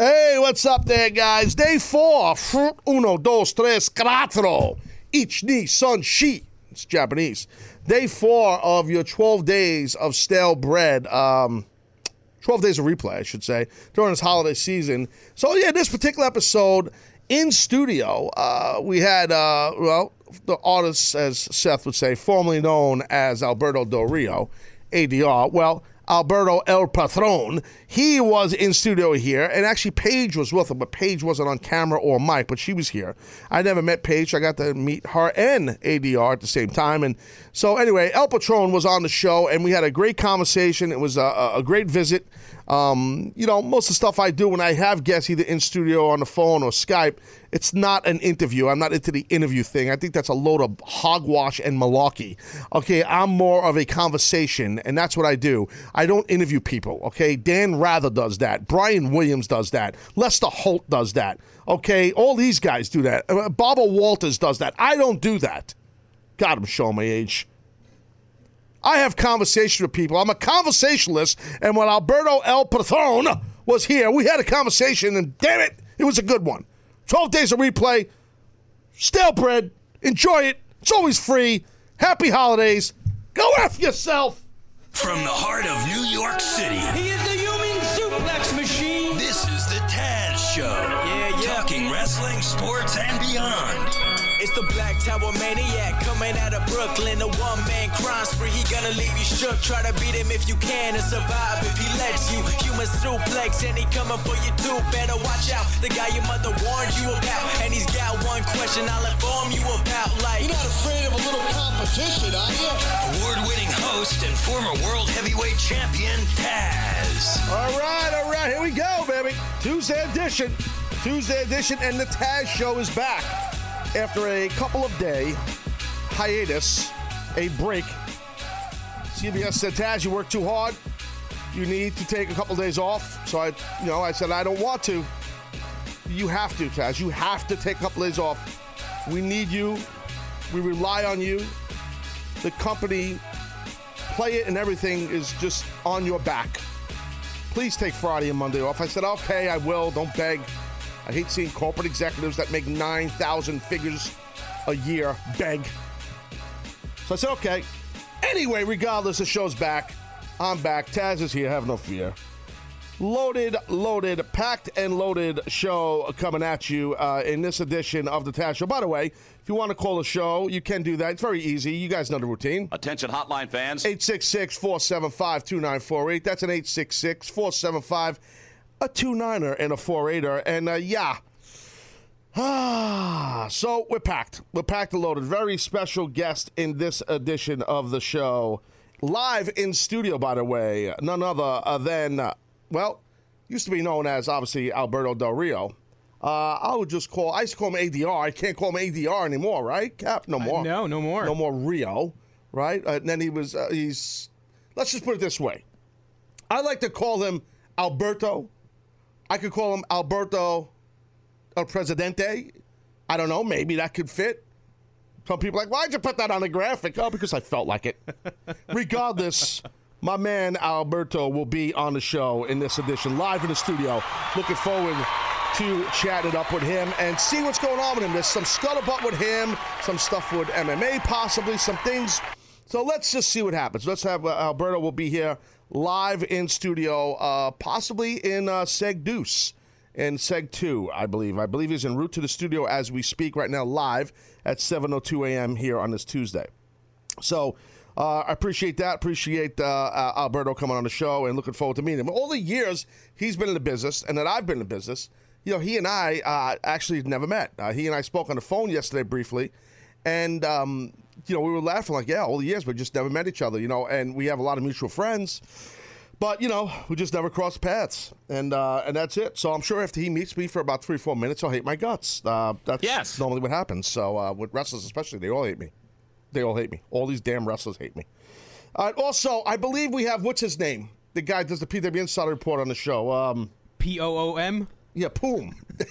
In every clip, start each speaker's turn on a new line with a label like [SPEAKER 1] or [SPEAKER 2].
[SPEAKER 1] Hey, what's up there, guys? Day four. Uno, dos, tres, cuatro. Ich, ni, son, shi. It's Japanese. Day four of your 12 days of stale bread. Um, 12 days of replay, I should say, during this holiday season. So, yeah, this particular episode in studio, uh, we had, uh, well, the artist, as Seth would say, formerly known as Alberto Del Rio, ADR. Well, Alberto El Patron. He was in studio here, and actually Paige was with him, but Paige wasn't on camera or mic, but she was here. I never met Paige. I got to meet her and ADR at the same time, and so anyway, El Patron was on the show, and we had a great conversation. It was a, a great visit. Um, you know, most of the stuff I do when I have guests either in studio on the phone or Skype, it's not an interview. I'm not into the interview thing. I think that's a load of hogwash and malarkey. Okay, I'm more of a conversation, and that's what I do. I don't interview people. Okay, Dan Rather does that. Brian Williams does that. Lester Holt does that. Okay, all these guys do that. Uh, Barbara Walters does that. I don't do that. God, I'm showing my age. I have conversation with people. I'm a conversationalist, and when Alberto El Patron was here, we had a conversation, and damn it, it was a good one. 12 days of replay, stale bread, enjoy it. It's always free. Happy holidays. Go F yourself.
[SPEAKER 2] From the heart of New York City.
[SPEAKER 3] He is the human suplex machine.
[SPEAKER 2] This is the Taz Show.
[SPEAKER 3] Yeah, yeah.
[SPEAKER 2] Talking wrestling, sports, and beyond.
[SPEAKER 3] It's the Black Tower Maniac coming out of Brooklyn. A one man crime spree. He gonna leave you shook. Try to beat him if you can and survive if he lets you. Human suplex and he coming for you too. Better watch out. The guy your mother warned you about. And he's got one question I'll inform you about. Like,
[SPEAKER 4] You're not afraid of a little competition, are you?
[SPEAKER 2] Award winning host and former world heavyweight champion, Taz.
[SPEAKER 1] All right, all right, here we go, baby. Tuesday edition. Tuesday edition, and the Taz Show is back after a couple of day hiatus, a break. CBS said, Taz, you work too hard. You need to take a couple days off. So I, you know, I said I don't want to. You have to, Taz. You have to take a couple days off. We need you. We rely on you. The company, play it and everything is just on your back please take Friday and Monday off. I said, okay, I will. Don't beg. I hate seeing corporate executives that make 9,000 figures a year beg. So I said, okay. Anyway, regardless, the show's back. I'm back. Taz is here. Have no fear. Loaded, loaded, packed and loaded show coming at you uh, in this edition of the Taz Show. By the way, if you want to call a show, you can do that. It's very easy. You guys know the routine.
[SPEAKER 5] Attention hotline fans.
[SPEAKER 1] 866 475 2948. That's an 866 475 a 29er and a 48er. And uh, yeah. Ah, so we're packed. We're packed and loaded. Very special guest in this edition of the show. Live in studio, by the way, none other uh, than, uh, well, used to be known as obviously Alberto Del Rio. Uh, I would just call, I used to call him ADR. I can't call him ADR anymore, right? Cap, no more.
[SPEAKER 6] no, no more.
[SPEAKER 1] No more Rio, right? Uh, and then he was, uh, he's, let's just put it this way. I like to call him Alberto. I could call him Alberto El Presidente. I don't know. Maybe that could fit. Some people are like, why'd you put that on the graphic? Oh, because I felt like it. Regardless, my man Alberto will be on the show in this edition, live in the studio. Looking forward to chat it up with him and see what's going on with him. There's some scuttlebutt with him, some stuff with MMA, possibly some things. So let's just see what happens. Let's have uh, Alberto will be here live in studio, uh, possibly in uh, Seg Deuce in Seg 2, I believe. I believe he's en route to the studio as we speak right now, live at 7.02 a.m. here on this Tuesday. So uh, I appreciate that. Appreciate uh, uh, Alberto coming on the show and looking forward to meeting him. All the years he's been in the business and that I've been in the business, you know, he and I uh, actually never met. Uh, he and I spoke on the phone yesterday briefly, and um, you know, we were laughing like, yeah, all the years, but just never met each other, you know, and we have a lot of mutual friends. But you know, we just never crossed paths, and uh, and that's it. So I'm sure after he meets me for about three, four minutes, I'll hate my guts. Uh, that's
[SPEAKER 6] Yes.
[SPEAKER 1] normally what happens. So uh, with wrestlers, especially, they all hate me. They all hate me. All these damn wrestlers hate me. Uh, also, I believe we have what's his name? The guy does the PW Insider Report on the show. Um,
[SPEAKER 6] P O O M.
[SPEAKER 1] yeah, Poom.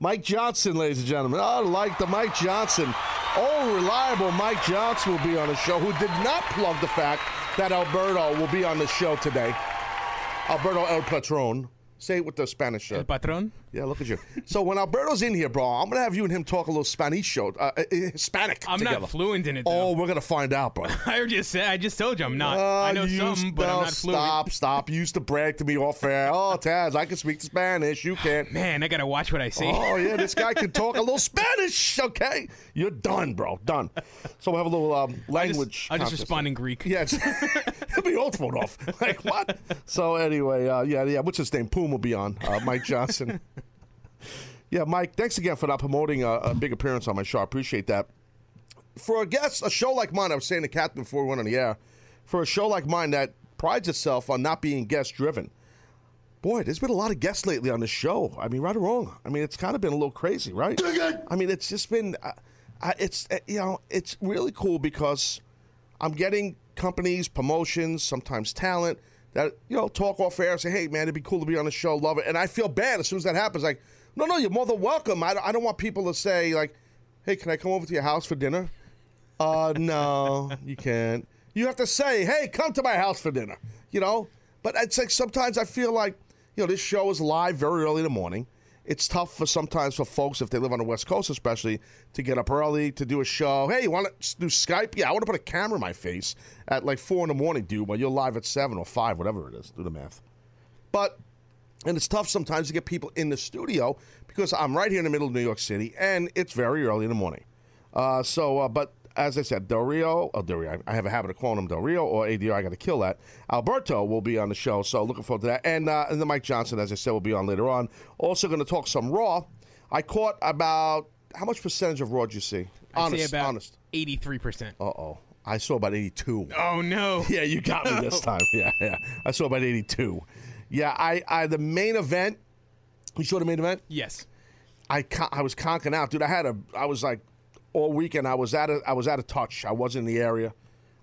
[SPEAKER 1] Mike Johnson, ladies and gentlemen. I like the Mike Johnson. Oh, reliable Mike Johnson will be on the show, who did not plug the fact that Alberto will be on the show today. Alberto El Patron. Say it with the Spanish. Uh,
[SPEAKER 5] El patron.
[SPEAKER 1] yeah, look at you. So when Alberto's in here, bro, I'm gonna have you and him talk a little Spanish show, uh, uh, Hispanic.
[SPEAKER 5] I'm
[SPEAKER 1] together.
[SPEAKER 5] not fluent in it.
[SPEAKER 1] Oh, we're gonna find out, bro.
[SPEAKER 5] I just said. I just told you I'm not. I know
[SPEAKER 1] Uh,
[SPEAKER 5] some, but I'm not fluent.
[SPEAKER 1] Stop, stop. You used to brag to me off air. Oh, Taz, I can speak Spanish. You can't.
[SPEAKER 5] Man, I gotta watch what I say.
[SPEAKER 1] Oh yeah, this guy can talk a little Spanish. Okay, you're done, bro. Done. So we'll have a little um,
[SPEAKER 5] just,
[SPEAKER 1] language.
[SPEAKER 5] I'll just
[SPEAKER 1] contest.
[SPEAKER 5] respond in Greek.
[SPEAKER 1] Yeah, be all thrown off. Like what? So anyway, uh, yeah, yeah. What's his name? Poom will be on. Uh, Mike Johnson. yeah, Mike. Thanks again for not promoting a, a big appearance on my show. I appreciate that. For a guest, a show like mine, I was saying to Captain before we went on the air. For a show like mine that prides itself on not being guest driven, boy, there's been a lot of guests lately on the show. I mean, right or wrong. I mean, it's kind of been a little crazy, right? I mean, it's just been, uh, uh, it's uh, you know, it's really cool because I'm getting companies, promotions, sometimes talent that you know talk off air, say, "Hey, man, it'd be cool to be on the show, love it." And I feel bad as soon as that happens. Like, no, no, you're more than welcome. I, don't- I don't want people to say like, "Hey, can I come over to your house for dinner?" Uh, no, you can't. You have to say, "Hey, come to my house for dinner." You know. But it's like sometimes I feel like you know this show is live very early in the morning. It's tough for sometimes for folks if they live on the West Coast, especially, to get up early to do a show. Hey, you want to do Skype? Yeah, I want to put a camera in my face at like four in the morning, dude. While you're live at seven or five, whatever it is. Do the math. But and it's tough sometimes to get people in the studio because I'm right here in the middle of New York City and it's very early in the morning. Uh, so, uh, but as I said, Del Rio, oh, Del Rio, I have a habit of calling him Del Rio or ADR, I got to kill that. Alberto will be on the show, so looking forward to that. And, uh, and then Mike Johnson, as I said, will be on later on. Also going to talk some Raw. I caught about, how much percentage of Raw did you see?
[SPEAKER 5] I'd
[SPEAKER 1] honest,
[SPEAKER 5] about
[SPEAKER 1] honest.
[SPEAKER 5] eighty-three percent.
[SPEAKER 1] Uh oh. I saw about 82.
[SPEAKER 5] Oh no.
[SPEAKER 1] Yeah, you got me this time. Yeah, yeah. I saw about 82. Yeah, I, I the main event. You saw the main event?
[SPEAKER 5] Yes.
[SPEAKER 1] I con- I was conking out, dude. I had a I was like all weekend. I was out of I was out of touch. I wasn't in the area.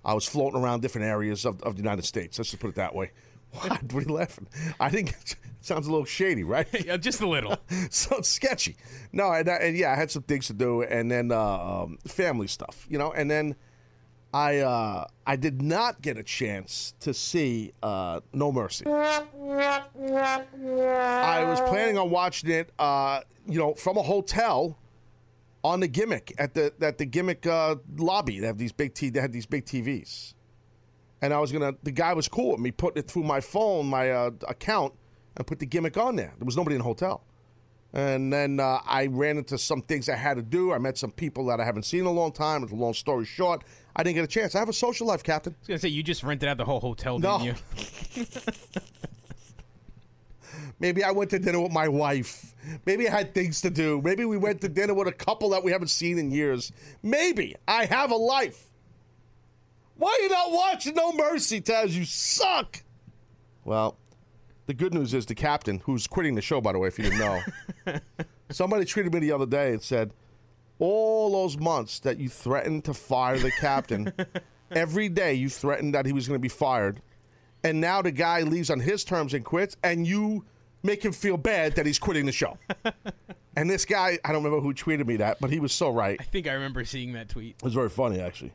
[SPEAKER 1] I was floating around different areas of, of the United States. Let's just put it that way. What? What are you laughing? I think it sounds a little shady, right?
[SPEAKER 5] Yeah, just a little.
[SPEAKER 1] sounds sketchy. No, and, uh, and yeah, I had some things to do, and then uh, um, family stuff, you know, and then I uh, I did not get a chance to see uh, No Mercy. I was planning on watching it, uh, you know, from a hotel on the gimmick at the at the gimmick uh, lobby. They have these big t- they had these big TVs, and I was gonna. The guy was cool with me putting it through my phone, my uh, account, and put the gimmick on there. There was nobody in the hotel. And then uh, I ran into some things I had to do. I met some people that I haven't seen in a long time. It's a long story short. I didn't get a chance. I have a social life, Captain.
[SPEAKER 5] I was gonna say you just rented out the whole hotel, didn't you?
[SPEAKER 1] Maybe I went to dinner with my wife. Maybe I had things to do. Maybe we went to dinner with a couple that we haven't seen in years. Maybe I have a life. Why are you not watching No Mercy, Taz? You suck. Well, the good news is the captain, who's quitting the show, by the way, if you didn't know. Somebody treated me the other day and said, all those months that you threatened to fire the captain, every day you threatened that he was going to be fired, and now the guy leaves on his terms and quits, and you make him feel bad that he's quitting the show. and this guy, I don't remember who tweeted me that, but he was so right.
[SPEAKER 5] I think I remember seeing that tweet.
[SPEAKER 1] It was very funny, actually.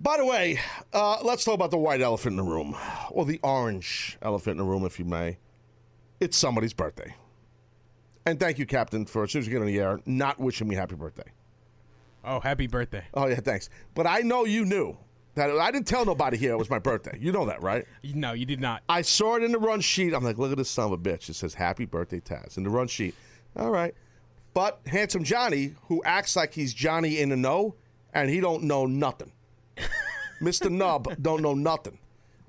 [SPEAKER 1] By the way, uh, let's talk about the white elephant in the room, or the orange elephant in the room, if you may. It's somebody's birthday. And thank you, Captain, for as soon as you get on the air, not wishing me happy birthday.
[SPEAKER 5] Oh, happy birthday!
[SPEAKER 1] Oh, yeah, thanks. But I know you knew that I didn't tell nobody here it was my birthday. You know that, right?
[SPEAKER 5] No, you did not.
[SPEAKER 1] I saw it in the run sheet. I'm like, look at this son of a bitch. It says happy birthday, Taz. In the run sheet. All right. But handsome Johnny, who acts like he's Johnny in the know, and he don't know nothing. Mr. Nub don't know nothing.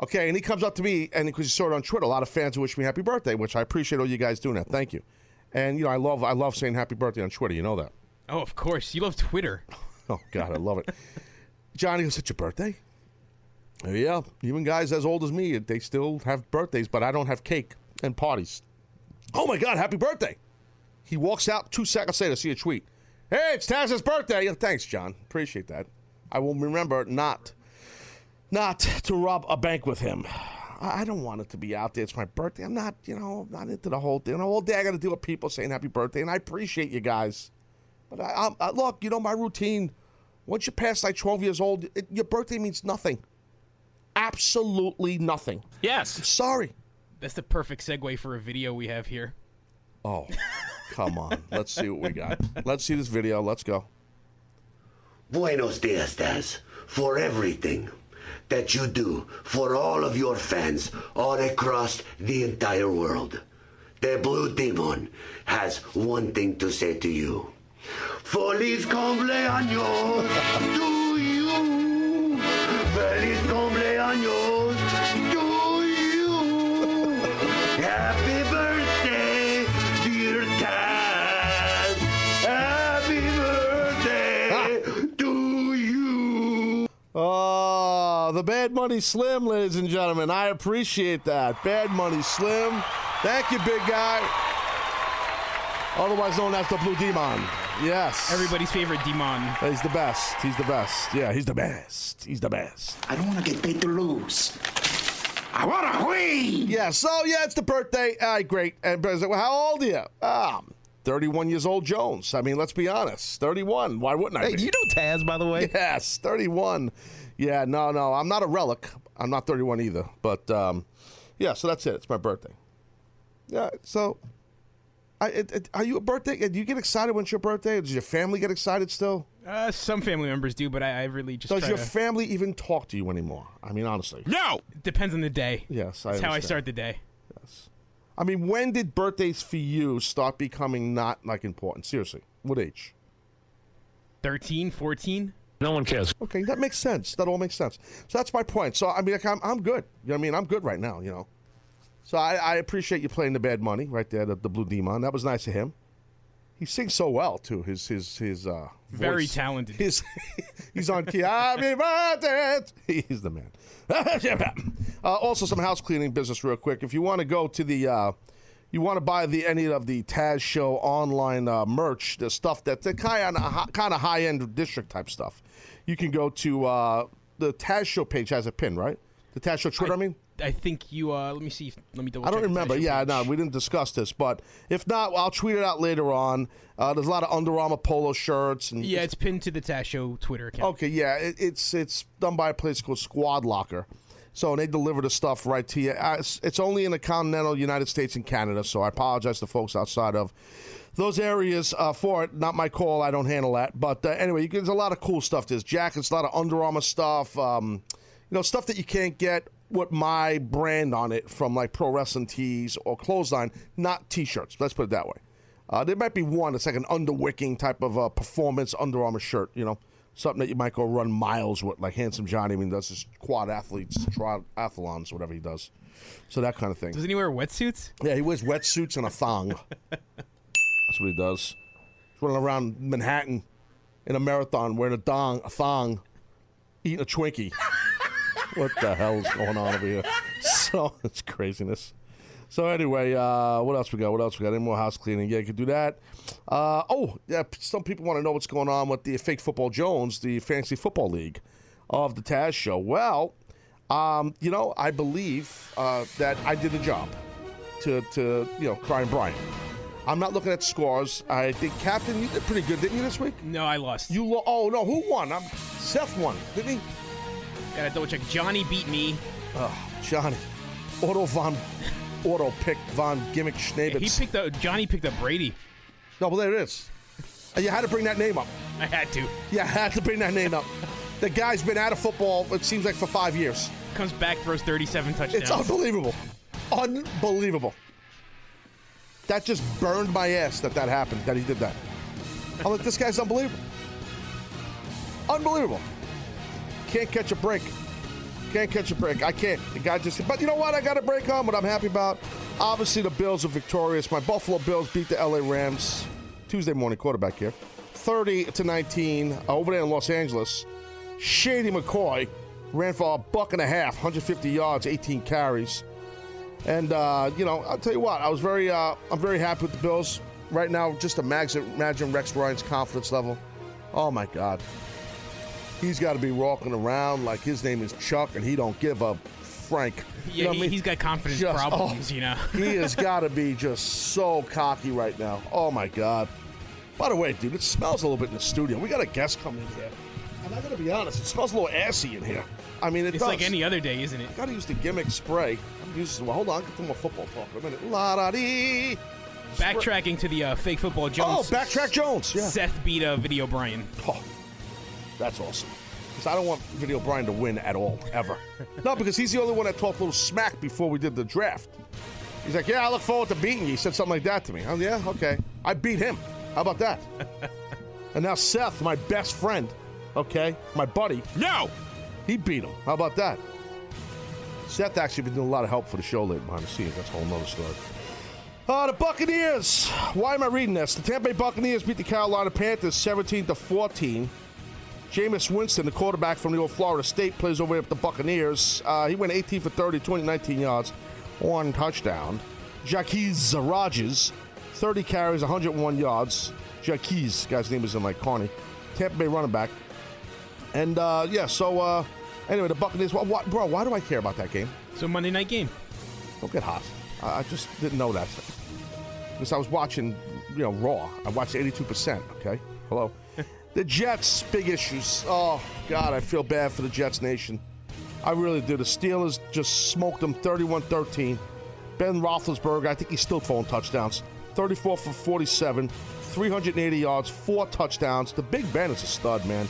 [SPEAKER 1] Okay, and he comes up to me, and because he saw it on Twitter, a lot of fans wish me happy birthday, which I appreciate all you guys doing that. Thank you. And you know, I love I love saying happy birthday on Twitter. You know that.
[SPEAKER 5] Oh, of course. You love Twitter.
[SPEAKER 1] Oh God, I love it. Johnny goes, "It's your birthday." Yeah, even guys as old as me, they still have birthdays, but I don't have cake and parties. Oh my God, happy birthday! He walks out two seconds later, see a tweet. Hey, it's Taz's birthday. Yeah, Thanks, John. Appreciate that. I will remember not, not to rob a bank with him. I don't want it to be out there. It's my birthday. I'm not, you know, I'm not into the whole thing. All day I got to deal with people saying happy birthday, and I appreciate you guys. But I, I, I look, you know, my routine. Once you pass like 12 years old, it, your birthday means nothing. Absolutely nothing.
[SPEAKER 5] Yes.
[SPEAKER 1] Sorry.
[SPEAKER 5] That's the perfect segue for a video we have here.
[SPEAKER 1] Oh, come on. Let's see what we got. Let's see this video. Let's go.
[SPEAKER 6] Buenos dias, Daz, for everything that you do for all of your fans all across the entire world. The Blue Demon has one thing to say to you. Feliz cumpleaños to you. Feliz cumpleaños to you. Happy birthday, dear Taz. Happy birthday to you.
[SPEAKER 1] Oh, the Bad Money Slim, ladies and gentlemen. I appreciate that. Bad Money Slim. Thank you, big guy. Otherwise known as the Blue Demon. Yes.
[SPEAKER 5] Everybody's favorite demon.
[SPEAKER 1] He's the best. He's the best. Yeah, he's the best. He's the best.
[SPEAKER 4] I don't want to get paid to lose. I want to win.
[SPEAKER 1] Yeah, so yeah, it's the birthday. All right, great. And President, well, how old are you? Um, 31 years old, Jones. I mean, let's be honest. 31. Why wouldn't I
[SPEAKER 7] Hey,
[SPEAKER 1] be?
[SPEAKER 7] you know Taz, by the way?
[SPEAKER 1] Yes, 31. Yeah, no, no, I'm not a relic. I'm not 31 either. But um, yeah, so that's it. It's my birthday. Yeah, so I, it, it, are you a birthday? Do you get excited when it's your birthday? Does your family get excited still?
[SPEAKER 5] Uh, some family members do, but I, I really just
[SPEAKER 1] Does
[SPEAKER 5] try
[SPEAKER 1] your
[SPEAKER 5] to.
[SPEAKER 1] family even talk to you anymore? I mean, honestly.
[SPEAKER 7] No.
[SPEAKER 5] Depends on the day.
[SPEAKER 1] Yes, I
[SPEAKER 5] That's how I start the day. Yes.
[SPEAKER 1] I mean, when did birthdays for you start becoming not like important? Seriously, what age?
[SPEAKER 5] 13, 14?
[SPEAKER 7] No one cares.
[SPEAKER 1] Okay, that makes sense. That all makes sense. So that's my point. So I mean, like, I'm I'm good. You know what I mean? I'm good right now. You know. So I, I appreciate you playing the bad money right there, the, the Blue Demon. That was nice of him. He sings so well too. His his his uh
[SPEAKER 5] Very
[SPEAKER 1] voice.
[SPEAKER 5] talented.
[SPEAKER 1] His he's on key. He's the man. uh, also, some house cleaning business, real quick. If you want to go to the, uh, you want to buy the any of the Taz Show online uh, merch, the stuff that the kind of kind of high end district type stuff. You can go to uh, the Taz Show page has a pin, right? The Taz Show Twitter. I, mean.
[SPEAKER 5] I think you. Uh, let me see. Let me double.
[SPEAKER 1] I don't remember. Yeah,
[SPEAKER 5] page.
[SPEAKER 1] no, we didn't discuss this, but if not, I'll tweet it out later on. Uh, there's a lot of Under Armour polo shirts and
[SPEAKER 5] Yeah, it's pinned to the Taz Show Twitter account.
[SPEAKER 1] Okay, yeah, it, it's it's done by a place called Squad Locker. So they deliver the stuff right to you. Uh, It's, it's only in the continental United States and Canada, so I apologize to folks outside of those areas uh, for it. Not my call. I don't handle that. But uh, anyway, you, there's a lot of cool stuff. There's jackets, a lot of Under Armour stuff. Um, you know, stuff that you can't get with my brand on it from like Pro Wrestling Tees or Clothesline. Not T-shirts. Let's put it that way. Uh, there might be one. It's like an underwicking type of uh, performance Under Armour shirt. You know, something that you might go run miles with, like Handsome Johnny. I mean, does his quad athletes, triathlons, whatever he does. So that kind of thing.
[SPEAKER 5] Doesn't he wear wetsuits?
[SPEAKER 1] Yeah, he wears wetsuits and a thong. That's what he does. He's running around Manhattan in a marathon wearing a thong, a thong, eating a Twinkie. What the hell is going on over here? So it's craziness. So anyway, uh, what else we got? What else we got? Any more house cleaning? Yeah, you could do that. Uh, oh, yeah. Some people want to know what's going on with the Fake Football Jones, the Fantasy Football League of the Taz Show. Well, um, you know, I believe uh, that I did the job to, to you know, Brian Bryant. I'm not looking at scores. I think Captain, you did pretty good, didn't you this week?
[SPEAKER 5] No, I lost.
[SPEAKER 1] You lo- oh no, who won? I'm Seth won, didn't he?
[SPEAKER 5] Gotta double check. Johnny beat me.
[SPEAKER 1] Oh, Johnny, Otto von, Otto picked von Gimmick Schnabitz.
[SPEAKER 5] He picked up. Johnny picked up Brady.
[SPEAKER 1] no, well there it is. You had to bring that name up.
[SPEAKER 5] I had to.
[SPEAKER 1] You had to bring that name up. The guy's been out of football. It seems like for five years.
[SPEAKER 5] Comes back, throws 37 touchdowns.
[SPEAKER 1] It's unbelievable, unbelievable. That just burned my ass that that happened. That he did that. I'm like, this guy's unbelievable. Unbelievable. Can't catch a break. Can't catch a break. I can't. The guy just. But you know what? I got a break on. What I'm happy about. Obviously, the Bills are victorious. My Buffalo Bills beat the LA Rams. Tuesday morning quarterback here, 30 to 19 uh, over there in Los Angeles. Shady McCoy ran for a buck and a half, 150 yards, 18 carries. And uh, you know, I'll tell you what, I was very, uh, I'm very happy with the Bills right now. Just imagine, imagine Rex Ryan's confidence level. Oh my God, he's got to be walking around like his name is Chuck, and he don't give a frank.
[SPEAKER 5] Yeah,
[SPEAKER 1] You know what I
[SPEAKER 5] he,
[SPEAKER 1] mean?
[SPEAKER 5] he's got confidence
[SPEAKER 1] Just-
[SPEAKER 5] problems,
[SPEAKER 1] oh,
[SPEAKER 5] you know.
[SPEAKER 1] he has got to be just so cocky right now. Oh my God. By the way, dude, it smells a little bit in the studio. We got a guest coming in here. And I gotta be honest, it smells a little assy in here. I mean, it
[SPEAKER 5] It's
[SPEAKER 1] does.
[SPEAKER 5] like any other day, isn't it?
[SPEAKER 1] Gotta use the gimmick spray. I'm using. Well, hold on, I'll get to more football talk in a minute. La da dee.
[SPEAKER 5] Backtracking to the uh, fake football Jones.
[SPEAKER 1] Oh, backtrack Jones. Yeah.
[SPEAKER 5] Seth beat uh, Video Brian.
[SPEAKER 1] Oh, that's awesome. Because I don't want Video Brian to win at all, ever. no, because he's the only one that talked a little smack before we did the draft. He's like, yeah, I look forward to beating you. He said something like that to me. Oh, yeah? Okay. I beat him. How about that? and now Seth, my best friend, okay, my buddy,
[SPEAKER 5] No!
[SPEAKER 1] he beat him. How about that? Seth actually been doing a lot of help for the show lately behind the scenes. That's a whole nother story. Uh, the Buccaneers. Why am I reading this? The Tampa Bay Buccaneers beat the Carolina Panthers 17 to 14. Jameis Winston, the quarterback from the old Florida State, plays over at the Buccaneers. Uh, he went 18 for 30, 219 yards, one touchdown. Jacquizz Rodgers, 30 carries, 101 yards. Jacquizz, guy's name is in like Carney. Tampa Bay running back. And uh, yeah, so uh, anyway, the Buccaneers. Bro, why do I care about that game?
[SPEAKER 5] So Monday night game.
[SPEAKER 1] Don't get hot. I, I just didn't know that. Because I was watching, you know, Raw. I watched 82%, okay? Hello. The Jets, big issues. Oh, God, I feel bad for the Jets Nation. I really do. The Steelers just smoked them 31 13. Ben Roethlisberger, I think he's still throwing touchdowns. 34 for 47, 380 yards, four touchdowns. The Big Ben is a stud, man.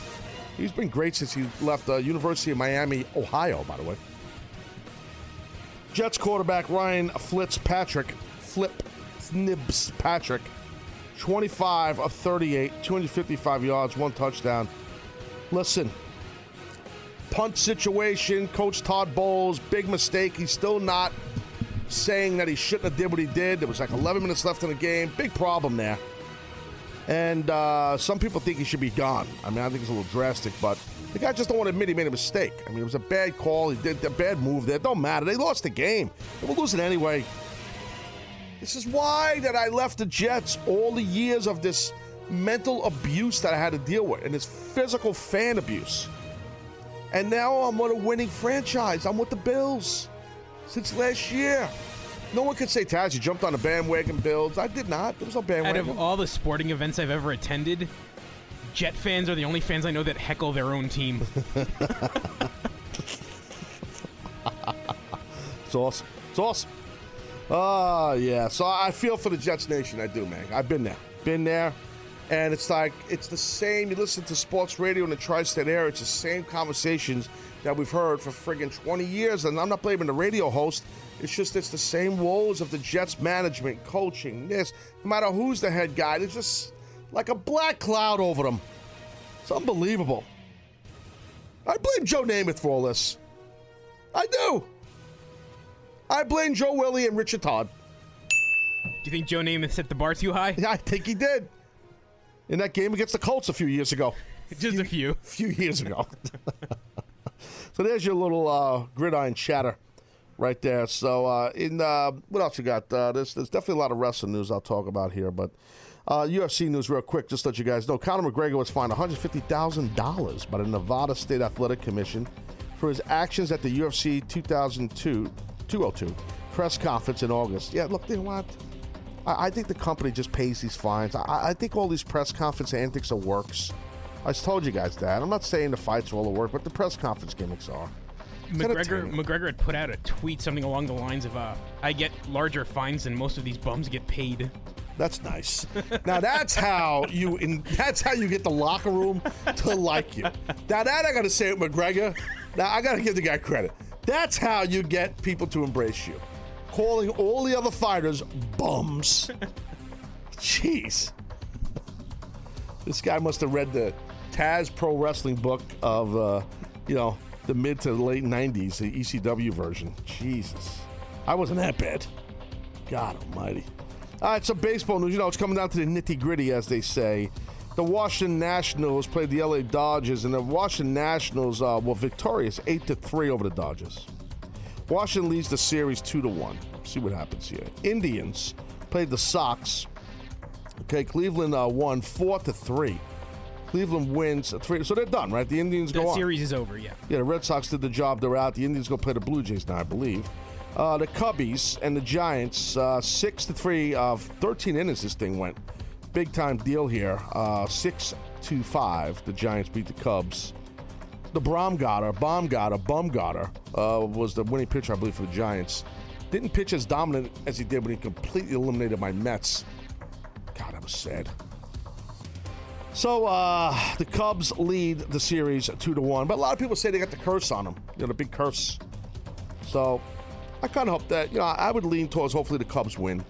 [SPEAKER 1] He's been great since he left the University of Miami, Ohio, by the way. Jets quarterback Ryan Flitz Patrick, Flip Nibs Patrick, 25 of 38, 255 yards, one touchdown. Listen, punt situation, Coach Todd Bowles, big mistake. He's still not saying that he shouldn't have did what he did. There was like 11 minutes left in the game. Big problem there. And uh, some people think he should be gone. I mean, I think it's a little drastic, but the guy just don't want to admit he made a mistake. I mean, it was a bad call. He did a bad move there. Don't matter. They lost the game. They were losing anyway. This is why that I left the Jets all the years of this mental abuse that I had to deal with and this physical fan abuse. And now I'm with a winning franchise. I'm with the Bills since last year. No one could say, Taz, you jumped on the bandwagon Bills. I did not. There was no bandwagon.
[SPEAKER 5] Out of all the sporting events I've ever attended, Jet fans are the only fans I know that heckle their own team.
[SPEAKER 1] It's awesome. It's awesome. Oh, yeah. So I feel for the Jets Nation. I do, man. I've been there. Been there. And it's like, it's the same. You listen to sports radio in the tri state area, it's the same conversations that we've heard for friggin' 20 years. And I'm not blaming the radio host. It's just, it's the same woes of the Jets management, coaching, this. No matter who's the head guy, there's just like a black cloud over them. It's unbelievable. I blame Joe Namath for all this. I do. I blame Joe Willie and Richard Todd.
[SPEAKER 5] Do you think Joe Namath set the bar too high?
[SPEAKER 1] Yeah, I think he did. In that game against the Colts a few years ago.
[SPEAKER 5] Just a few.
[SPEAKER 1] A few years ago. so there's your little uh, gridiron chatter right there. So uh, in uh, what else you got? Uh, there's, there's definitely a lot of wrestling news I'll talk about here, but uh, UFC news real quick. Just to let you guys know, Conor McGregor was fined 150 thousand dollars by the Nevada State Athletic Commission for his actions at the UFC 2002 202 press conference in August. Yeah, look, you know what? I, I think the company just pays these fines. I, I think all these press conference antics are works. I just told you guys that. I'm not saying the fights are all the work, but the press conference gimmicks are.
[SPEAKER 5] McGregor. McGregor had put out a tweet something along the lines of, uh, I get larger fines than most of these bums get paid.
[SPEAKER 1] That's nice. now that's how you in that's how you get the locker room to like you. Now that I gotta say it, McGregor. Now I gotta give the guy credit. That's how you get people to embrace you. Calling all the other fighters bums. Jeez. This guy must have read the Taz Pro Wrestling book of uh, you know, the mid to late nineties, the ECW version. Jesus. I wasn't that bad. God almighty. All right, so baseball news. You know, it's coming down to the nitty gritty, as they say. The Washington Nationals played the LA Dodgers, and the Washington Nationals uh, were victorious, eight to three over the Dodgers. Washington leads the series two to one. See what happens here. Indians played the Sox. Okay, Cleveland uh, won four to three. Cleveland wins uh, three, so they're done, right? The Indians
[SPEAKER 5] That
[SPEAKER 1] go on.
[SPEAKER 5] The series is over, yeah.
[SPEAKER 1] Yeah, the Red Sox did the job. They're out. The Indians go play the Blue Jays now, I believe. Uh, the Cubbies and the Giants, uh, six to three of 13 innings. This thing went big time deal here. Uh, six to five. The Giants beat the Cubs. the Baumgartner, Baumgartner, Baumgartner uh, was the winning pitcher, I believe, for the Giants. Didn't pitch as dominant as he did when he completely eliminated my Mets. God, that was sad. So uh, the Cubs lead the series two to one, but a lot of people say they got the curse on them. You know, the big curse. So I kind of hope that you know I would lean towards hopefully the Cubs win.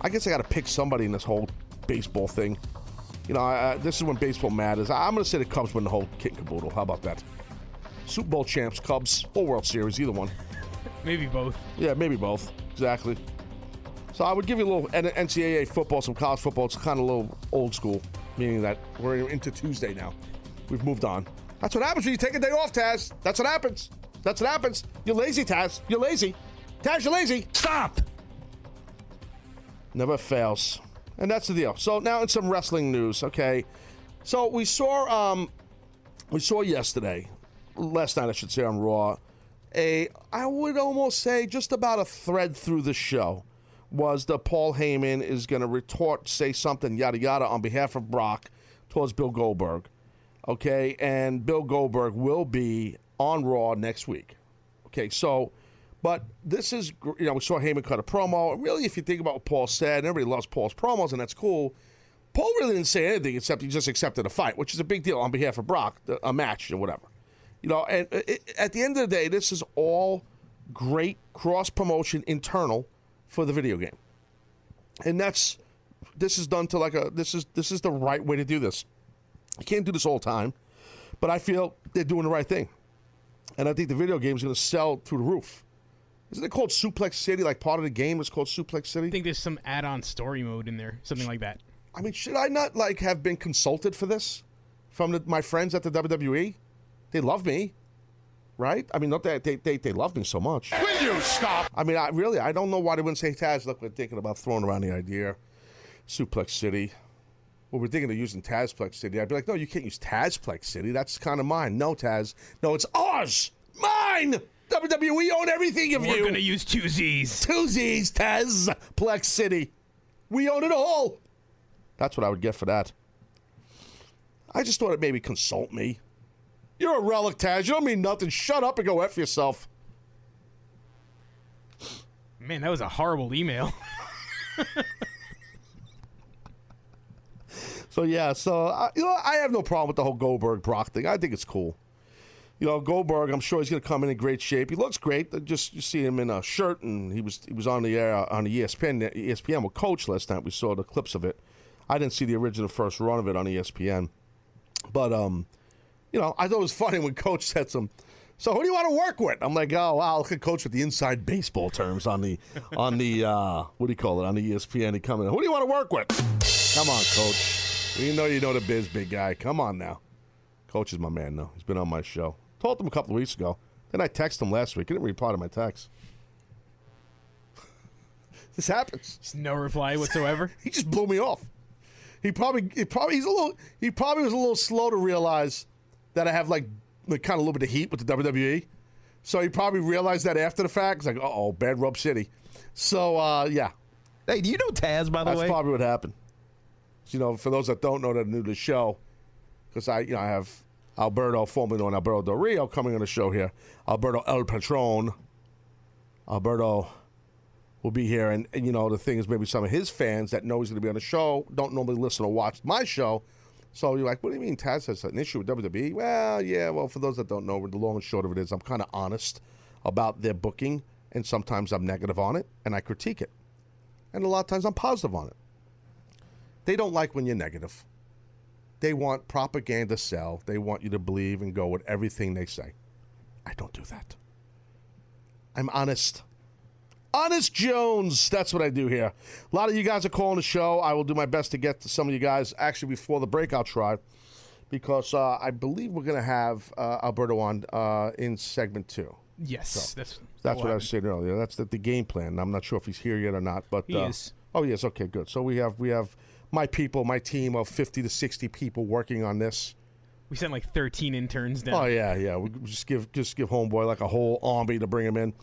[SPEAKER 1] I guess I got to pick somebody in this whole baseball thing. You know, I, this is when baseball matters. I, am going to say the Cubs win the whole kit and caboodle. How about that? Super Bowl champs, Cubs, or World Series, either one.
[SPEAKER 5] Maybe both.
[SPEAKER 1] Yeah, maybe both. Exactly. So I would give you a little NCAA football, some college football. It's kind of a little old school, meaning that we're into Tuesday now. We've moved on. That's what happens when you take a day off, Taz. That's what happens. That's what happens. You're lazy, Taz. You're lazy. Taz, you're lazy.
[SPEAKER 2] Stop!
[SPEAKER 1] Never fails. And that's the deal. So now in some wrestling news, okay. So we saw um we saw yesterday, last night I should say on Raw, a I would almost say just about a thread through the show was that Paul Heyman is gonna retort, say something, yada yada, on behalf of Brock towards Bill Goldberg. Okay, and Bill Goldberg will be on Raw next week. Okay, so but this is, you know, we saw Heyman cut a promo. Really, if you think about what Paul said, and everybody loves Paul's promos, and that's cool. Paul really didn't say anything except he just accepted a fight, which is a big deal on behalf of Brock, a match or whatever. You know, and uh, it, at the end of the day, this is all great cross promotion internal for the video game, and that's this is done to like a this is this is the right way to do this. You can't do this all the time, but I feel they're doing the right thing, and I think the video game is going to sell through the roof. Isn't it called Suplex City? Like part of the game is called Suplex City.
[SPEAKER 5] I think there's some add-on story mode in there, something like that.
[SPEAKER 1] I mean, should I not like have been consulted for this from the, my friends at the WWE? They love me, right? I mean, not that they, they they love me so much.
[SPEAKER 4] Will you stop?
[SPEAKER 1] I mean, I really I don't know why they wouldn't say Taz. Look, we're thinking about throwing around the idea, Suplex City. Well, we're thinking of using Tazplex City. I'd be like, no, you can't use Tazplex City. That's kind of mine. No, Taz. No, it's ours. Mine. WWE we own everything of you!
[SPEAKER 5] We're gonna use two Z's.
[SPEAKER 1] Two Z's, Taz, Plex City. We own it all. That's what I would get for that. I just thought it maybe consult me. You're a relic, Taz. You don't mean nothing. Shut up and go F yourself.
[SPEAKER 5] Man, that was a horrible email.
[SPEAKER 1] So, yeah, so, uh, you know, I have no problem with the whole Goldberg Brock thing. I think it's cool. You know, Goldberg, I'm sure he's going to come in in great shape. He looks great. Uh, Just you see him in a shirt, and he was he was on the air on the ESPN ESPN with Coach last night. We saw the clips of it. I didn't see the original first run of it on ESPN, but um, you know, I thought it was funny when Coach said some. So who do you want to work with? I'm like, oh wow, look at Coach with the inside baseball terms on the on the uh, what do you call it on the ESPN. He coming. In. Who do you want to work with? Come on, Coach. We know you know the biz, big guy. Come on now. Coach is my man, though. He's been on my show. Told him a couple of weeks ago. Then I texted him last week. He didn't reply to my text. this happens.
[SPEAKER 5] Just no reply whatsoever.
[SPEAKER 1] He just blew me off. He probably, he probably, he's a little, he probably was a little slow to realize that I have like, like kind of a little bit of heat with the WWE. So he probably realized that after the fact. It's like, uh oh, bad rub city. So uh, yeah,
[SPEAKER 7] Hey, do you know Taz, by the
[SPEAKER 1] that's
[SPEAKER 7] way?
[SPEAKER 1] That's probably what happened. You know, for those that don't know that are new to the show, because I, you know, I have Alberto, formerly known Alberto Del Rio, coming on the show here. Alberto El Patron. Alberto will be here, and, and you know, the thing is, maybe some of his fans that know he's going to be on the show don't normally listen or watch my show. So you're like, what do you mean Taz has an issue with WWE? Well, yeah, well, for those that don't know, the long and short of it is I'm kind of honest about their booking, and sometimes I'm negative on it, and I critique it. And a lot of times I'm positive on it. They don't like when you're negative. They want propaganda sell. They want you to believe and go with everything they say. I don't do that. I'm honest. Honest Jones. That's what I do here. A lot of you guys are calling the show. I will do my best to get to some of you guys actually before the breakout try because uh, I believe we're going to have uh, Alberto on uh, in segment two.
[SPEAKER 5] Yes, that's
[SPEAKER 1] That's what I was saying earlier. That's the, the game plan. I'm not sure if he's here yet or not, but
[SPEAKER 5] He
[SPEAKER 1] uh,
[SPEAKER 5] is.
[SPEAKER 1] Oh, yes. Okay, good. So we have we have my people, my team of 50 to 60 people working on this.
[SPEAKER 5] We sent like 13 interns down.
[SPEAKER 1] Oh yeah, yeah. We just give just give homeboy like a whole army to bring him in.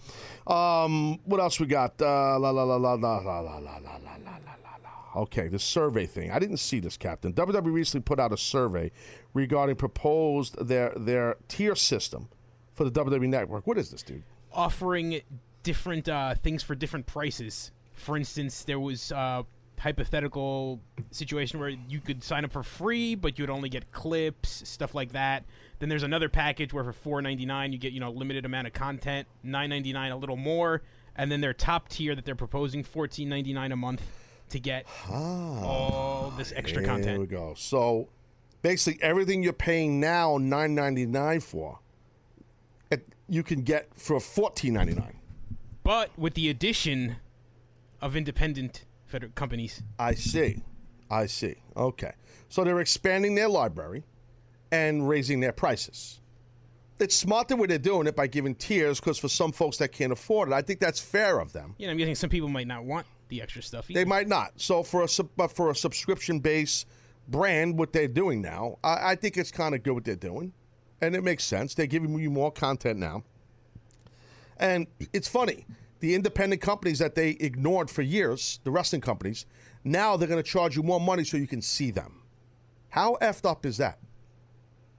[SPEAKER 1] Um, what else we got? Uh, la la la la la la la la la la la la okay, the survey thing. I didn't see this, Captain. WWE recently put out a survey regarding proposed their their tier system for the WWE network. What is this, dude?
[SPEAKER 5] offering different uh, things for different prices. For instance, there was a hypothetical situation where you could sign up for free, but you'd only get clips, stuff like that. Then there's another package where for four ninety nine you get you know limited amount of content, nine ninety nine a little more, and then their top tier that they're proposing fourteen ninety nine a month to get ah, all this extra
[SPEAKER 1] There we
[SPEAKER 5] content.
[SPEAKER 1] go. So basically, everything you're paying now nine ninety nine for, it, you can get for fourteen ninety nine.
[SPEAKER 5] But with the addition of independent feder- companies,
[SPEAKER 1] I see. I see. Okay. So they're expanding their library and raising their prices. It's smart the way they're doing it by giving tiers because for some folks that can't afford it, I think that's fair of them.
[SPEAKER 5] you know, I'm guessing some people might not want the extra stuff.
[SPEAKER 1] They might not. So for a sub- but for a subscription based brand, what they're doing now, I, I think it's kind of good what they're doing, and it makes sense. They're giving you more content now, and it's funny. The independent companies that they ignored for years, the wrestling companies, now they're going to charge you more money so you can see them. How effed up is that?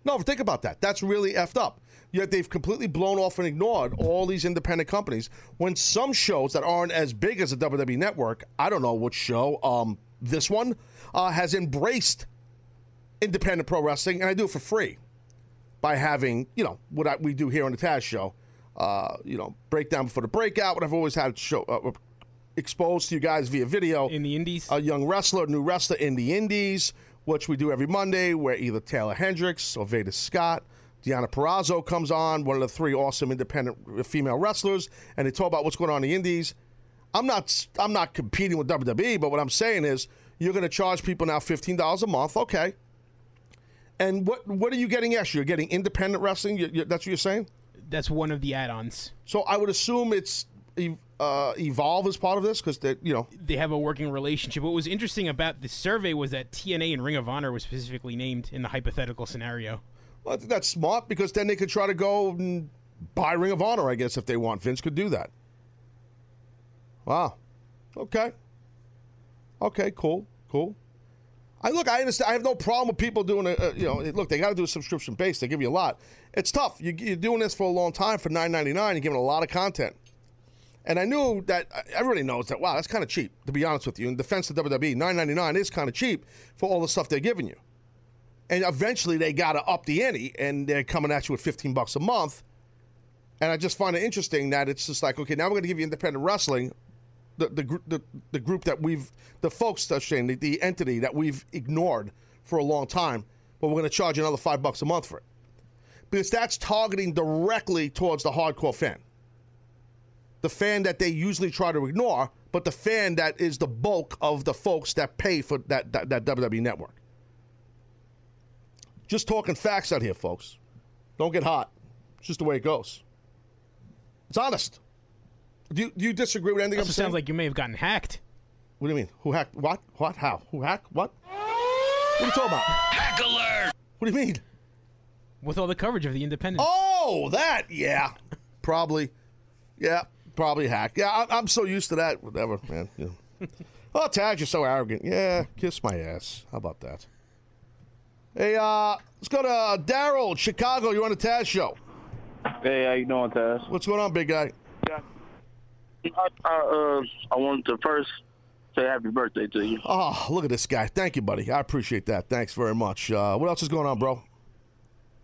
[SPEAKER 1] No, think about that. That's really effed up. Yet they've completely blown off and ignored all these independent companies. When some shows that aren't as big as the WWE Network, I don't know which show, um, this one, uh, has embraced independent pro wrestling, and I do it for free by having, you know, what I, we do here on the Taz Show, uh, you know, breakdown before the breakout, what I've always had show uh, exposed to you guys via video
[SPEAKER 5] in the indies.
[SPEAKER 1] a young wrestler, new wrestler in the Indies, which we do every Monday, where either Taeler Hendrix or Veda Scott, Deonna Purrazzo comes on, one of the three awesome independent female wrestlers, and they talk about what's going on in the Indies. I'm not I'm not competing with WWE, but what I'm saying is you're going to charge people now fifteen dollars a month, okay? And what what are you getting Yes, You're getting independent wrestling. You, you, that's what you're saying.
[SPEAKER 5] That's one of the add-ons.
[SPEAKER 1] So I would assume it's uh, Evolve as part of this because they you know
[SPEAKER 5] They have a working relationship. What was interesting about the survey was that TNA and Ring of Honor was specifically named in the hypothetical scenario.
[SPEAKER 1] Well, I think that's smart because then they could try to go and buy Ring of Honor, I guess, if they want. Vince could do that. Wow. Okay. Okay, cool, cool. I look, I understand. I have no problem with people doing it. Uh, you know, look, they got to do a subscription base. They give you a lot. It's tough. You, you're doing this for a long time for nine ninety nine. You're giving a lot of content. And I knew that uh, everybody knows that. Wow, that's kind of cheap. To be honest with you, in defense of WWE, nine ninety nine is kind of cheap for all the stuff they're giving you. And eventually, they got to up the ante, and they're coming at you with fifteen bucks a month. And I just find it interesting that it's just like, okay, now we're going to give you independent wrestling, the the, the the group that we've, the folks, that Shane the, the entity that we've ignored for a long time, but we're going to charge another five bucks a month for it, because that's targeting directly towards the hardcore fan, the fan that they usually try to ignore, but the fan that is the bulk of the folks that pay for that that, that WWE network. Just talking facts out here, folks. Don't get hot. It's just the way it goes. It's honest. Do you, do you disagree with anything I'm
[SPEAKER 5] Also
[SPEAKER 1] saying?
[SPEAKER 5] sounds like you may have gotten hacked.
[SPEAKER 1] What do you mean? Who hacked? What? What? How? Who hacked? What? What are you talking about?
[SPEAKER 2] Hack alert!
[SPEAKER 1] What do you mean?
[SPEAKER 5] with all the coverage of the independent.
[SPEAKER 1] Oh, that. Yeah. Probably. Yeah. Probably hacked. Yeah, I, I'm so used to that. Whatever, man. You know. oh, Tag, you're so arrogant. Yeah, kiss my ass. How about that? Hey, uh, let's go to uh, Daryl, Chicago. You're on the Taz show?
[SPEAKER 8] Hey, how you doing, Taz?
[SPEAKER 1] What's going on, big guy?
[SPEAKER 8] I, I, uh, I wanted to first say happy birthday to you.
[SPEAKER 1] Oh, look at this guy. Thank you, buddy. I appreciate that. Thanks very much. Uh, what else is going on, bro?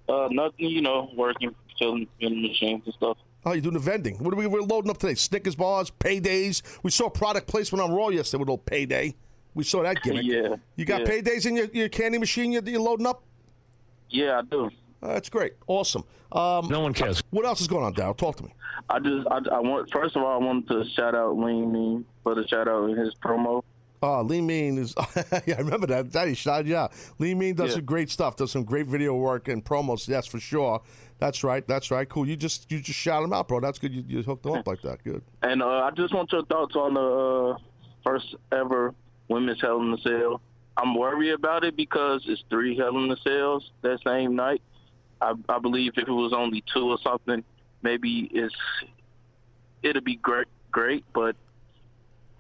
[SPEAKER 8] Uh, nothing, you know, working, filling in machines and stuff.
[SPEAKER 1] Oh, you're doing the vending. What are we we're loading up today? Snickers bars, paydays. We saw product placement on Raw yesterday with a little payday. We saw that gimmick.
[SPEAKER 8] Yeah,
[SPEAKER 1] You got
[SPEAKER 8] yeah.
[SPEAKER 1] paydays in your, your candy machine you're, you're loading up?
[SPEAKER 8] Yeah, I do.
[SPEAKER 1] Uh, that's great. Awesome. Um,
[SPEAKER 7] No one cares.
[SPEAKER 1] what else is going on, Dow? Talk to me.
[SPEAKER 8] I just, I, I want. First of all, I wanted to shout out Lean Mean for the shout out in his promo.
[SPEAKER 1] Uh, Lee Mean is, yeah, I remember that. That is shot, yeah. Lee Mean does
[SPEAKER 8] Yeah.
[SPEAKER 1] some great stuff, does some great video work and promos, yes, for sure. That's right, that's right. Cool. You just you just shout him out, bro. That's good. You, you hooked him up like that. Good.
[SPEAKER 8] And uh, I just want your thoughts on the uh, first ever women's Hell in the Cell. I'm worried about it because it's three Hell in the Cells that same night. I, I believe if it was only two or something, maybe it's it'd be great, great. But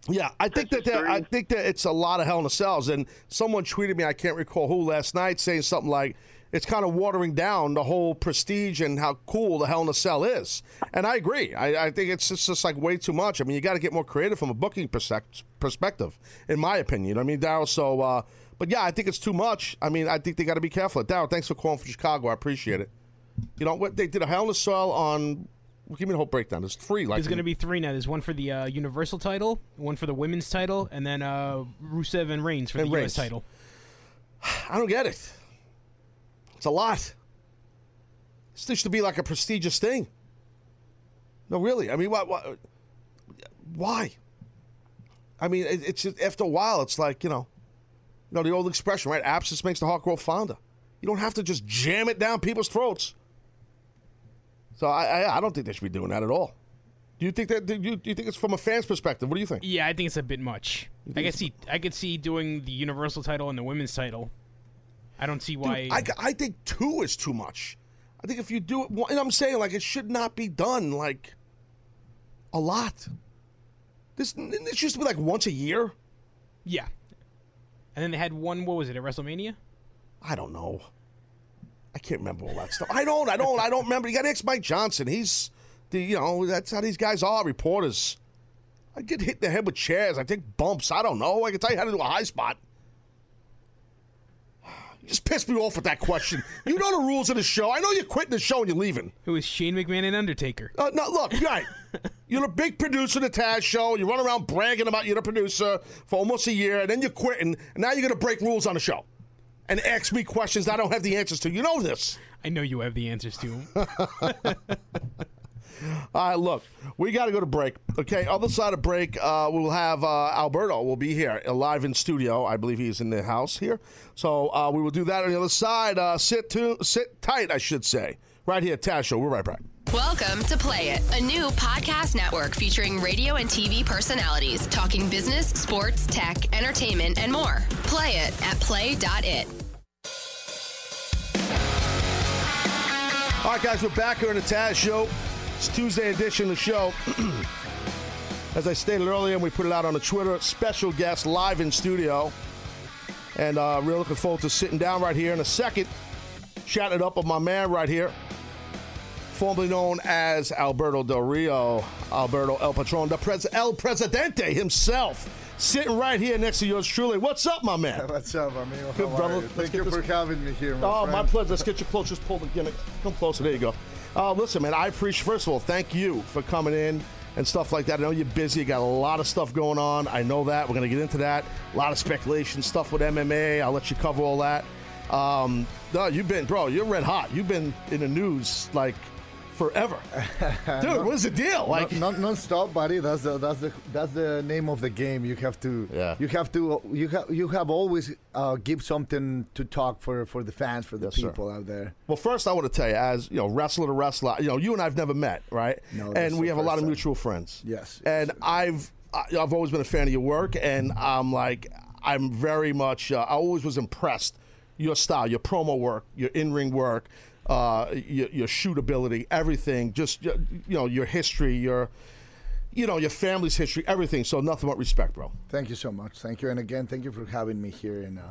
[SPEAKER 1] Yeah, I think that there, I think that it's a lot of Hell in the Cells, and someone tweeted me, I can't recall who last night, saying something like it's kind of watering down the whole prestige and how cool the Hell in a Cell is, and I agree. I, I think it's just, just like way too much. I mean, you got to get more creative from a booking perspective, in my opinion. You know what I mean, Daryl. So, uh, but yeah, I think it's too much. I mean, I think they got to be careful. Daryl, thanks for calling from Chicago. I appreciate it. You know what? They did a Hell in a Cell on. Give me the whole breakdown. There's three. Like
[SPEAKER 5] There's going to be three now. There's one for the uh, Universal title, one for the women's title, and then uh, Rusev and Reigns for
[SPEAKER 1] And
[SPEAKER 5] the
[SPEAKER 1] Reigns.
[SPEAKER 5] U.S. title.
[SPEAKER 1] I don't get it. It's a lot. This used to be like a prestigious thing. No, really. I mean, what why? I mean, it, it's just, after a while, it's like you know, you know the old expression, right? Absence makes the heart grow fonder. You don't have to just jam it down people's throats. So I, I, I don't think they should be doing that at all. Do you think that? Do you, do you think it's from a fan's perspective? What do you think?
[SPEAKER 5] Yeah, I think it's a bit much. I could see I could see doing the Universal title and the women's title. I don't see
[SPEAKER 1] Dude,
[SPEAKER 5] why.
[SPEAKER 1] I, I think two is too much. I think if you do it, and I'm saying like it should not be done like a lot. This this to be like once a year.
[SPEAKER 5] yeah. And then they had one. What was it at WrestleMania?
[SPEAKER 1] I don't know. I can't remember all that stuff. I don't. I don't. I don't remember. You got to ask Mike Johnson. He's the you know that's how these guys are. Reporters. I get hit in the head with chairs. I take bumps. I don't know. I can tell you how to do a high spot. You just pissed me off with that question. You know the rules of the show. I know you're quitting the show and you're leaving.
[SPEAKER 5] Who is Shane McMahon and Undertaker.
[SPEAKER 1] Uh, no, look, right. You're a big producer of the Taz show. You run around bragging about you're the producer for almost a year, and then you're quitting, and now you're going to break rules on the show and ask me questions I don't have the answers to. You know this.
[SPEAKER 5] I know you have the answers to.
[SPEAKER 1] All right, look, we got to go to break. Okay, other side of break, uh, we'll have uh, Alberto will be here live in studio. I believe he's in the house here, so uh, we will do that on the other side. Uh, sit to, sit tight, I should say, right here, Taz Show. We're right back.
[SPEAKER 9] Welcome to Play It, a new podcast network featuring radio and TV personalities talking business, sports, tech, entertainment, and more. Play it at play.it.
[SPEAKER 1] All right, guys, we're back here on the Taz Show. It's Tuesday edition of the show. As I stated earlier, and we put it out on the Twitter, special guest live in studio. And uh, really looking forward to sitting down right here in a second, chatting it up with my man right here, formerly known as Alberto Del Rio, Alberto El Patron, the Pres- El Presidente himself, sitting right here next to yours truly. What's up, my man?
[SPEAKER 10] What's up, amigo?
[SPEAKER 1] Good,
[SPEAKER 10] How
[SPEAKER 1] brother.
[SPEAKER 10] you? Thank you for having me here, my
[SPEAKER 1] Oh, my
[SPEAKER 10] friend.
[SPEAKER 1] pleasure. Let's get you close. Just pull the gimmick. Come closer. There you go. Uh, listen, man, I appreciate, first of all, thank you for coming in and stuff like that. I know you're busy. You got a lot of stuff going on. I know that. We're going to get into that. A lot of speculation stuff with MMA. I'll let you cover all that. Um, no, you've been, bro, you're red hot. You've been in the news like forever. Dude, what's the deal? Like,
[SPEAKER 10] non, non-stop, buddy. That's the that's the that's the name of the game. You have to
[SPEAKER 1] Yeah.
[SPEAKER 10] you have to you have you have always uh, give something to talk for for the fans for the
[SPEAKER 1] Yes, sir.
[SPEAKER 10] people out there.
[SPEAKER 1] Well, first I want to tell you, as you know, wrestler to wrestler, you know, you and I've never met, right?
[SPEAKER 10] No,
[SPEAKER 1] and we have a lot of
[SPEAKER 10] time.
[SPEAKER 1] mutual friends.
[SPEAKER 10] Yes,
[SPEAKER 1] And I've I- I've always been a fan of your work, and I'm like, I'm very much. Uh, I always was impressed your style, your promo work, your in ring work, uh, your, your shoot ability, everything. Just you know, your history, your you know, your family's history, everything. So nothing but respect, bro.
[SPEAKER 10] Thank you so much. Thank you, and again, thank you for having me here and uh,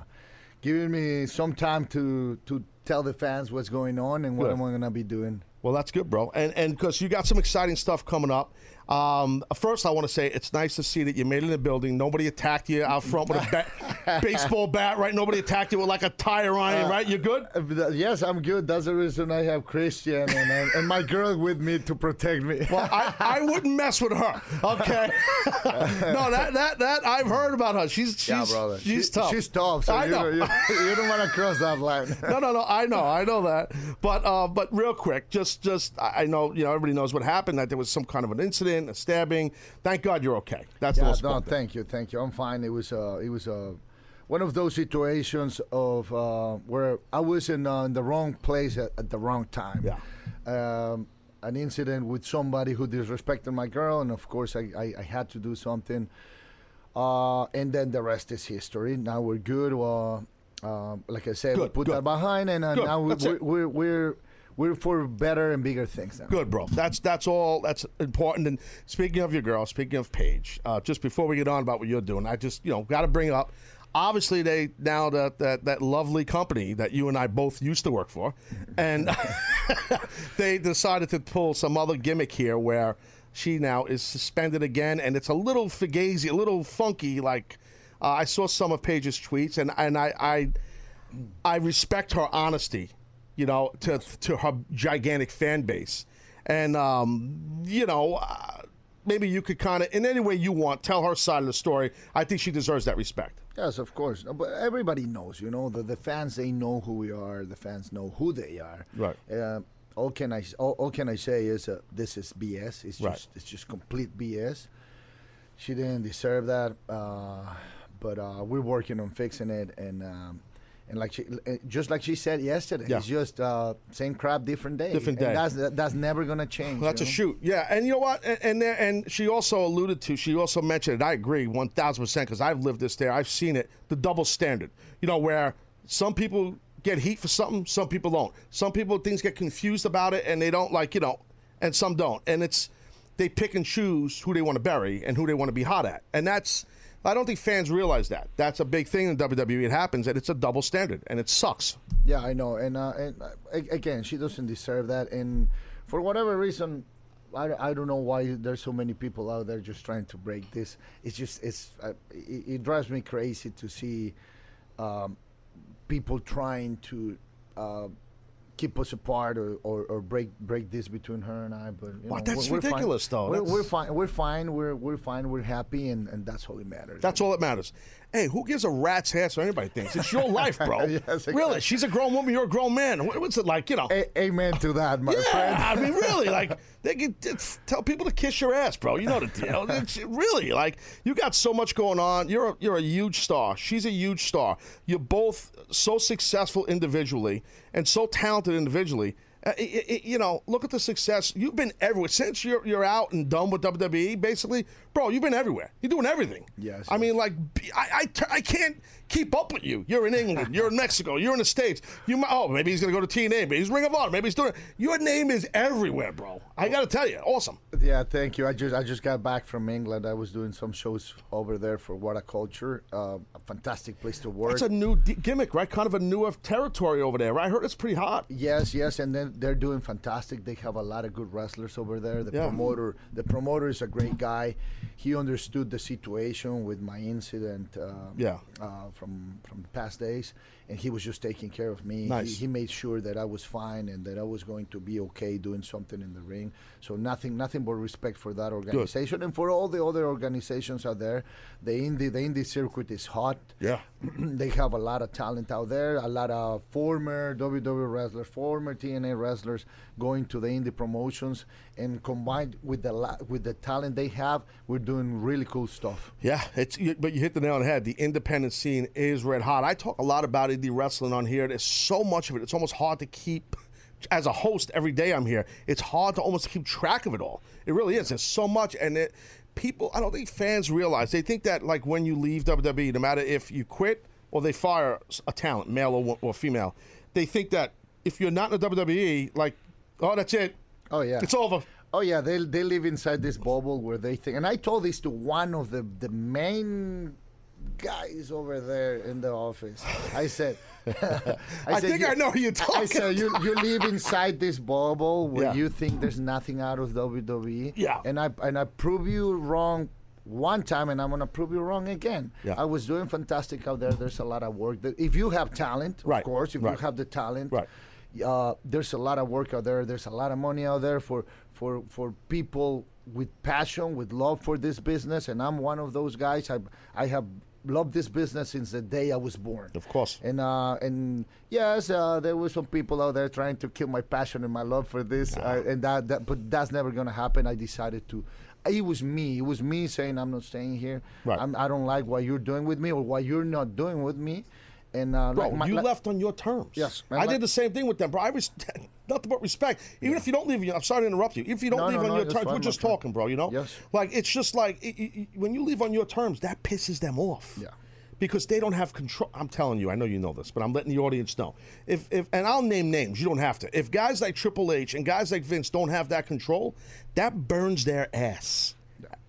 [SPEAKER 10] giving me some time to to tell the fans what's going on and what
[SPEAKER 1] Good.
[SPEAKER 10] am I gonna be doing.
[SPEAKER 1] Well, that's good, bro. And and because you got some exciting stuff coming up. Um, first, I want to say it's nice to see that you made it in the building. Nobody attacked you out front with a bat, baseball bat, right? Nobody attacked you with like a tire iron, right? You good?
[SPEAKER 10] Uh, uh, Yes, I'm good. That's the reason I have Christian and and, and my girl with me to protect me.
[SPEAKER 1] Well, I, I wouldn't mess with her. Okay. no, that that that I've heard about her. She's she's
[SPEAKER 10] yeah, brother.
[SPEAKER 1] she's
[SPEAKER 10] She-
[SPEAKER 1] tough.
[SPEAKER 10] She's tough. So
[SPEAKER 1] I
[SPEAKER 10] you,
[SPEAKER 1] know.
[SPEAKER 10] You, you don't want to cross that line.
[SPEAKER 1] no, no, no. I know, I know that. But, uh, but real quick, just, just, I know, you know, everybody knows what happened. That there was some kind of an incident, a stabbing. Thank God you're okay. That's the
[SPEAKER 10] Yeah,
[SPEAKER 1] most
[SPEAKER 10] no,
[SPEAKER 1] important
[SPEAKER 10] thank you, thank you. I'm fine. It was uh, it was uh, one of those situations of uh, where I was in, uh, in the wrong place at, at the wrong time.
[SPEAKER 1] Yeah.
[SPEAKER 10] Um, an incident with somebody who disrespected my girl, and of course I, I, I had to do something. Uh, and then the rest is history. Now we're good. Uh, uh, like I said, we put
[SPEAKER 1] good.
[SPEAKER 10] that behind, and uh, now we, we're, we're we're we're for better and bigger things now.
[SPEAKER 1] Good, bro. That's that's all. That's important. And speaking of your girl, speaking of Paige, uh, just before we get on about what you're doing, I just you know got to bring up. Obviously, they now that, that that lovely company that you and I both used to work for, and they decided to pull some other gimmick here where she now is suspended again, and it's a little fugazi, a little funky. Like uh, I saw some of Paige's tweets, and and I I, I respect her honesty, you know, to to her gigantic fan base, and um, you know. Uh, Maybe you could kind of, in any way you want, tell her side of the story. I think she deserves that respect.
[SPEAKER 10] Yes, of course. But everybody knows, you know, the, the fans they know who we are. The fans know who they are.
[SPEAKER 1] Right.
[SPEAKER 10] Uh, all can I all, all can I say is uh, this is BS. It's
[SPEAKER 1] Right.
[SPEAKER 10] just it's just complete BS. She didn't deserve that, uh, but uh, we're working on fixing it, and um, and like she, uh, just like she said yesterday,
[SPEAKER 1] Yeah.
[SPEAKER 10] it's just uh, same crap, different day.
[SPEAKER 1] Different
[SPEAKER 10] And
[SPEAKER 1] day.
[SPEAKER 10] that's that's never gonna change.
[SPEAKER 1] That's
[SPEAKER 10] you
[SPEAKER 1] a
[SPEAKER 10] know?
[SPEAKER 1] shoot. Yeah, and you know what? And and, there, and she also alluded to. She also mentioned it. I agree, one thousand percent, because I've lived this there. I've seen it. The double standard. You know, where some people get heat for something, some people don't. Some people things get confused about it, and they don't like you know, and some don't. And it's they pick and choose who they want to bury and who they want to be hot at, and that's. I don't think fans realize that. That's a big thing in WWE. It happens, and it's a double standard, and it sucks.
[SPEAKER 10] Yeah, I know, and uh, and uh, again, she doesn't deserve that, and for whatever reason, I, I don't know why there's so many people out there just trying to break this. It's just it's uh, it, it drives me crazy to see um, people trying to. Keep us apart or, or, or break break this between her and I, but you
[SPEAKER 1] What?
[SPEAKER 10] know,
[SPEAKER 1] That's
[SPEAKER 10] we're, we're
[SPEAKER 1] ridiculous, though.
[SPEAKER 10] We're, we're fine. We're fine. We're we're fine. We're happy, and, and that's all that matters.
[SPEAKER 1] That's all that matters. Hey, who gives a rat's ass what anybody thinks? It's your life, bro.
[SPEAKER 10] Yes, exactly.
[SPEAKER 1] Really, she's a grown woman. You're a grown man. What's it like? You know?
[SPEAKER 10] A- amen to that, my friend.
[SPEAKER 1] yeah, I mean, really, like they can tell people to kiss your ass, bro. You know the deal. It's really, like you got so much going on. You're a, you're a huge star. She's a huge star. You're both so successful individually and so talented individually. Uh, i- i- you know, look at the success. You've been everywhere since you're you're out and done with WWE. Basically, bro, you've been everywhere. You're doing everything.
[SPEAKER 10] Yes,
[SPEAKER 1] I mean, like I, I can't keep up with you. You're in England. You're in Mexico. You're in the states. You might, oh maybe he's gonna go to TNA. Maybe he's Ring of Honor. Maybe he's doing. Your name is everywhere, bro. I gotta tell you, awesome.
[SPEAKER 10] Yeah, thank you. I just I just got back from England. I was doing some shows over there for What a Culture. Uh, a fantastic place to work.
[SPEAKER 1] It's a new d- gimmick, right? Kind of a newer territory over there. Right? I heard it's pretty hot.
[SPEAKER 10] Yes, yes, and then they're doing fantastic. They have a lot of good wrestlers over there. The
[SPEAKER 1] Yeah.
[SPEAKER 10] promoter, the promoter is a great guy. He understood the situation with my incident. Uh,
[SPEAKER 1] Yeah.
[SPEAKER 10] Uh, from from the past days, and he was just taking care of me.
[SPEAKER 1] Nice.
[SPEAKER 10] He, he made sure that I was fine and that I was going to be okay doing something in the ring. So nothing, nothing but respect for that organization and for all the other organizations out there. The indie, the indie circuit is hot.
[SPEAKER 1] Yeah.
[SPEAKER 10] they have a lot of talent out there. A lot of former WWE wrestlers, former TNA wrestlers going to the indie promotions, and combined with the la- with the talent they have, we're doing really cool stuff.
[SPEAKER 1] Yeah, it's you- but you hit the nail on the head. The independent scene is red hot. I talk a lot about indie wrestling on here. There's so much of it. It's almost hard to keep. As a host, every day I'm here, it's hard to almost keep track of it all. It really is. There's so much, and it, people. I don't think fans realize. They think that like when you leave WWE, no matter if you quit or they fire a talent, male or, or female, they think that if you're not in the WWE, like, oh, that's it.
[SPEAKER 10] Oh yeah,
[SPEAKER 1] It's over.
[SPEAKER 10] Oh yeah, they they live inside this bubble where they think. And I told this to one of the the main guys over there in the office. I said,
[SPEAKER 1] I think I know who you're talking.
[SPEAKER 10] I said you you live inside this bubble where
[SPEAKER 1] Yeah.
[SPEAKER 10] you think there's nothing out of WWE.
[SPEAKER 1] Yeah.
[SPEAKER 10] And I and I prove you wrong. One time, and I'm gonna prove you wrong again.
[SPEAKER 1] Yeah.
[SPEAKER 10] I was doing fantastic out there. There's a lot of work. If you have talent,
[SPEAKER 1] Right,
[SPEAKER 10] of course, if
[SPEAKER 1] right.
[SPEAKER 10] you have the talent,
[SPEAKER 1] Right.
[SPEAKER 10] Uh, there's a lot of work out there. There's a lot of money out there for for for people with passion, with love for this business, and I'm one of those guys. I I have loved this business since the day I was born.
[SPEAKER 1] Of course.
[SPEAKER 10] And uh, and yes, uh, there were some people out there trying to kill my passion and my love for this, uh, and that, that but that's never gonna happen. I decided to. It was me. It was me saying I'm not staying here.
[SPEAKER 1] Right.
[SPEAKER 10] I'm, I don't like what you're doing with me or what you're not doing with me. And uh,
[SPEAKER 1] Bro,
[SPEAKER 10] like my-
[SPEAKER 1] you
[SPEAKER 10] like-
[SPEAKER 1] left on your terms.
[SPEAKER 10] Yes,
[SPEAKER 1] I
[SPEAKER 10] like-
[SPEAKER 1] did the same thing with them, bro. I was nothing but respect. Even if you don't leave, I'm sorry to interrupt you. If you don't
[SPEAKER 10] No,
[SPEAKER 1] leave
[SPEAKER 10] no,
[SPEAKER 1] on
[SPEAKER 10] no,
[SPEAKER 1] your terms,
[SPEAKER 10] fine,
[SPEAKER 1] we're just
[SPEAKER 10] friend.
[SPEAKER 1] talking, bro. You know,
[SPEAKER 10] Yes.
[SPEAKER 1] like it's just like it, it- when you leave on your terms, that pisses them off.
[SPEAKER 10] Yeah.
[SPEAKER 1] because they don't have control. I'm telling you, I know you know this, but I'm letting the audience know. If if and I'll name names. You don't have to. If guys like Triple H and guys like Vince don't have that control, that burns their ass.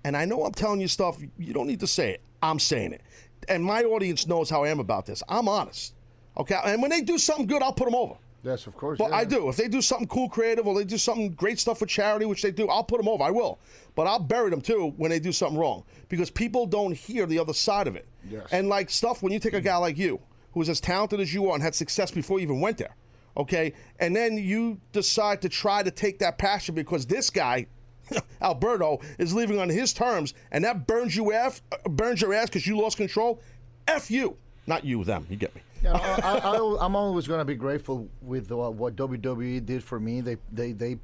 [SPEAKER 1] And I know I'm telling you stuff. You don't need to say it. I'm saying it. And my audience knows how I am about this. I'm honest. Okay. And when they do something good, I'll put them over.
[SPEAKER 10] Yes, of course.
[SPEAKER 1] But
[SPEAKER 10] yeah.
[SPEAKER 1] I do. If they do something cool, creative, or they do something great stuff for charity, which they do, I'll put them over. I will. But I'll bury them too when they do something wrong because people don't hear the other side of it.
[SPEAKER 10] Yes.
[SPEAKER 1] And like stuff when you take a guy like you, who was as talented as you are and had success before you even went there, okay, and then you decide to try to take that passion because this guy. Alberto is leaving on his terms, and that burns you ass, burns your ass because you lost control. F you, not you, them. You get me?
[SPEAKER 10] Yeah, I, I'm always going to be grateful with uh, what WWE did for me. They, they, they,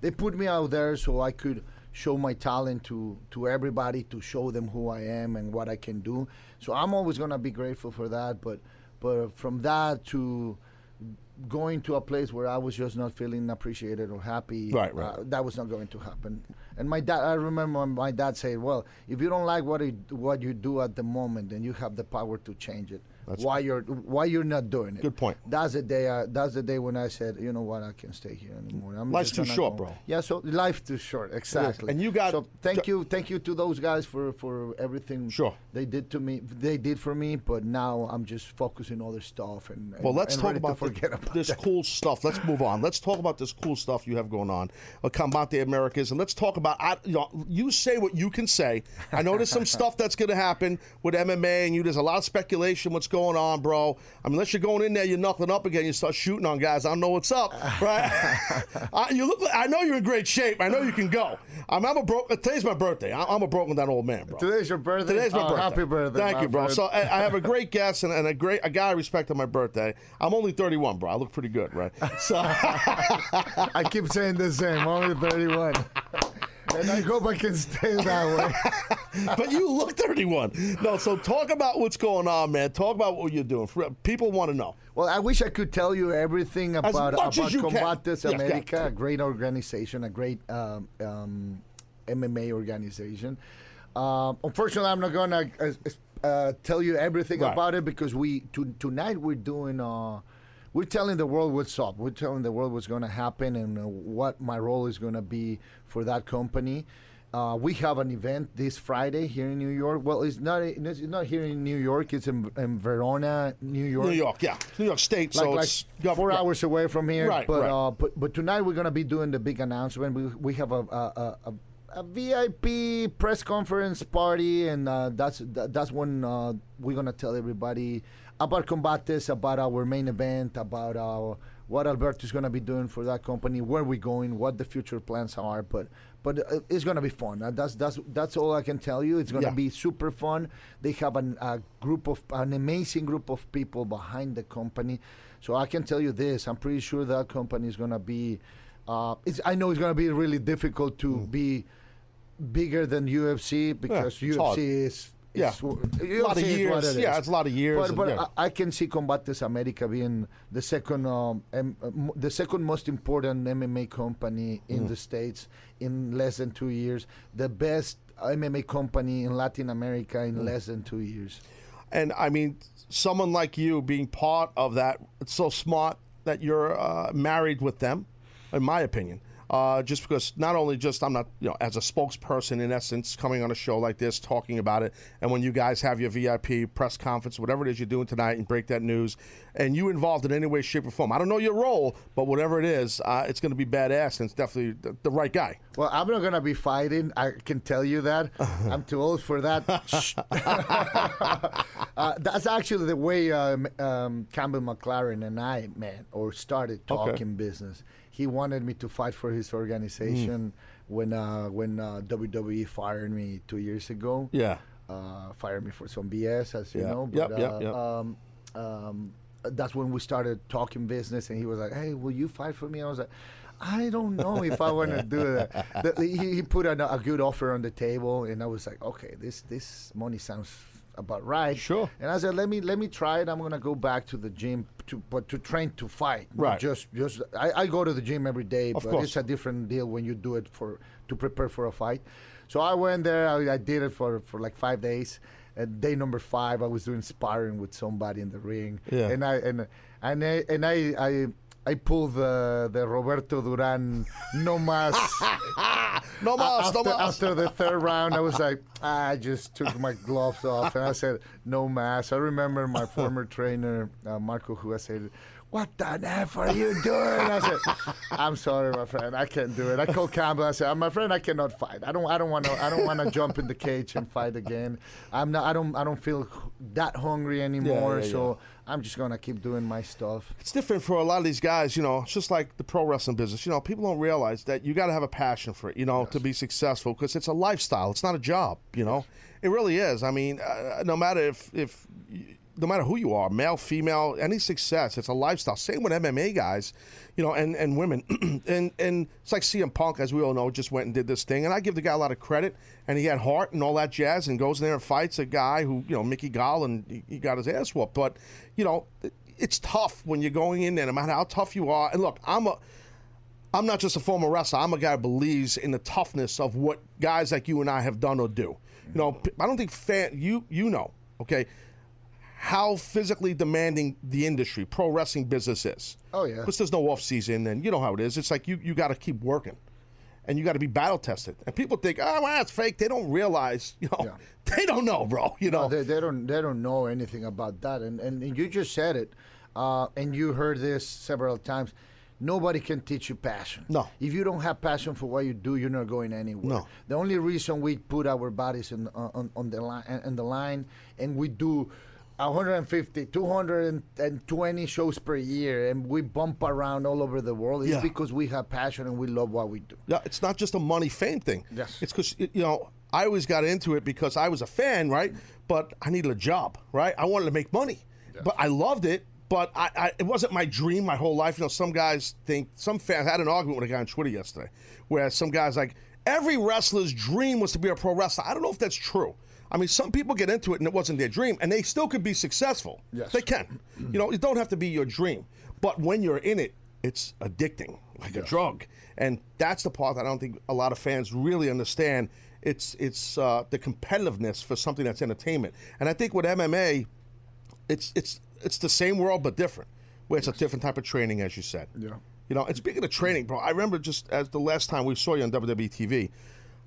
[SPEAKER 10] they put me out there so I could show my talent to to everybody, to show them who I am and what I can do. So I'm always going to be grateful for that. But, but from that to going to a place where I was just not feeling appreciated or happy,
[SPEAKER 1] Right, right.
[SPEAKER 10] uh, that was not going to happen. And my dad, I remember my dad said, "Well, if you don't like what you, what you do at the moment, then you have the power to change it.
[SPEAKER 1] That's
[SPEAKER 10] why you're why you're not doing it."
[SPEAKER 1] Good point.
[SPEAKER 10] That's the day. I, that's the day when I said, "You know what? I can't stay here anymore. I'm
[SPEAKER 1] Life's too short,
[SPEAKER 10] go."
[SPEAKER 1] bro.
[SPEAKER 10] Yeah, so life too short. Exactly.
[SPEAKER 1] And you got-
[SPEAKER 10] So thank you, thank you to those guys for for everything.
[SPEAKER 1] Sure.
[SPEAKER 10] They did to me. They did for me. But now I'm just focusing on other stuff and. and
[SPEAKER 1] Well, let's
[SPEAKER 10] and
[SPEAKER 1] talk about, the-
[SPEAKER 10] about
[SPEAKER 1] this
[SPEAKER 10] that.
[SPEAKER 1] cool stuff. Let's move on. Let's talk about this cool stuff you have going on, uh, Combate Americas, and let's talk about. I, you, know, you say what you can say. I know there's some stuff that's going to happen with MMA, and you. There's a lot of speculation. What's going on, bro? I mean, unless you're going in there, you're knuckling up again. You start shooting on guys. I don't know what's up, right? I, you look. like- I know you're in great shape. I know you can go. I'm, I'm a broke. Today's my birthday. I, I'm a broken down old man, bro.
[SPEAKER 10] Today's your birthday.
[SPEAKER 1] Today's my
[SPEAKER 10] Oh,
[SPEAKER 1] birthday.
[SPEAKER 10] Happy birthday.
[SPEAKER 1] Thank you, bro.
[SPEAKER 10] friend.
[SPEAKER 1] So I, I have a great guest and, and a great a guy I respect on my birthday. I'm only 31, bro. I look pretty good, right? So
[SPEAKER 10] I keep saying the same. I'm Only 31. And I hope I can stay that way.
[SPEAKER 1] but you look 31. No, so talk about what's going on, man. Talk about what you're doing. People want to know.
[SPEAKER 10] Well, I wish I could tell you everything about about. Combates America, a great organization, a great um, um, MMA organization. Um, unfortunately, I'm not gonna uh, uh, tell you everything
[SPEAKER 1] Right.
[SPEAKER 10] about it because we to, tonight we're doing. Uh, we're telling the world what's up. We're telling the world what's going to happen and uh, what my role is going to be for that company. Uh, we have an event this Friday here in New York. Well, it's not. It's not here in New York. It's in, in Verona, New York
[SPEAKER 1] New York, yeah. New York State.
[SPEAKER 10] like,
[SPEAKER 1] so
[SPEAKER 10] like
[SPEAKER 1] it's
[SPEAKER 10] four
[SPEAKER 1] right.
[SPEAKER 10] hours away from here.
[SPEAKER 1] Right,
[SPEAKER 10] but,
[SPEAKER 1] right.
[SPEAKER 10] Uh, but but tonight we're gonna be doing the big announcement. We we have a a, a, a VIP press conference party, and uh, that's that, that's when uh, we're gonna tell everybody about Combates, about our main event, about our what Alberto is gonna be doing for that company, where we're going, what the future plans are. But but uh, it's gonna be fun. Uh, that's that's that's all I can tell you. It's gonna
[SPEAKER 1] Yeah.
[SPEAKER 10] be super fun. They have an, a group of an amazing group of people behind the company. So I can tell you this: I'm pretty sure that company is gonna be. Uh, it's, I know it's gonna be really difficult to
[SPEAKER 1] Mm.
[SPEAKER 10] be bigger than UFC because
[SPEAKER 1] it's
[SPEAKER 10] UFC
[SPEAKER 1] hard.
[SPEAKER 10] is.
[SPEAKER 1] Yeah. A lot of
[SPEAKER 10] UFC is what
[SPEAKER 1] years.
[SPEAKER 10] it
[SPEAKER 1] Yeah, it's a lot of years
[SPEAKER 10] But,
[SPEAKER 1] and-
[SPEAKER 10] but
[SPEAKER 1] yeah.
[SPEAKER 10] I, I can see Combates America being the second, um, uh, the second most important MMA company in
[SPEAKER 1] Mm.
[SPEAKER 10] the states in less than two years. The best MMA company in Latin America in
[SPEAKER 1] Mm.
[SPEAKER 10] less than two years.
[SPEAKER 1] And I mean, someone like you being part of that, it's so smart that you're uh, married with them, in my opinion. Uh, just because not only just I'm not you know as a spokesperson in essence coming on a show like this talking about it, and when you guys have your VIP press conference, whatever it is you're doing tonight, and break that news, and you involved in any way, shape, or form. I don't know your role, but whatever it is, uh, it's going to be badass, and it's definitely the, the right guy.
[SPEAKER 10] Well, I'm not gonna be fighting. I can tell you that. I'm too old for that. Uh, that's actually the way um, um, Campbell McLaren and I met or started
[SPEAKER 1] Okay.
[SPEAKER 10] talking business. He wanted me to fight for his organization when uh, when uh, WWE fired me two years ago.
[SPEAKER 1] Yeah.
[SPEAKER 10] uh, fired me for some BS, as you
[SPEAKER 1] Yeah.
[SPEAKER 10] know.
[SPEAKER 1] Yep,
[SPEAKER 10] But,
[SPEAKER 1] yep,
[SPEAKER 10] uh,
[SPEAKER 1] yep.
[SPEAKER 10] Um, um, that's when we started talking business, and he was like, "Hey, will you fight for me?" I was like. I don't know if I want to do that. The- he, he put a, a good offer on the table, and I was like, okay, this this money sounds about right.
[SPEAKER 1] Sure.
[SPEAKER 10] And I said, let me let me try it. I'm gonna go back to the gym to but to train to fight.
[SPEAKER 1] Right.
[SPEAKER 10] Just just I, I go to the gym every day,
[SPEAKER 1] Of
[SPEAKER 10] but
[SPEAKER 1] course.
[SPEAKER 10] it's a different deal when you do it for to prepare for a fight. So I went there. I, I did it for for like five days. at day number five, I was doing sparring with somebody in the ring,
[SPEAKER 1] Yeah.
[SPEAKER 10] and I and and I and I. I I pulled the the Roberto Duran no mas
[SPEAKER 1] No mas,
[SPEAKER 10] after,
[SPEAKER 1] no mas.
[SPEAKER 10] after the third round, I was like, I just took my gloves off and I said, no mas. I remember my former trainer, uh, Marco, who said, what the F are you doing? I said, I'm sorry, my friend, I can't do it. I called Campbell. I said, my friend, I cannot fight. I don't, I don't want to, I don't want to jump in the cage and fight again. I'm not, I don't, I don't feel that hungry anymore.
[SPEAKER 1] yeah,
[SPEAKER 10] so I'm just gonna keep doing my stuff.
[SPEAKER 1] It's different for a lot of these guys, you know, it's just like the pro wrestling business. You know, people don't realize that you got to have a passion for it, you know, to be successful because it's a lifestyle. It's not a job, you know. It really is. I mean, uh, no matter if if no matter who you are, male, female, any success, it's a lifestyle. Same with MMA guys, you know, and and women, and and it's like CM Punk, as we all know, just went and did this thing, and I give the guy a lot of credit, and he had heart and all that jazz, and goes in there and fights a guy who, you know, Mickey Gall, and he, he got his ass whooped, but you know. It's tough when you're going in there, no matter how tough you are. And look, I'm a, I'm not just a former wrestler. I'm a guy who believes in the toughness of what guys like you and I have done or do. You know, I don't think fan you you know, okay, how physically demanding the industry, pro wrestling business is.
[SPEAKER 10] Oh, yeah.
[SPEAKER 1] Because there's no off season, and you know how it is. It's like you you got to keep working, and you got to be battle tested. And people think, oh, well, that's fake. They don't realize, you know, they don't know, bro. You know,
[SPEAKER 10] No, they, they don't they don't know anything about that, and and you just said it, uh, and you heard this several times. Nobody can teach you passion.
[SPEAKER 1] No.
[SPEAKER 10] If you don't have passion for what you do, you're not going anywhere.
[SPEAKER 1] No.
[SPEAKER 10] The only reason we put our bodies in, on, on the line, in the line, and we do 150, 220 shows per year, and we bump around all over the world,
[SPEAKER 1] Yeah.
[SPEAKER 10] because we have passion and we love what we do.
[SPEAKER 1] Yeah, it's not just a money fame thing.
[SPEAKER 10] Yes.
[SPEAKER 1] It's because, you know, I always got into it because I was a fan, right? But I needed a job, right? I wanted to make money. But I loved it, but I, I it wasn't my dream my whole life. You know, some guys think, some fans, I had an argument with a guy on Twitter yesterday where some guys like, every wrestler's dream was to be a pro wrestler. I don't know if that's true. I mean, some people get into it and it wasn't their dream, and they still could be successful.
[SPEAKER 10] Yes.
[SPEAKER 1] They can. You know, it don't have to be your dream. But when you're in it, it's addicting, like a drug. And that's the part that I don't think a lot of fans really understand. It's it's uh, the competitiveness for something that's entertainment. And I think with MMA, it's it's it's the same world but different, where it's a different type of training, as you said.
[SPEAKER 10] Yeah.
[SPEAKER 1] You know, and speaking of training, bro, I remember just as the last time we saw you on WWE TV,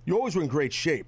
[SPEAKER 1] you always were in great shape.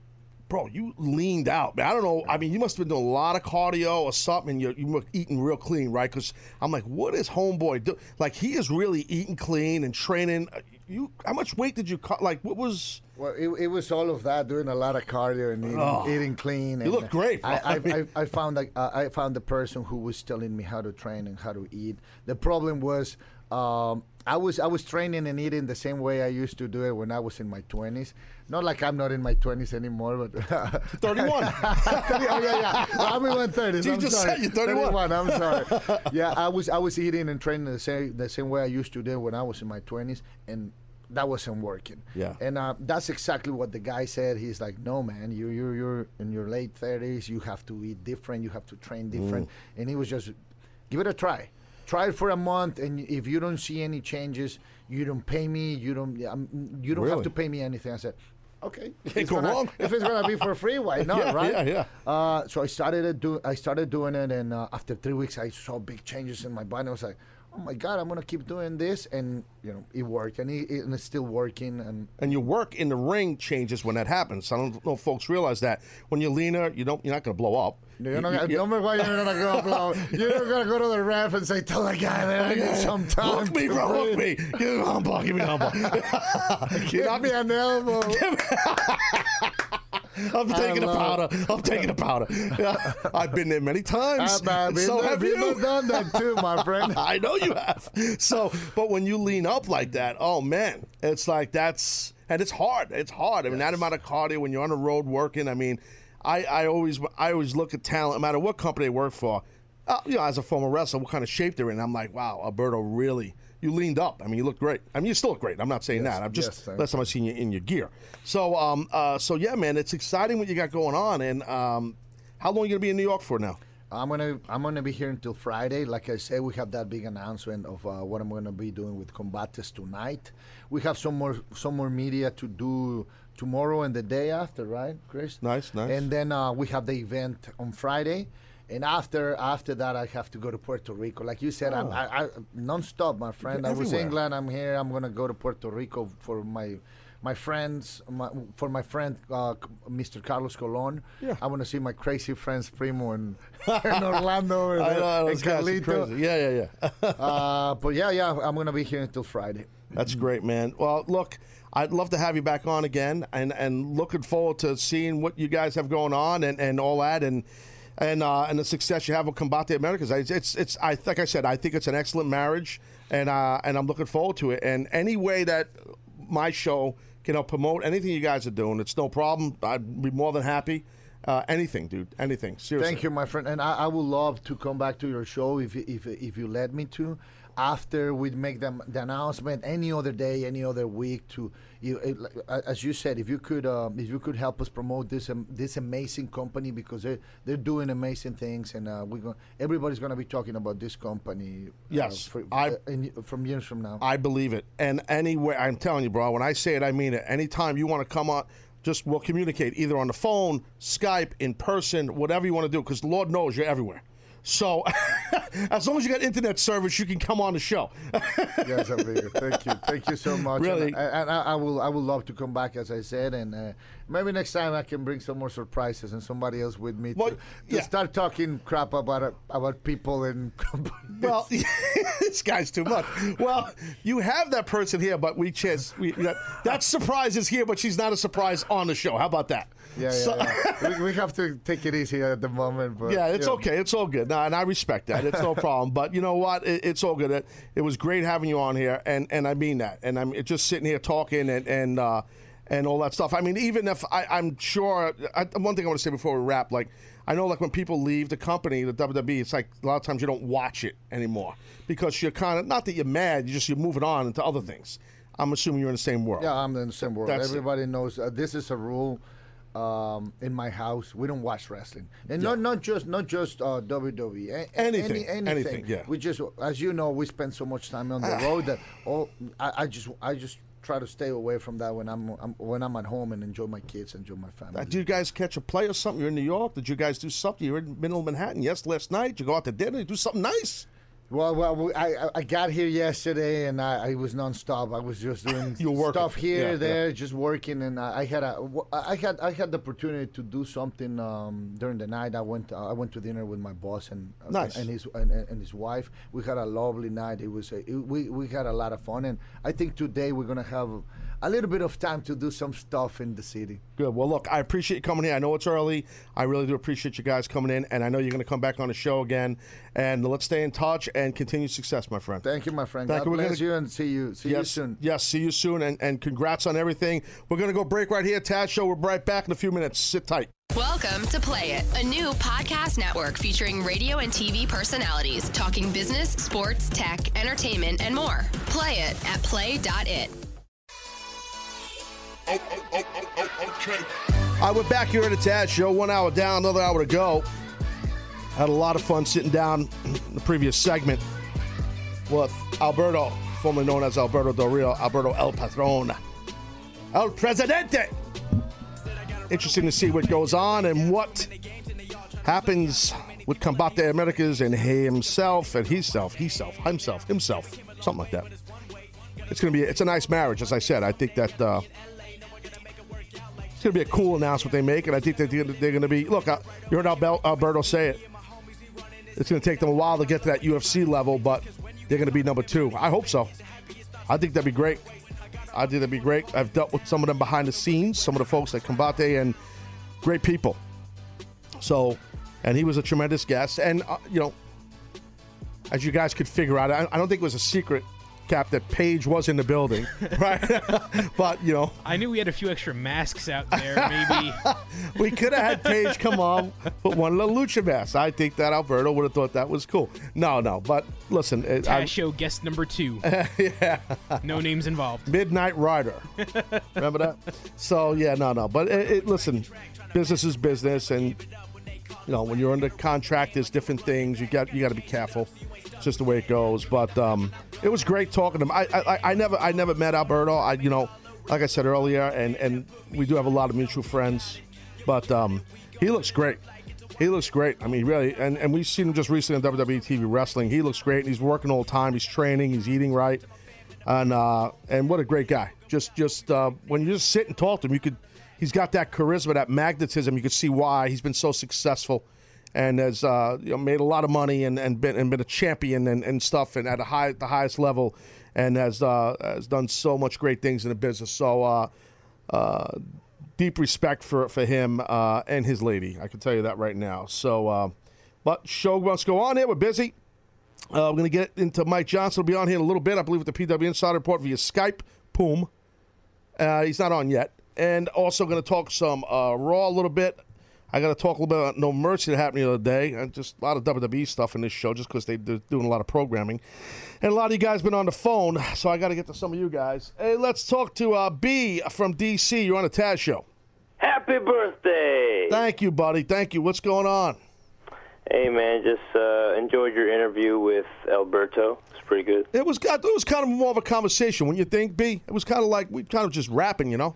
[SPEAKER 1] Bro, you leaned out, man. I don't know. I mean, you must have been doing a lot of cardio or something. And you you were eating real clean, right? Because I'm like, what is homeboy do? Like, he is really eating clean and training. Uh, You, how much weight did you cut? Like, what was?
[SPEAKER 10] Well, it, it was all of that, doing a lot of cardio and eating,
[SPEAKER 1] Oh.
[SPEAKER 10] eating clean.
[SPEAKER 1] You
[SPEAKER 10] and
[SPEAKER 1] look great,
[SPEAKER 10] I, I
[SPEAKER 1] I,
[SPEAKER 10] I found like uh, I found the person who was telling me how to train and how to eat. The problem was um, I was I was training and eating the same way I used to do it when I was in my twenties. Not like I'm not in my twenties anymore, but
[SPEAKER 1] 31.
[SPEAKER 10] oh, yeah, yeah. Well, I'm in my thirties.
[SPEAKER 1] You
[SPEAKER 10] I'm
[SPEAKER 1] just
[SPEAKER 10] sorry.
[SPEAKER 1] said you're 31.
[SPEAKER 10] I'm sorry. Yeah, I was I was eating and training the same the same way I used to do when I was in my twenties, and that wasn't working.
[SPEAKER 1] Yeah.
[SPEAKER 10] And uh, that's exactly what the guy said. He's like, "No, man, you you you're in your late thirties. You have to eat different. You have to train different."
[SPEAKER 1] Mm.
[SPEAKER 10] And he was just, "Give it a try. Try it for a month, and if you don't see any changes, you don't pay me. You don't um, you don't
[SPEAKER 1] Really?
[SPEAKER 10] have to pay me anything." I said. Okay. If it's, gonna,
[SPEAKER 1] wrong.
[SPEAKER 10] if it's gonna be for free, why not?
[SPEAKER 1] Yeah,
[SPEAKER 10] right?
[SPEAKER 1] yeah, yeah.
[SPEAKER 10] Uh, so I started do. I started doing it, and uh, after three weeks, I saw big changes in my body. I was like, "Oh Oh my god, I'm gonna keep doing this," and you know, it worked, and, it, and it's still working. And
[SPEAKER 1] and your work in the ring changes when that happens. I don't know if folks realize that. When you're leaner, you don't you're not going to blow up.
[SPEAKER 10] you're not
[SPEAKER 1] You-
[SPEAKER 10] gonna, don't why you're gonna go. Blow. You're gonna go to the ref and say, "Tell the guy that I need some time."
[SPEAKER 1] Hook me, bro.
[SPEAKER 10] Breathe.
[SPEAKER 1] me. Give me a humble. Give me a humble.
[SPEAKER 10] Give me an elbow.
[SPEAKER 1] I'm taking the
[SPEAKER 10] love-
[SPEAKER 1] powder. I'm taking the powder. I've been there many times.
[SPEAKER 10] I've been
[SPEAKER 1] so
[SPEAKER 10] there,
[SPEAKER 1] have you.
[SPEAKER 10] done that too, my friend.
[SPEAKER 1] I know you have. So, but when you lean up like that, oh man, it's like that's and it's hard. It's hard. I mean, that amount of cardio when you're on the road working. I mean, I, I always I always look at talent, no matter what company they work for. Uh, you know, as a former wrestler, what kind of shape they're in. I'm like, wow, Alberto really. You leaned up. I mean, you look great. I mean, you still look great. I'm not saying
[SPEAKER 10] Yes,
[SPEAKER 1] that. I'm just
[SPEAKER 10] thank
[SPEAKER 1] last time I seen you in your gear. So, um, uh, so yeah, man, it's exciting what you got going on. And um, how long are you gonna be in New York for now?
[SPEAKER 10] I'm gonna I'm gonna be here until Friday. Like I said, we have that big announcement of uh, what I'm gonna be doing with Combates tonight. We have some more some more media to do tomorrow and the day after, right, Chris?
[SPEAKER 1] Nice, nice.
[SPEAKER 10] And then uh, we have the event on Friday. And after after that, I have to go to Puerto Rico. Like you said, I'm
[SPEAKER 1] Oh.
[SPEAKER 10] I, I, nonstop, my friend. I was
[SPEAKER 1] everywhere.
[SPEAKER 10] England. I'm here. I'm gonna go to Puerto Rico for my my friends, my, for my friend uh, Mr. Carlos Colon.
[SPEAKER 1] Yeah.
[SPEAKER 10] I want to see my crazy friends Primo and, and Orlando and,
[SPEAKER 1] I know,
[SPEAKER 10] and
[SPEAKER 1] those guys are
[SPEAKER 10] Carlito.
[SPEAKER 1] crazy. Yeah, yeah, yeah.
[SPEAKER 10] uh, but yeah, yeah, I'm gonna be here until Friday.
[SPEAKER 1] That's great, man. Well, look, I'd love to have you back on again, and and looking forward to seeing what you guys have going on and, and all that, and and uh, and the success you have with Combate Americas. It's it's, it's I like I said, I think it's an excellent marriage, and uh, and I'm looking forward to it. And any way that my show can help promote anything you guys are doing, it's no problem. I'd be more than happy. Uh, anything, dude. Anything. Seriously.
[SPEAKER 10] Thank you, my friend, and I, I would love to come back to your show if if if you let me to. After we make them the announcement, any other day, any other week, to you, it, uh, as you said, if you could, um, if you could help us promote this um, this amazing company because they they're doing amazing things, and uh, we're going everybody's going to be talking about this company. uh,
[SPEAKER 1] Yes,
[SPEAKER 10] for,
[SPEAKER 1] I-
[SPEAKER 10] uh, in, from years from now.
[SPEAKER 1] I believe it. And anyway, I'm telling you, bro, when I say it, I mean it. Anytime you want to come on, just we'll communicate either on the phone, Skype, in person, whatever you want to do, because Lord knows you're everywhere. So as long as you got internet service, you can come on the show.
[SPEAKER 10] yes, amigo. Thank you, thank you so much.
[SPEAKER 1] Really?
[SPEAKER 10] and, I, and I, I will, I will love to come back, as I said, and uh, maybe next time I can bring some more surprises and somebody else with me
[SPEAKER 1] Well,
[SPEAKER 10] to, to
[SPEAKER 1] yeah.
[SPEAKER 10] start talking crap about about people and.
[SPEAKER 1] well, this guy's too much. Well, you have that person here, but we just we, that, that surprise is here, but she's not a surprise on the show. How about that?
[SPEAKER 10] yeah, yeah,
[SPEAKER 1] So-
[SPEAKER 10] yeah. we, we have to take it easy at the moment, but
[SPEAKER 1] Yeah, it's okay. It's all good. No, and I respect that. It's no problem. But you know what? It, it's all good. It, it was great having you on here, and, and I mean that. And I'm just sitting here talking and and uh, and all that stuff. I mean, even if I, I'm sure. I, one thing I want to say before we wrap, like I know, like when people leave the company, the WWE, it's like a lot of times you don't watch it anymore because you're kind of not that you're mad. You just you're moving on into other things. I'm assuming you're in the same world.
[SPEAKER 10] Yeah, I'm in the same world.
[SPEAKER 1] That's-
[SPEAKER 10] Everybody knows uh, this is a rule um, in my house. We don't watch wrestling, and not not just not just uh, WWE. A- a-
[SPEAKER 1] Anything,
[SPEAKER 10] any- anything.
[SPEAKER 1] anything, yeah.
[SPEAKER 10] We just, as you know, we spend so much time on the road that all I, I just I just try to stay away from that when I'm, I'm when I'm at home and enjoy my kids, enjoy my family.
[SPEAKER 1] Did you guys catch a play or something? You're in New York. Did you guys do something? You're in Middle Manhattan. Yes, last night. Did you go out to dinner. You Do something nice.
[SPEAKER 10] Well, well, I I- got here yesterday and I, I was nonstop. I was just doing stuff here,
[SPEAKER 1] Yeah,
[SPEAKER 10] there, just working, and I, I had a I had I had the opportunity to do something um, during the night. I went I went to dinner with my boss and uh,
[SPEAKER 1] Nice.
[SPEAKER 10] and his and, and his wife. We had a lovely night. It was a, it, we we had a lot of fun, and I think today we're gonna have a little bit of time to do some stuff in the city.
[SPEAKER 1] Good. Well, look, I appreciate you coming here. I know it's early. I really do appreciate you guys coming in, and I know you're going to come back on the show again. And let's stay in touch and continue success, my friend.
[SPEAKER 10] Thank you, my friend.
[SPEAKER 1] Thank
[SPEAKER 10] God
[SPEAKER 1] you. We're
[SPEAKER 10] bless
[SPEAKER 1] gonna-
[SPEAKER 10] you, and see you see you soon.
[SPEAKER 1] yes. See you soon, and, and congrats on everything. We're going to go break right here. Taz Show. We're right back in a few minutes. Sit tight.
[SPEAKER 9] Welcome to Play It, a new podcast network featuring radio and TV personalities talking business, sports, tech, entertainment, and more. Play it at play.it.
[SPEAKER 1] All right, we're back here at the Taz Show. One hour down, another hour to go. Had a lot of fun sitting down in the previous segment with Alberto, formerly known as Alberto Del Rio, Alberto El Patron, El Presidente. Interesting to see what goes on and what happens with Combate Americas and he himself and himself, himself, himself, himself, something like that. It's gonna be it's a nice marriage, as I said. I think that uh, it's going to be a cool announcement they make, and I think that they're, they're going to be. Look, uh, you heard Alberto say it. It's going to take them a while to get to that UFC level, but they're going to be number two. I hope so. I think that'd be great. I think that'd be great. I've dealt with some of them behind the scenes, some of the folks at Combate, and great people. So, and he was a tremendous guest. And, uh, you know, as you guys could figure out, I, I don't think it was a secret, Cap, that Paige was in the building, right? but, you know,
[SPEAKER 5] I knew we had a few extra masks out there. Maybe
[SPEAKER 1] we could have had Paige come on, put one little lucha mask. I think that Alberto would have thought that was cool. No, no, but listen, it, I'm-
[SPEAKER 5] Show guest number two.
[SPEAKER 1] yeah,
[SPEAKER 5] No names involved.
[SPEAKER 1] Midnight Rider. Remember that? So yeah, no, no, but it, it, listen, business is business, and you know, when you're under contract, there's different things. You got you got to be careful. It's just the way it goes. But um, it was great talking to him. I, I I never I never met Alberto. I you know, like I said earlier, and and we do have a lot of mutual friends. But um, he looks great. He looks great. I mean, really, and, and we've seen him just recently on WWE TV wrestling. He looks great. And he's working all the time. He's training. He's eating right, and uh, and what a great guy. Just just uh, when you just sit and talk to him, you could. He's got that charisma, that magnetism. You could see why he's been so successful, and has uh, you know, made a lot of money and, and been and been a champion and, and stuff, and at a high the highest level, and has uh, has done so much great things in the business. So. Uh, uh, deep respect for for him uh, and his lady. I can tell you that right now. So, uh, but show must go on here. We're busy. We're going to get into Mike Johnson. Will be on here in a little bit, I believe, with the PW Insider Report via Skype. Poom. He's not on yet. And also going to talk some Raw a little bit. I got to talk a little bit about No Mercy that happened the other day, and just a lot of WWE stuff in this show, just because they, they're doing a lot of programming. And a lot of you guys been on the phone, so I got to get to some of you guys. Hey, let's talk to uh, B from DC. You're on the Taz show.
[SPEAKER 11] Happy birthday!
[SPEAKER 1] Thank you, buddy. Thank you. What's going on?
[SPEAKER 11] Hey, man, just uh, enjoyed your interview with Alberto. It's pretty good.
[SPEAKER 1] It was it was kind of more of a conversation. When you think, B, it was kind of like we kind of just rapping, you know,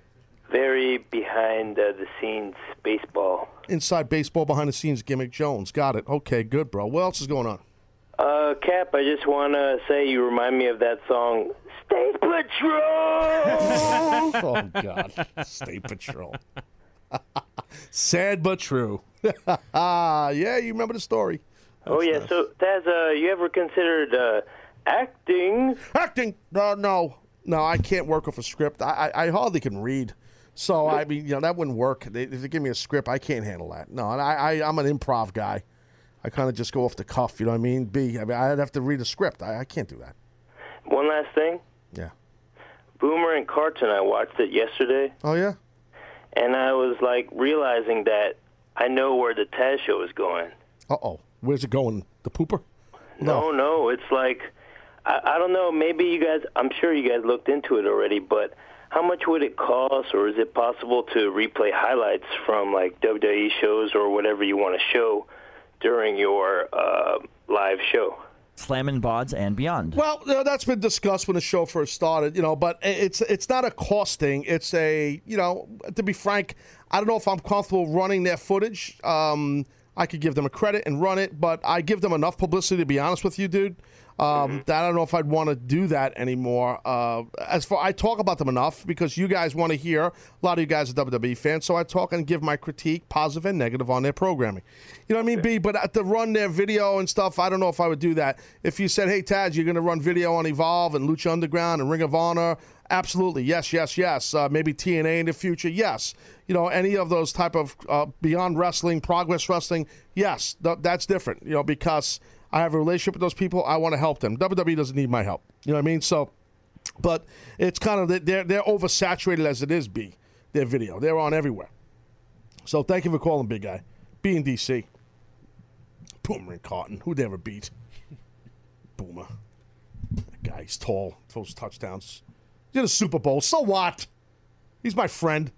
[SPEAKER 11] Very behind uh, the scenes baseball.
[SPEAKER 1] inside baseball, behind the scenes gimmick. Jones, got it. Okay, good, bro. What else is going on?
[SPEAKER 11] Uh, Cap, I just want to say you remind me of that song, State Patrol!
[SPEAKER 1] oh God, State Patrol. Sad but true. yeah, you remember the story.
[SPEAKER 11] oh, yeah. So, Taz, uh, you ever considered uh, acting?
[SPEAKER 1] Acting? No, no, no. I can't work off a script. I, I, I hardly can read. So I mean, you know, that wouldn't work. They, if they give me a script, I can't handle that. No, and I, I I'm an improv guy. I kind of just go off the cuff. You know what I mean? B. I mean, I'd have to read a script. I, I can't do that.
[SPEAKER 11] One last thing.
[SPEAKER 1] Yeah.
[SPEAKER 11] Boomer and Carton, I watched it yesterday,
[SPEAKER 1] Oh yeah.
[SPEAKER 11] and I was like realizing that I know where the Taz show is going.
[SPEAKER 1] Uh oh. Where's it going? The pooper?
[SPEAKER 11] No, no, it's like I, I don't know. Maybe you guys. I'm sure you guys looked into it already, but how much would it cost, or is it possible to replay highlights from like WWE shows or whatever you want to show during your uh, live show?
[SPEAKER 12] Slammin' Bods and beyond.
[SPEAKER 1] Well, you know, that's been discussed when the show first started, you know, but it's it's not a costing. It's a, you know, to be frank, I don't know if I'm comfortable running their footage. Um, I could give them a credit and run it, but I give them enough publicity to be honest with you, dude. Um, That I don't know if I'd want to do that anymore. Uh, as for I talk about them enough because you guys want to hear. A lot of you guys are WWE fans, so I talk and give my critique, positive and negative, on their programming. You know what I mean, B? But to run their video and stuff, I don't know if I would do that. If you said, "Hey, Taz, you're going to run video on Evolve and Lucha Underground and Ring of Honor," absolutely, yes, yes, yes. Uh, maybe TNA in the future, yes. You know, any of those type of uh, beyond wrestling, progress wrestling, yes, th- that's different. You know, because I have a relationship with those people. I want to help them. WWE doesn't need my help. You know what I mean? So, but it's kind of they're they're oversaturated as it is. B their video. They're on everywhere. So thank you for calling, big guy. B in DC. Boomer and Carton. Who'd ever beat? Boomer. That guy's tall. Throws touchdowns. He's in a Super Bowl. So what? He's my friend.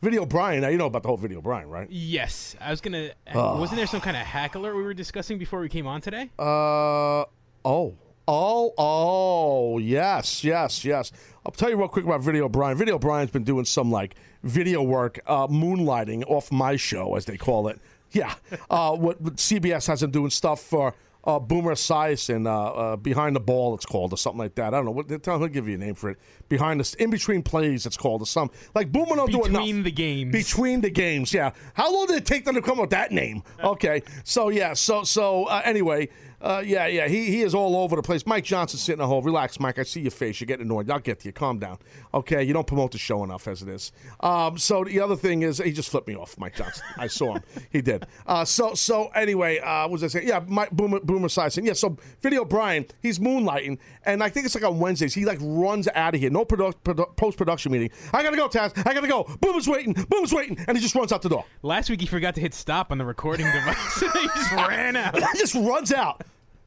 [SPEAKER 1] Video Brian. Now you know about the whole Video Brian, right?
[SPEAKER 5] Yes, I was gonna.
[SPEAKER 1] Ugh.
[SPEAKER 5] Wasn't there some kind of hack alert we were discussing before we came on today?
[SPEAKER 1] Uh oh. Oh, oh, yes, yes, yes. I'll tell you real quick about Video Brian. Video Brian's been doing some like video work, uh, moonlighting off my show, as they call it. Yeah. Uh, what, what CBS has him doing stuff for uh, Boomer Esiason, uh, uh, Behind the Ball, it's called, or something like that. I don't know. What, tell, he'll give you a name for it. Behind the, in between plays, it's called, or some like Boomer don't do enough.
[SPEAKER 5] Between the games.
[SPEAKER 1] Between the games, yeah. How long did it take them to come up with that name? Okay, so yeah, so so uh, anyway, uh, yeah, yeah, he he is all over the place. Mike Johnson sitting at home. Relax, Mike. I see your face. You're getting annoyed. I'll get to you. Calm down. Okay, you don't promote the show enough as it is. Um, so the other thing is, he just flipped me off, Mike Johnson. I saw him. He did. Uh, so so anyway, uh, what was I saying? Yeah, Mike Boomer Boomer Esiason. Yeah, so Video Brian, he's moonlighting, and I think it's like on Wednesdays. He like runs out of here. No produ- produ- post production meeting. I gotta go, Taz. I gotta go. Boomer's waiting. Boomer's waiting, and he just runs out the door.
[SPEAKER 5] Last week he forgot to hit stop on the recording device. he just ran out.
[SPEAKER 1] He just runs out.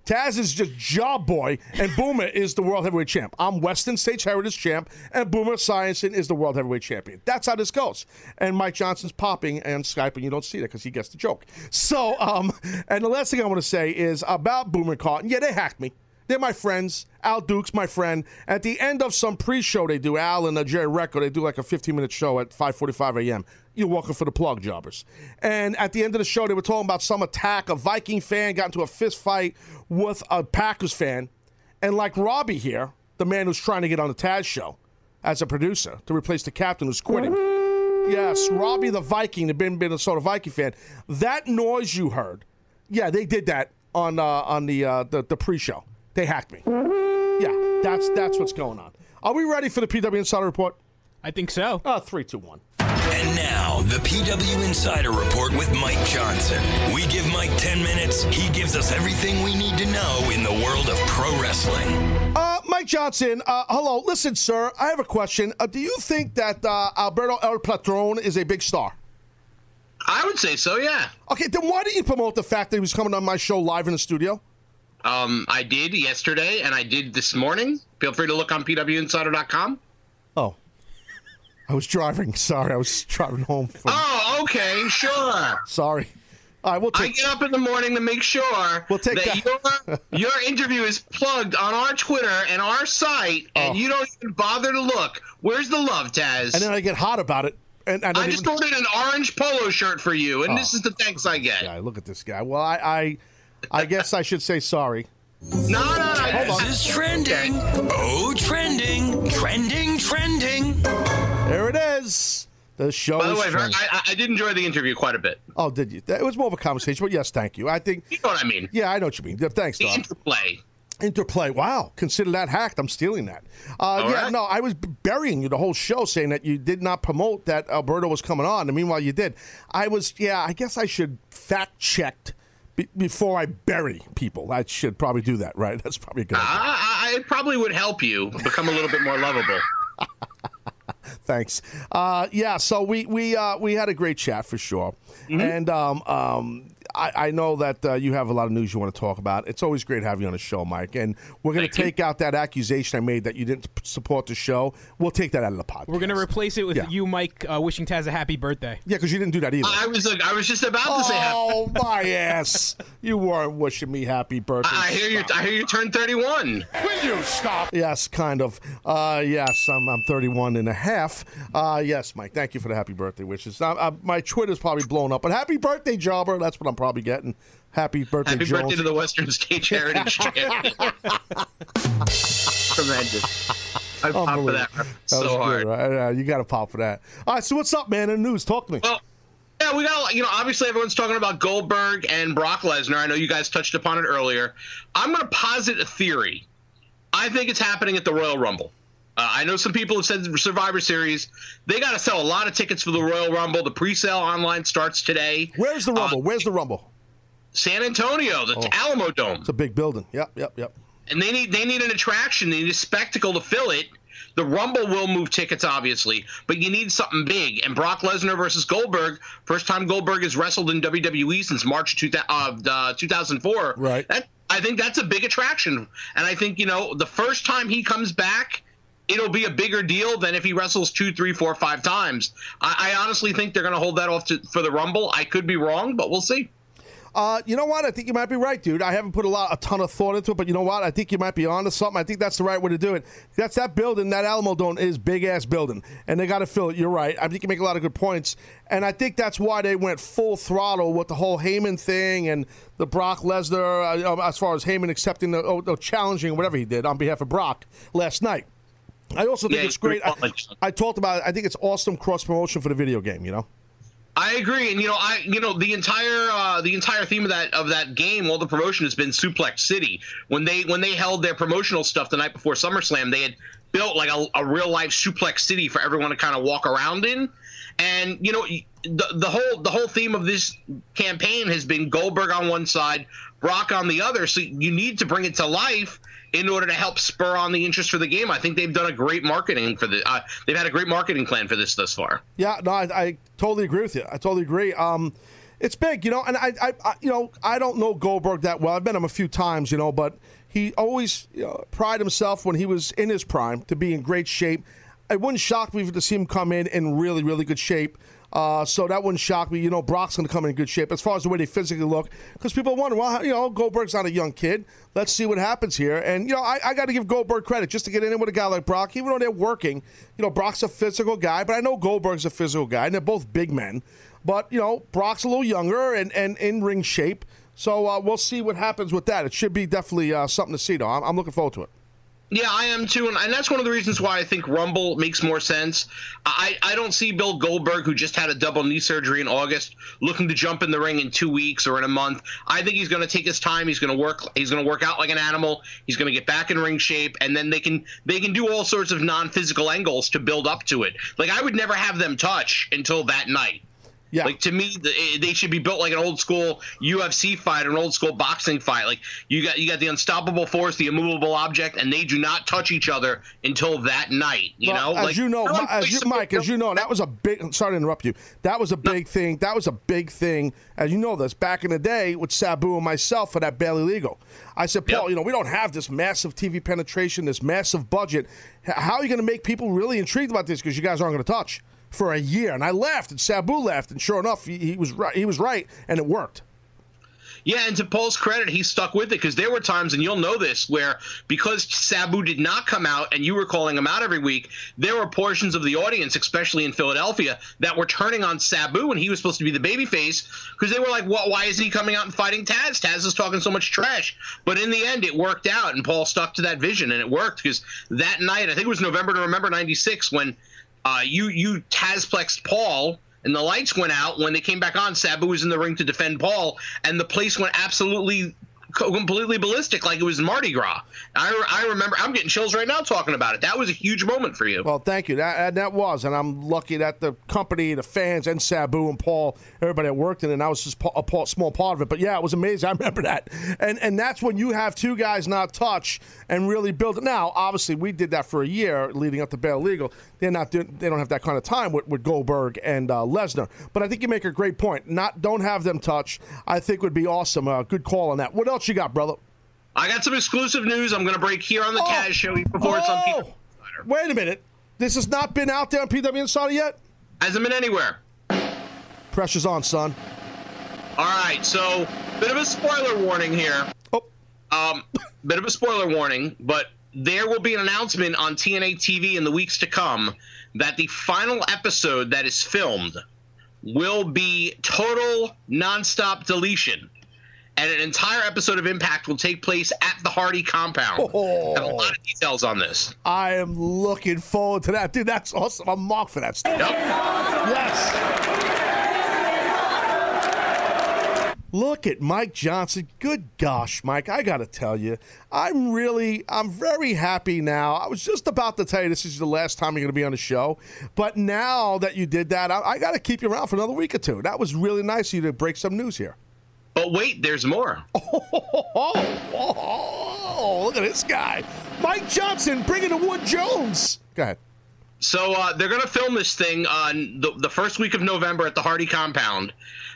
[SPEAKER 1] Taz is just job boy, and Boomer is the world heavyweight champ. I'm Western States Heritage champ, and Boomer Esiason is the world heavyweight champion. That's how this goes. And Mike Johnson's popping and Skype, and you don't see that because he gets the joke. So, um, and the last thing I want to say is about Boomer Carton. Yeah, they hacked me. They're my friends. Al Duke's my friend. At the end of some pre-show they do, Al and uh, Jerry Recco, they do like a 15-minute show at 5:45 a.m. You're walking for the plug, jobbers. And at the end of the show, they were talking about some attack. A Viking fan got into a fist fight with a Packers fan, and like Robbie here, the man who's trying to get on the Taz show as a producer to replace the captain who's quitting. Yes, Robbie the Viking, the been Minnesota Viking fan. That noise you heard, yeah, they did that on uh, on the, uh, the the pre-show. They hacked me. Yeah, that's that's what's going on. Are we ready for the PW Insider Report?
[SPEAKER 5] I think so.
[SPEAKER 1] Uh, three, two, one.
[SPEAKER 2] And now, the PW Insider Report with Mike Johnson. We give Mike 10 minutes, he gives us everything we need to know in the world of pro wrestling.
[SPEAKER 1] Uh, Mike Johnson, uh, hello. Listen, sir, I have a question. Uh, do you think that uh, Alberto El Patron is a big star?
[SPEAKER 13] I would say so, yeah.
[SPEAKER 1] Okay, then why didn't you promote the fact that he was coming on my show live in the studio?
[SPEAKER 13] Um, I did yesterday, and I did this morning. Feel free to look on pwinsider.com.
[SPEAKER 1] Oh. I was driving. Sorry, I was driving home. From...
[SPEAKER 13] Oh, okay, sure.
[SPEAKER 1] Sorry. All right, we'll
[SPEAKER 13] I
[SPEAKER 1] take.
[SPEAKER 13] get up in the morning to make sure
[SPEAKER 1] We'll take
[SPEAKER 13] that, your your interview is plugged on our Twitter and our site, and
[SPEAKER 1] Oh.
[SPEAKER 13] you don't even bother to look. Where's the love, Taz?
[SPEAKER 1] And then I get hot about it. And I,
[SPEAKER 13] I just
[SPEAKER 1] even...
[SPEAKER 13] ordered an orange polo shirt for you, and
[SPEAKER 1] Oh.
[SPEAKER 13] this is the thanks I get.
[SPEAKER 1] guy. Look at this guy. Well, I, I, I guess I should say sorry.
[SPEAKER 13] No, no, no.
[SPEAKER 2] This is trending. Oh, trending. Trending, trending.
[SPEAKER 1] There it is. The show
[SPEAKER 13] By the way. I, I- did enjoy the interview quite a bit.
[SPEAKER 1] Oh, did you? It was more of a conversation, but yes, thank you. I think.
[SPEAKER 13] You know what I mean?
[SPEAKER 1] Yeah, I know what you mean. Thanks,
[SPEAKER 13] The
[SPEAKER 1] Doc.
[SPEAKER 13] interplay.
[SPEAKER 1] Interplay. Wow. Consider that hacked. I'm stealing that. Uh, yeah,
[SPEAKER 13] right.
[SPEAKER 1] no, I was burying you the whole show saying that you did not promote that Alberto was coming on. And meanwhile, you did. I was, yeah, I guess I should fact checked be- before I bury people. I should probably do that, right? That's probably a good idea.
[SPEAKER 13] I, I, it probably would help you become a little bit more lovable.
[SPEAKER 1] Thanks. Uh, yeah, so we we uh, we had a great chat for sure,
[SPEAKER 13] Mm-hmm.
[SPEAKER 1] and um, um, I, I know that uh, you have a lot of news you want to talk about. It's always great having you on the show, Mike. And we're going to
[SPEAKER 13] Thank you.
[SPEAKER 1] take out that accusation I made that you didn't support the show. We'll take that out of the podcast.
[SPEAKER 5] We're gonna replace it with
[SPEAKER 1] Yeah.
[SPEAKER 5] you, Mike, uh, wishing Taz a happy birthday.
[SPEAKER 1] Yeah, because you didn't do that either.
[SPEAKER 13] I was like, I was just about to say.
[SPEAKER 1] Oh my ass! You weren't wishing me happy birthday.
[SPEAKER 13] I, I hear you. I hear you turn 31.
[SPEAKER 1] Will you stop? Yes, kind of. Uh, yes, I'm, I'm 31 and a half. Uh, yes, Mike, thank you for the happy birthday wishes. Uh, uh, my Twitter's probably blown up, but happy birthday, Jobber. That's what I'm probably getting. Happy birthday,
[SPEAKER 13] Happy
[SPEAKER 1] Jones.
[SPEAKER 13] birthday to the Western States Heritage Champion. Tremendous. I pop for that
[SPEAKER 1] That
[SPEAKER 13] so
[SPEAKER 1] was
[SPEAKER 13] hard.
[SPEAKER 1] good, right? Uh, you got to pop for that. All right, so what's up, man? In the news, talk to me.
[SPEAKER 13] Well, yeah, we got, you know, obviously everyone's talking about Goldberg and Brock Lesnar. I know you guys touched upon it earlier. I'm going to posit a theory. I think it's happening at the Royal Rumble. Uh, I know some people have said Survivor Series. They got to sell a lot of tickets for the Royal Rumble. The pre-sale online starts today.
[SPEAKER 1] Where's the Rumble? Where's the Rumble?
[SPEAKER 13] San Antonio, the Alamo Dome.
[SPEAKER 1] It's a big building. Yep, yep, yep.
[SPEAKER 13] and they need they need an attraction, they need a spectacle to fill it. The Rumble will move tickets, obviously, but you need something big. And Brock Lesnar versus Goldberg, first time Goldberg has wrestled in WWE since March 2000, of uh, 2004.
[SPEAKER 1] Right.
[SPEAKER 13] That, I think that's a big attraction, and I think you know the first time he comes back. It'll be a bigger deal than if he wrestles two, three, four, five times. I, I honestly think they're going to hold that off to, for the Rumble. I could be wrong, but we'll see.
[SPEAKER 1] Uh, you know what? I think you might be right, dude. I haven't put a lot, a ton of thought into it, but you know what? I think you might be onto something. I think that's the right way to do it. That's that building, that Alamo Dome is big ass building, and they got to fill it. You're right. I think you can make a lot of good points, and I think that's why they went full throttle with the whole Heyman thing and the Brock Lesnar, uh, as far as Heyman accepting the, oh, the challenging whatever he did on behalf of Brock last night. I also think
[SPEAKER 13] Yeah,
[SPEAKER 1] it's great. I, I talked about it. I think it's awesome cross promotion for the video game. You know.
[SPEAKER 13] I agree, and you know, I you know the entire uh, the entire theme of that of that game, all the promotion has been Suplex City. When they when they held their promotional stuff the night before SummerSlam, they had built like a, a real life Suplex City for everyone to kind of walk around in. And you know, the the whole the whole theme of this campaign has been Goldberg on one side, Brock on the other. So you need to bring it to life in order to help spur on the interest for the game. I think they've done a great marketing for the. Uh, they've had a great marketing plan for this thus far.
[SPEAKER 1] Yeah, no, I, I totally agree with you. I totally agree. Um, It's big, you know, and I, I, I, you know, I don't know Goldberg that well. I've met him a few times, you know, but he always you know, pride himself when he was in his prime to be in great shape. It wouldn't shock me to see him come in in really, really good shape. Uh, so that wouldn't shock me. You know, Brock's going to come in good shape as far as the way they physically look. Because people wonder, well, you know, Goldberg's not a young kid. Let's see what happens here. And, you know, I, I got to give Goldberg credit just to get in with a guy like Brock, even though they're working. You know, Brock's a physical guy, but I know Goldberg's a physical guy, and they're both big men. But, you know, Brock's a little younger and, and in ring shape. So uh, we'll see what happens with that. It should be definitely uh, something to see, though. I'm, I'm looking forward to it.
[SPEAKER 13] Yeah, I am too, and, that's one of the reasons why I think Rumble makes more sense. I, I don't see Bill Goldberg, who just had a double knee surgery in August, looking to jump in the ring in two weeks or in a month. I think he's going to take his time. He's going to work. He's going to work out like an animal. He's going to get back in ring shape, and then they can they can do all sorts of non-physical angles to build up to it. Like I would never have them touch until that night.
[SPEAKER 1] Yeah.
[SPEAKER 13] Like to me, they should be built like an old school UFC fight, or an old school boxing fight. Like you got you got the unstoppable force, the immovable object, and they do not touch each other until that night. You
[SPEAKER 1] Well,
[SPEAKER 13] know,
[SPEAKER 1] as
[SPEAKER 13] like
[SPEAKER 1] you know,
[SPEAKER 13] like
[SPEAKER 1] as you, Mike, as you know, that was a big. Sorry to interrupt you. That was a big thing. That was a big thing. As you know, this back in the day with Sabu and myself for that barely legal. I said, Paul, you know, we don't have this massive TV penetration, this massive budget. How are you going to make people really intrigued about this? Because you guys aren't going to touch for a year. And I laughed, and Sabu laughed, and sure enough, he, he was right. He was right, and it worked.
[SPEAKER 13] Yeah, and to Paul's credit, he stuck with it because there were times, and you'll know this, where because Sabu did not come out and you were calling him out every week, there were portions of the audience, especially in Philadelphia, that were turning on Sabu when he was supposed to be the babyface because they were like, well, why isn't he coming out and fighting Taz? Taz is talking so much trash. But in the end, it worked out, and Paul stuck to that vision, and it worked because that night, I think it was November to Remember 96, when uh, you, you Tazplexed Paul and the lights went out when they came back on. Sabu was in the ring to defend Paul, and the place went absolutely completely ballistic, like it was Mardi Gras. I, I remember. I'm getting chills right now talking about it. That was a huge moment for you.
[SPEAKER 1] Well, thank you. That that was, and I'm lucky that the company, the fans, and Sabu and Paul, everybody that worked in it, and I was just a small part of it. But yeah, it was amazing. I remember that, and and that's when you have two guys not touch and really build it. Now, obviously, we did that for a year leading up to Barely Legal. They're not they don't have that kind of time with, with Goldberg and uh, Lesnar. But I think you make a great point. Not don't have them touch. I think would be awesome. Uh, good call on that. What else you got, brother?
[SPEAKER 13] I got some exclusive news. I'm going to break here on the Taz show before it's on.
[SPEAKER 1] Oh, wait a minute. This has not been out there on PW Insider yet.
[SPEAKER 13] Hasn't been anywhere.
[SPEAKER 1] Pressure's on, son.
[SPEAKER 13] All right, so bit of a spoiler warning here.
[SPEAKER 1] Oh.
[SPEAKER 13] Um, bit of a spoiler warning, but there will be an announcement on TNA TV in the weeks to come that the final episode that is filmed will be total nonstop deletion. And an entire episode of Impact will take place at the Hardy compound. Oh. Have a lot of details on this.
[SPEAKER 1] I am looking forward to that, dude. That's awesome. I'm marked for that stuff. Yes. Look at Mike Johnson. Good gosh, Mike, I got to tell you, I'm really, I'm very happy now. I was just about to tell you this is the last time you're going to be on the show, but now that you did that, I, I got to keep you around for another week or two. That was really nice of you to break some news here.
[SPEAKER 13] But wait, there's more.
[SPEAKER 1] Oh, look at this guy. Mike Johnson bringing the Wood Jones. Go ahead.
[SPEAKER 13] So uh, they're going to film this thing on the, the first week of November at the Hardy compound.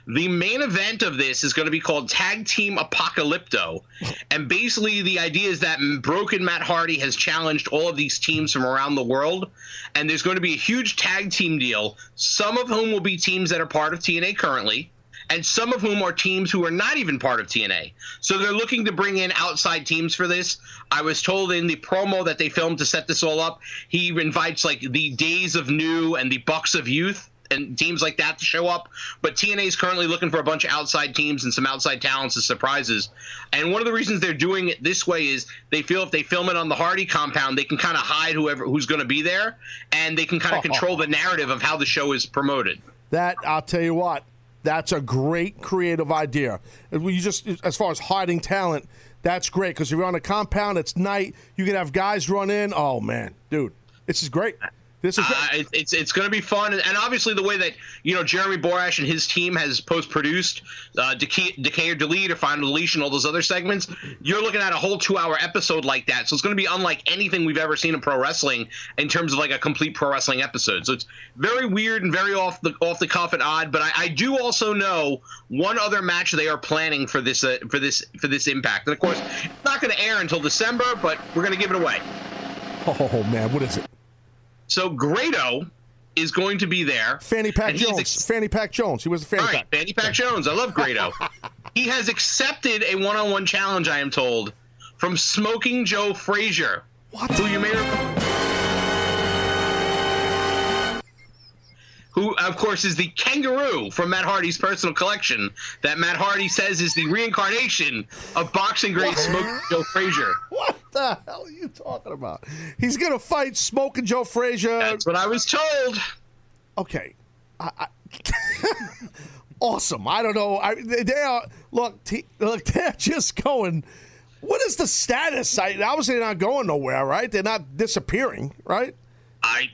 [SPEAKER 13] The main event of this is going to be called Tag Team Apocalypto. And basically, the idea is that Broken Matt Hardy has challenged all of these teams from around the world. And there's going to be a huge tag team deal, some of whom will be teams that are part of TNA currently and some of whom are teams who are not even part of TNA. So they're looking to bring in outside teams for this. I was told in the promo that they filmed to set this all up, he invites like the Days of New and the Bucks of Youth and teams like that to show up. But TNA is currently looking for a bunch of outside teams and some outside talents as surprises. And one of the reasons they're doing it this way is they feel if they film it on the Hardy compound, they can kind of hide whoever who's going to be there, and they can kind of control the narrative of how the show is promoted.
[SPEAKER 1] That I'll tell you what, that's a great creative idea. You just as far as hiding talent, that's great because if you're on a compound, it's night. You can have guys run in. Oh man, dude, this is great. This is
[SPEAKER 13] uh, it, it's it's going to be fun, and, obviously the way that you know Jeremy Borash and his team has post produced uh, Decay, Decay or Delete or Final Deletion, all those other segments. You're looking at a whole two hour episode like that, so it's going to be unlike anything we've ever seen in pro wrestling in terms of like a complete pro wrestling episode. So it's very weird and very off the off the cuff and odd. But I, I do also know one other match they are planning for this uh, for this for this Impact, and of course it's not going to air until December, but we're going to give it away.
[SPEAKER 1] Oh man, what is it?
[SPEAKER 13] So Grado is going to be there.
[SPEAKER 1] Fanny Pack Jones.
[SPEAKER 13] ex-
[SPEAKER 1] Fanny Pack Jones. He was a Fanny
[SPEAKER 13] All right,
[SPEAKER 1] Pack.
[SPEAKER 13] Fanny Pack Jones. I love Grado. he has accepted a one-on-one challenge. I am told from Smoking Joe Frazier,
[SPEAKER 1] what?
[SPEAKER 13] who you may who of course is the kangaroo from Matt Hardy's personal collection that Matt Hardy says is the reincarnation of boxing great Smoking Joe Frazier.
[SPEAKER 1] What the hell are you talking about? He's gonna fight Smoking Joe Frazier.
[SPEAKER 13] That's what I was told.
[SPEAKER 1] Okay. I, I, awesome. I don't know. I, they, they are look. T, look, they're just going. What is the status? I, obviously, they're not going nowhere, right? They're not disappearing, right?
[SPEAKER 13] I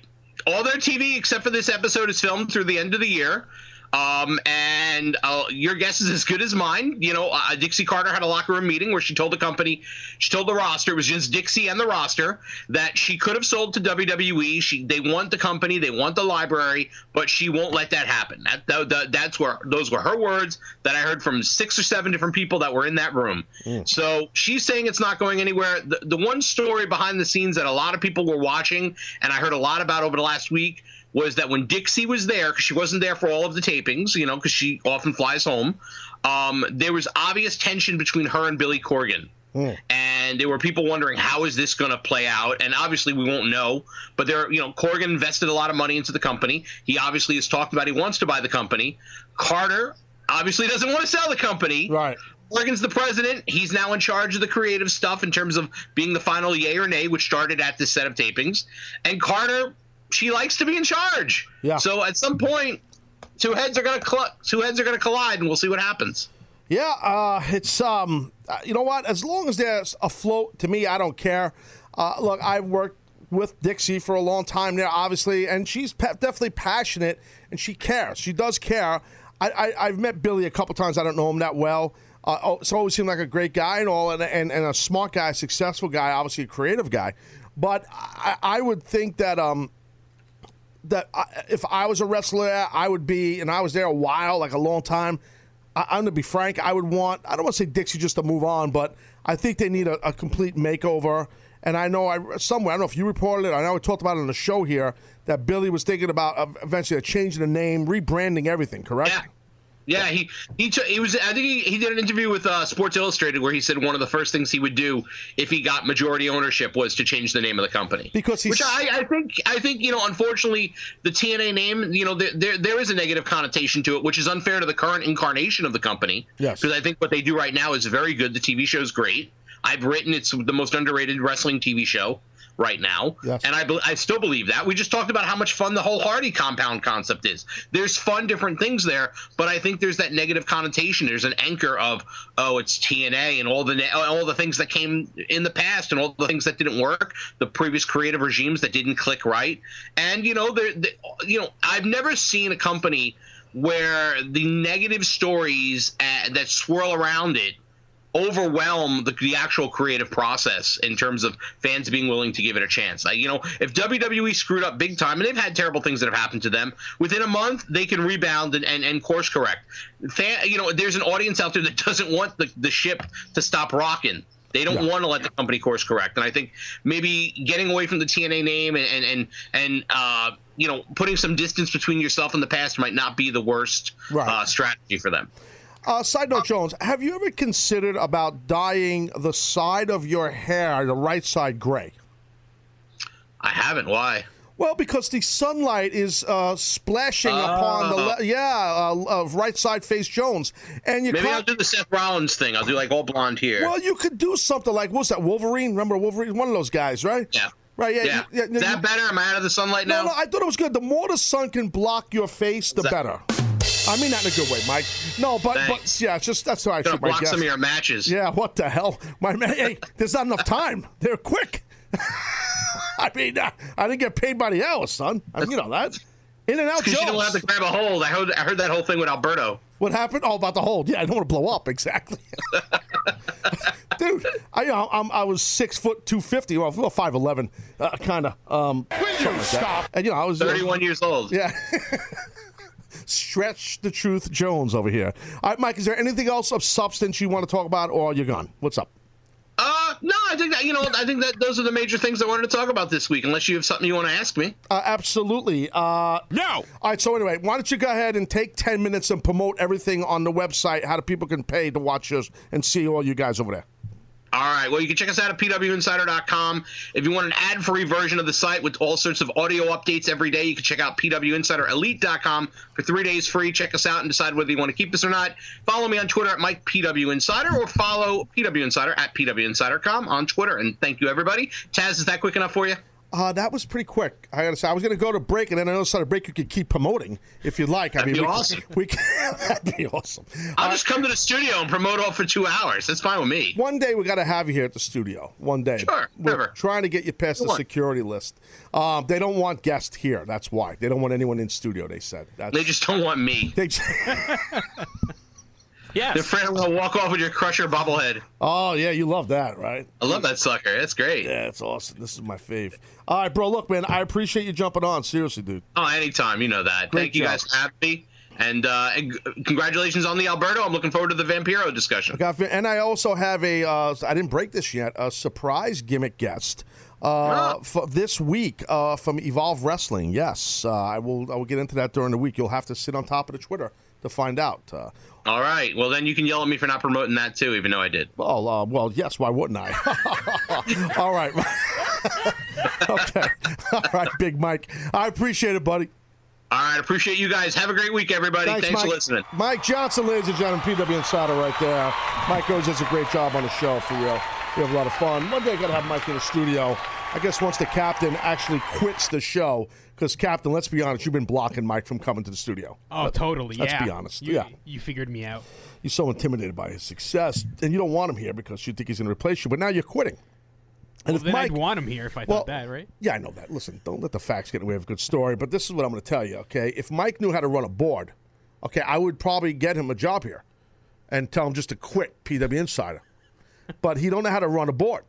[SPEAKER 13] all their TV except for this episode is filmed through the end of the year. Um, and uh, your guess is as good as mine. You know, uh, Dixie Carter had a locker room meeting where she told the company, she told the roster, it was just Dixie and the roster, that she could have sold to WWE. She, they want the company, they want the library, but she won't let that happen. That, that, that that's where those were her words that I heard from six or seven different people that were in that room. So she's saying it's not going anywhere. The, the one story behind the scenes that a lot of people were watching, and I heard a lot about over the last week, was that when Dixie was there, because she wasn't there for all of the tapings, you know, because she often flies home, um, there was obvious tension between her and Billy Corgan. And there were people wondering how is this going to play out, and obviously we won't know. But there, you know, Corgan invested a lot of money into the company. He obviously has talked about he wants to buy the company. Carter obviously doesn't want to sell the company.
[SPEAKER 1] Right.
[SPEAKER 13] Corgan's the president. He's now in charge of the creative stuff in terms of being the final yay or nay, which started at this set of tapings. And Carter, she likes to be in charge.
[SPEAKER 1] Yeah.
[SPEAKER 13] So at some point, two heads are gonna cl- two heads are gonna collide, and we'll see what happens.
[SPEAKER 1] Yeah, uh, it's um, uh, you know what? As long as there's afloat, to me, I don't care. Uh, look, I've worked with Dixie for a long time there, obviously, and she's pa- definitely passionate and she cares. She does care. I, I I've met Billy a couple times. I don't know him that well. Uh, oh, it's always seemed like a great guy and all, and, and, and a smart guy, successful guy, obviously a creative guy. But I, I would think that um, that I, if I was a wrestler, I would be, and I was there a while, like a long time. I, I'm gonna be frank. I would want. I don't want to say Dixie just to move on, but I think they need a, a complete makeover. And I know I somewhere. I don't know if you reported it. I know we talked about it on the show here that Billy was thinking about eventually changing the name, rebranding everything. Correct?
[SPEAKER 13] Yeah. Yeah, he he took, he was. I think he, he did an interview with uh, Sports Illustrated where he said one of the first things he would do if he got majority ownership was to change the name of the company.
[SPEAKER 1] Because he's
[SPEAKER 13] which I, I think I think you know unfortunately the TNA name you know there, there there is a negative connotation to it which is unfair to the current incarnation of the company.
[SPEAKER 1] Yes.
[SPEAKER 13] Because I think what they do right now is very good. The TV show is great. I've written it's the most underrated wrestling TV show right now,
[SPEAKER 1] Yes.
[SPEAKER 13] and I be- I still believe that. We just talked about how much fun the whole Hardy compound concept is. There's fun, different things there, but I think there's that negative connotation. There's an anchor of oh, it's TNA and all the ne- all the things that came in the past and all the things that didn't work, the previous creative regimes that didn't click right, and you know, there, the, you know, I've never seen a company where the negative stories uh, that swirl around it overwhelm the, the actual creative process in terms of fans being willing to give it a chance. Like, you know, if WWE screwed up big time, and they've had terrible things that have happened to them, within a month they can rebound and, and, and course correct. Fan, you know, there's an audience out there that doesn't want the, the ship to stop rocking. They don't want to let the company course correct, and I think maybe getting away from the TNA name and and and, and uh, you know putting some distance between yourself and the past might not be the worst
[SPEAKER 1] Right.
[SPEAKER 13] uh, strategy for them.
[SPEAKER 1] Uh, side note, Jones, have you ever considered about dyeing the side of your hair, the right side, gray?
[SPEAKER 13] I haven't. Why?
[SPEAKER 1] Well, because the sunlight is uh, splashing upon the le- yeah uh, uh, right side face Jones, and you
[SPEAKER 13] Maybe. I'll do the Seth Rollins thing. I'll do like all blonde here.
[SPEAKER 1] Well, you could do something like what's that? Wolverine? Remember Wolverine? One of those guys, right?
[SPEAKER 13] Yeah.
[SPEAKER 1] Right. Yeah.
[SPEAKER 13] Yeah.
[SPEAKER 1] you- yeah,
[SPEAKER 13] Is
[SPEAKER 1] you-
[SPEAKER 13] that better? Am I out of the sunlight
[SPEAKER 1] No,
[SPEAKER 13] now?
[SPEAKER 1] no. I thought it was good. The more the sun can block your face, the
[SPEAKER 13] that-
[SPEAKER 1] better. I mean that in a good way, Mike. No, but but yeah, it's just that's how I
[SPEAKER 13] Gonna block
[SPEAKER 1] guess.
[SPEAKER 13] some of your matches.
[SPEAKER 1] Yeah. What the hell, my man? Hey, there's not enough time. They're quick. I mean, uh, I didn't get paid by the hour, son. I mean, you know that. In and out
[SPEAKER 13] Because you don't have to grab a hold. I heard, I heard that whole thing with Alberto.
[SPEAKER 1] What happened? Oh, about the hold. Yeah, I don't want to blow up. Exactly. Dude, I, you know, I'm, I was six foot two fifty, well, five eleven, uh, kind of. Um, something like that. And you know, I was
[SPEAKER 13] 31 years old.
[SPEAKER 1] Yeah. Stretch the truth, Jones over here. All right, Mike. Is there anything else of substance you want to talk about, or you're gone? What's up?
[SPEAKER 13] Uh, no, I think that you know, I think that those are the major things I wanted to talk about this week. Unless you have something you want to ask me.
[SPEAKER 1] Uh, absolutely. Uh, no. All right. So anyway, why don't you go ahead and take ten minutes and promote everything on the website? How do people can pay to watch us and see all you guys over there?
[SPEAKER 13] All right. Well, you can check us out at pwinsider.com. If you want an ad-free version of the site with all sorts of audio updates every day, you can check out pwinsiderelite.com for three days free. Check us out and decide whether you want to keep us or not. Follow me on Twitter at MikePWInsider or follow PW Insider at PWInsider.com on Twitter. And thank you, everybody. Taz, is that quick enough for you?
[SPEAKER 1] Uh, that was pretty quick. I gotta say, I was gonna go to break, and then I noticed on a break you could keep promoting if you'd like. I
[SPEAKER 13] That'd
[SPEAKER 1] mean,
[SPEAKER 13] be
[SPEAKER 1] we,
[SPEAKER 13] awesome.
[SPEAKER 1] We can, that'd be awesome.
[SPEAKER 13] I'll just come to the studio and promote all for two hours. That's fine with me.
[SPEAKER 1] One day we got to have you here at the studio. One day.
[SPEAKER 13] Sure,
[SPEAKER 1] We're
[SPEAKER 13] never.
[SPEAKER 1] trying to get you past the
[SPEAKER 13] Sure.
[SPEAKER 1] security list. Um, they don't want guests here. That's why they don't want anyone in studio. They said. That's,
[SPEAKER 13] They just don't want me.
[SPEAKER 1] They,
[SPEAKER 5] Yes.
[SPEAKER 13] They're afraid I'm going to walk off with your Crusher bobblehead.
[SPEAKER 1] oh yeah, you love that, right?
[SPEAKER 13] I love that sucker. That's great.
[SPEAKER 1] Yeah, it's awesome. This is my fave. All right, bro. Look, man, I appreciate you jumping on. Seriously, dude.
[SPEAKER 13] Oh, anytime. You know that.
[SPEAKER 1] Great
[SPEAKER 13] Thank you
[SPEAKER 1] job.
[SPEAKER 13] guys for having me. And, uh, and congratulations on the Alberto. I'm looking forward to the Vampiro discussion.
[SPEAKER 1] I got, and I also have a. Uh, I didn't break this yet. A surprise gimmick guest. Uh, for this week uh, from Evolve Wrestling, yes, uh, I will. I will get into that during the week. You'll have to sit on top of the Twitter to find out.
[SPEAKER 13] All right. Well, then you can yell at me for not promoting that too, even though I did.
[SPEAKER 1] Well, uh, well, yes. Why wouldn't I? All right. okay. All right, Big Mike. I appreciate it, buddy.
[SPEAKER 13] All right. Appreciate you guys. Have a great week, everybody. Thanks,
[SPEAKER 1] Mike.
[SPEAKER 13] for listening.
[SPEAKER 1] Mike Johnson, ladies and gentlemen, PW Insider right there. Mike always does a great job on the show, for real. We have a lot of fun. One day I got to have Mike in the studio. I guess once the captain actually quits the show, because, Captain, let's be honest, you've been blocking Mike from coming to the studio.
[SPEAKER 5] Oh, totally.
[SPEAKER 1] Let's
[SPEAKER 5] yeah.
[SPEAKER 1] be honest.
[SPEAKER 5] You,
[SPEAKER 1] yeah.
[SPEAKER 5] You figured me out.
[SPEAKER 1] You're so intimidated by his success, and you don't want him here because you think he's going to replace you, but now you're quitting. And
[SPEAKER 5] well,
[SPEAKER 1] if
[SPEAKER 5] then
[SPEAKER 1] Mike,
[SPEAKER 5] I'd want him here if I
[SPEAKER 1] Well,
[SPEAKER 5] thought that, right?
[SPEAKER 1] Yeah, I know that. Listen, don't let the facts get in the way of a good story. But this is what I'm going to tell you, okay? If Mike knew how to run a board, okay, I would probably get him a job here and tell him just to quit PW Insider. but he don't know how to run a board.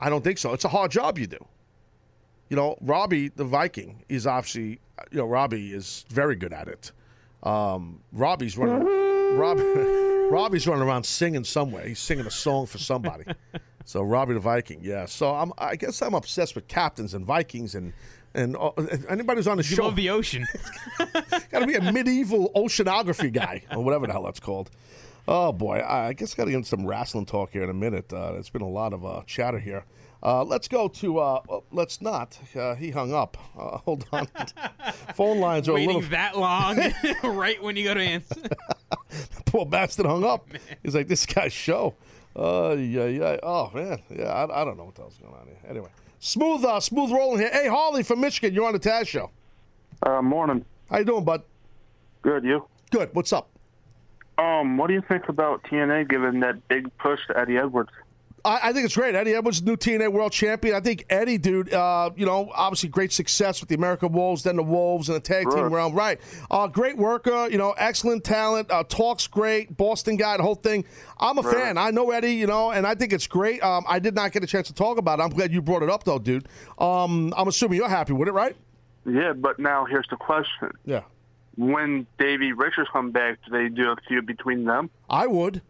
[SPEAKER 1] I don't think so. It's a hard job you do. You know, Robbie the Viking is obviously, you know, Robbie is very good at it. Um, Robbie's running. Rob, Robbie's running around singing somewhere. He's singing a song for somebody. so Robbie the Viking, yeah. So I'm, I guess I'm obsessed with captains and Vikings and and uh, anybody who's on the
[SPEAKER 5] You
[SPEAKER 1] show.
[SPEAKER 5] love the ocean.
[SPEAKER 1] Got to be a medieval oceanography guy or whatever the hell that's called. Oh boy, I guess I guess got to get into some wrestling talk here in a minute. Uh, there's been a lot of uh, chatter here. Uh, let's go to. Uh, oh, let's not. Uh, he hung up. Uh, hold on. Phone lines are
[SPEAKER 5] Waiting
[SPEAKER 1] a little.
[SPEAKER 5] that long, right when you go to answer.
[SPEAKER 1] Poor bastard hung up. He's like, this guy's show. Uh, yeah, yeah. Oh man, yeah. I, I don't know what the hell's going on here. Anyway, smooth, uh, smooth rolling here. Hey, Harley from Michigan, you're on the Taz show.
[SPEAKER 14] Uh, morning.
[SPEAKER 1] How you doing, bud?
[SPEAKER 14] Good, you?
[SPEAKER 1] Good. What's up?
[SPEAKER 14] Um, what do you think about TNA giving that big push to Eddie Edwards?
[SPEAKER 1] I, I think it's great. Eddie Edwards, new TNA World Champion. I think Eddie, dude, uh, you know, obviously great success with the American Wolves, then the Wolves and the tag team
[SPEAKER 14] Right.
[SPEAKER 1] realm. Right. Uh, great worker, you know, excellent talent, uh, talks great, Boston guy, the whole thing. I'm a
[SPEAKER 14] Right.
[SPEAKER 1] fan. I know Eddie, you know, and I think it's great. Um, I did not get a chance to talk about it. I'm glad you brought it up, though, dude. Um, I'm assuming you're happy with it, right?
[SPEAKER 14] Yeah, but now here's the question.
[SPEAKER 1] Yeah.
[SPEAKER 14] When Davey Richards come back, do they do a feud between them?
[SPEAKER 1] I would.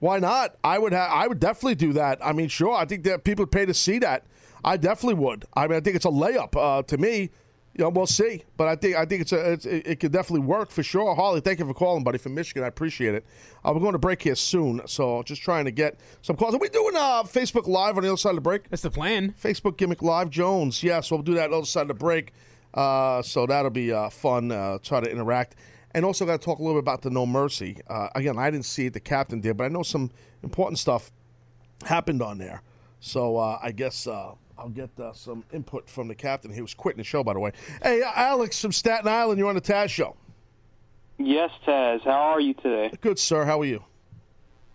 [SPEAKER 1] Why not? I would. have. I would definitely do that. I mean, sure. I think that people would pay to see that. I definitely would. I mean, I think it's a layup uh, to me. You know, we'll see. But I think I think it's a it's, it, it could definitely work for sure. Harley, thank you for calling, buddy, from Michigan. I appreciate it. Uh, we're going to break here soon, so just trying to get some calls. Are we doing uh, Facebook Live on the other side of the break?
[SPEAKER 5] That's the plan.
[SPEAKER 1] Facebook gimmick live, Jones. Yes, we'll do that on the other side of the break. Uh, so that'll be uh, fun. Uh, try to interact. And also got to talk a little bit about the No Mercy. Uh, again, I didn't see it. The captain did, but I know some important stuff happened on there. So uh, I guess uh, I'll get uh, some input from the captain. He was quitting the show, by the way. Hey, uh, Alex from Staten Island, you're on the Taz show.
[SPEAKER 15] Yes, Taz. How are you today?
[SPEAKER 1] Good, sir. How are you?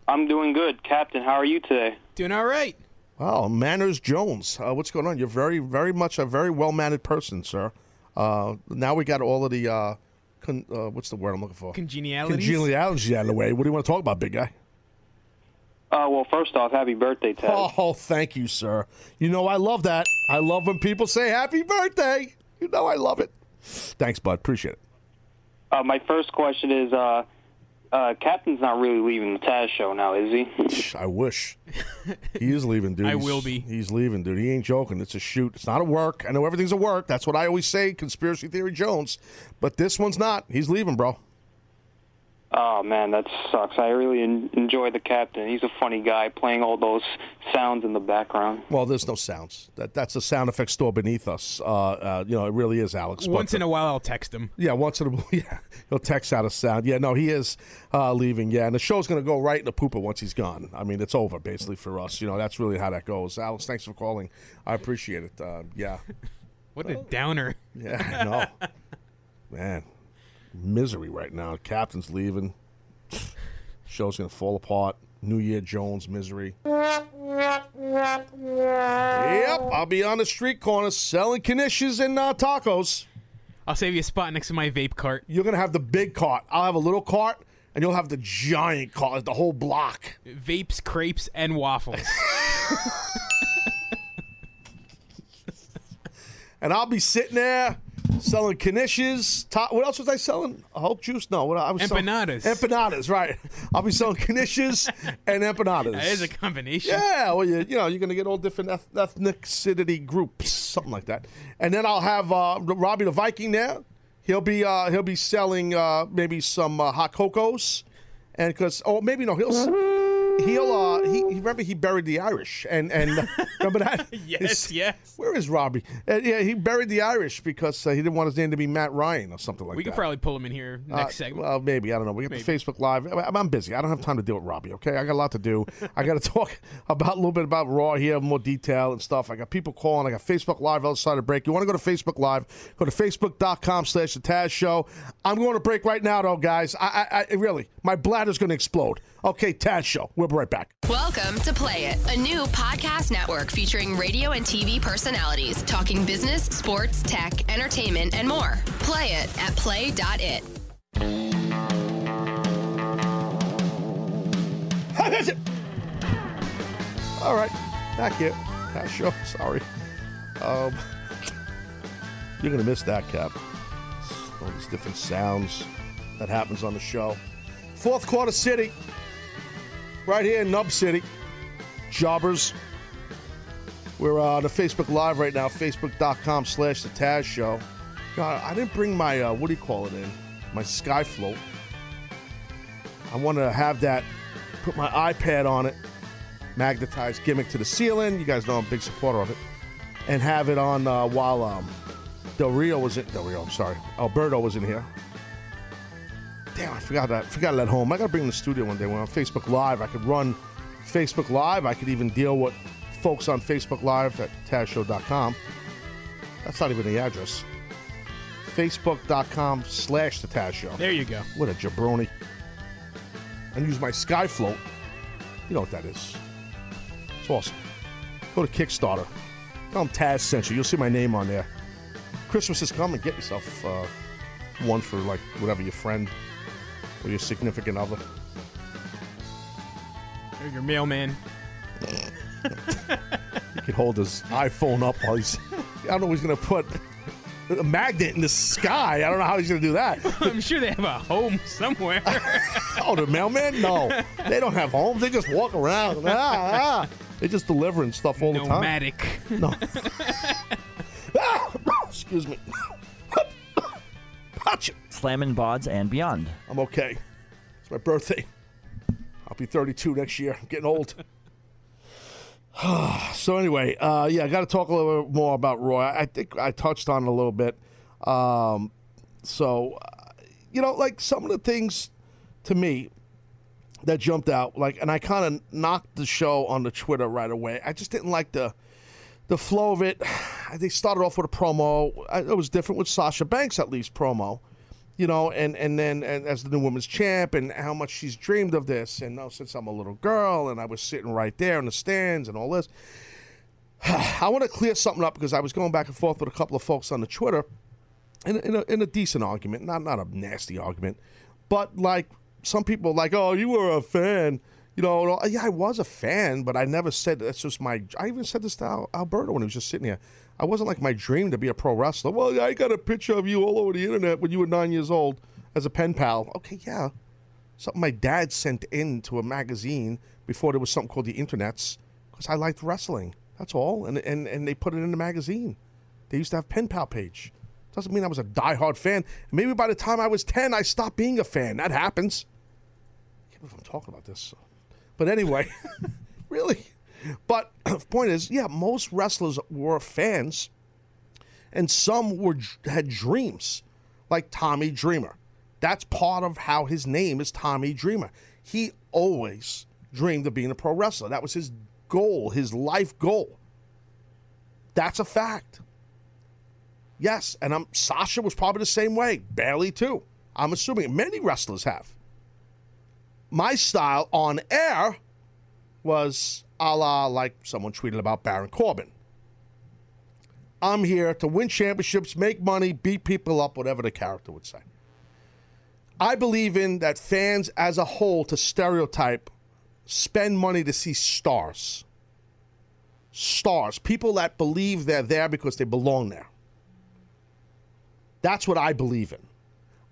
[SPEAKER 15] I'm doing good. Captain, how are you today?
[SPEAKER 5] Doing all right.
[SPEAKER 1] Wow, Manners Jones. Uh, what's going on? You're very, very much a very well mannered person, sir. Uh, now we got all of the uh, con- uh, what's the word I'm looking for?
[SPEAKER 5] Congeniality.
[SPEAKER 1] Congeniality out of the way. What do you want to talk about, big guy?
[SPEAKER 15] Uh, well, first off, happy birthday, Ted.
[SPEAKER 1] Oh, thank you, sir. You know I love that. I love when people say happy birthday. You know I love it. Thanks, bud. Appreciate it.
[SPEAKER 15] Uh, my first question is, uh, uh, Captain's not really leaving the Taz show now, is he?
[SPEAKER 1] I wish. He is leaving, dude.
[SPEAKER 5] I
[SPEAKER 1] He's-
[SPEAKER 5] will be.
[SPEAKER 1] He's leaving, dude. He ain't joking. It's a shoot. It's not a work. I know everything's a work. That's what I always say, conspiracy theory Jones. But this one's not. He's leaving, bro.
[SPEAKER 15] Oh man, that sucks. I really en- enjoy the Captain. He's a funny guy, playing all those sounds in the background.
[SPEAKER 1] Well, there's no sounds. That that's a sound effect store beneath us. Uh, uh, you know, it really is, Alex.
[SPEAKER 5] Once in a while, I'll text him.
[SPEAKER 1] Yeah, once in a while, yeah, he'll text out a sound. Yeah, no, he is uh, leaving. Yeah, and the show's going to go right in the pooper once he's gone. I mean, it's over basically for us. You know, that's really how that goes. Alex, thanks for calling. I appreciate it. Uh, yeah,
[SPEAKER 5] What a downer.
[SPEAKER 1] yeah, I know. Man, misery right now. Captain's leaving. Show's to fall apart. New Year Jones misery. Yep, I'll be on the street corner selling knishes and uh, tacos.
[SPEAKER 5] I'll save you a spot next to my vape cart.
[SPEAKER 1] You're gonna have the big cart. I'll have a little cart, and you'll have the giant cart, the whole block.
[SPEAKER 5] Vapes, crepes, and waffles.
[SPEAKER 1] And I'll be sitting there selling knishes. What else was I selling? Hulk juice? No, what I was
[SPEAKER 5] Empanadas.
[SPEAKER 1] Selling, empanadas, right? I'll be selling knishes and empanadas.
[SPEAKER 5] That is a combination.
[SPEAKER 1] Yeah, well, you, you know, you're going to get all different eth- ethnicity groups, something like that. And then I'll have uh, Robbie the Viking there. He'll be uh, he'll be selling uh, maybe some uh, hot cocos, and because oh maybe no he'll he'll uh, he, remember he buried the Irish and and uh, remember that
[SPEAKER 5] Yes,
[SPEAKER 1] His-
[SPEAKER 5] yes.
[SPEAKER 1] Where is Robbie? Uh, yeah, he buried the Irish because uh, he didn't want his name to be Matt Ryan or something like
[SPEAKER 5] we
[SPEAKER 1] that.
[SPEAKER 5] We could probably pull him in here
[SPEAKER 1] Uh,
[SPEAKER 5] next segment.
[SPEAKER 1] Well, maybe I don't know. We got the Facebook Live. I'm, I'm busy. I don't have time to deal with Robbie. Okay, I got a lot to do. I got to talk about a little bit about Raw here, more detail and stuff. I got people calling. I got Facebook Live outside of break. You want to go to Facebook Live? Go to facebook.com/slash the Taz Show. I'm going to break right now, though, guys. I, I, I really, my bladder's going to explode. Okay, Taz Show. We'll be right back.
[SPEAKER 9] Welcome to Play It, a new podcast network featuring radio and TV personalities talking business, sports, tech, entertainment, and more. Play it at play.it.
[SPEAKER 1] All right, back here. Taz Show. Sorry. Um, you're going to miss that, Cap. All these different sounds that happens on the show. Fourth quarter city, right here in Nub City. Jobbers. We're uh, on the Facebook Live right now, facebook.com slash the Taz Show. God, I didn't bring my, uh, what do you call it in? My Sky Float. I want to have that, put my iPad on it, magnetized gimmick to the ceiling. You guys know I'm a big supporter of it. And have it on uh, while um, Del Rio was in, Del Rio, I'm sorry, Alberto was in here. Damn, I forgot that. I forgot it at home. I got to bring in the studio one day. When on Facebook Live, I could run Facebook Live. I could even deal with folks on Facebook Live at TazShow.com. That's not even the address. Facebook.com slash The Taz Show.
[SPEAKER 5] There you go.
[SPEAKER 1] What a jabroni. And use my Skyfloat. You know what that is. It's awesome. Go to Kickstarter. Tell them Taz sent you. You'll see my name on there. Christmas is coming. Get yourself uh, one for like whatever your friend or your significant other.
[SPEAKER 5] Or your mailman.
[SPEAKER 1] He can hold his iPhone up while he's. I don't know. He's gonna put a magnet in the sky. I don't know how he's gonna do that.
[SPEAKER 5] I'm sure they have a home somewhere.
[SPEAKER 1] oh, the mailman? No, they don't have homes. They just walk around. Ah, ah. They're just delivering stuff all the time.
[SPEAKER 5] Nomadic.
[SPEAKER 1] No. Excuse me.
[SPEAKER 12] Slamming Bods and beyond.
[SPEAKER 1] I'm okay. It's my birthday. I'll be 32 next year. I'm getting old. so anyway, uh, yeah, I got to talk a little bit more about Raw. I think I touched on it a little bit. Um, so, uh, you know, like some of the things to me that jumped out, like, and I kind of knocked the show on the Twitter right away. I just didn't like the the flow of it. They started off with a promo. It was different with Sasha Banks, at least promo, you know, and and then and as the new women's champ, and how much she's dreamed of this, and now since I'm a little girl, and I was sitting right there in the stands, and all this. I want to clear something up because I was going back and forth with a couple of folks on the Twitter, in in a, in a decent argument, not not a nasty argument, but like some people like, oh, you were a fan. You know, yeah, I was a fan, but I never said that's just my. I even said this to Al, Alberto when he was just sitting here. I wasn't like my dream to be a pro wrestler. Well, I got a picture of you all over the internet when you were nine years old as a pen pal. Okay, yeah, something my dad sent in to a magazine before there was something called the internets because I liked wrestling. That's all, and and and they put it in the magazine. They used to have pen pal page. Doesn't mean I was a diehard fan. Maybe by the time I was ten, I stopped being a fan. That happens. I can't believe I'm talking about this. But anyway, really. But the point is, yeah, most wrestlers were fans, and some were had dreams, like Tommy Dreamer. That's part of how his name is Tommy Dreamer. He always dreamed of being a pro wrestler. That was his goal, his life goal. That's a fact. Yes, and I'm Sasha was probably the same way. Bayley too. I'm assuming many wrestlers have my style on air was a la like someone tweeted about Baron Corbin. I'm here to win championships, make money, beat people up, whatever the character would say. I believe in that fans as a whole, to stereotype, spend money to see stars. Stars. People that believe they're there because they belong there. That's what I believe in.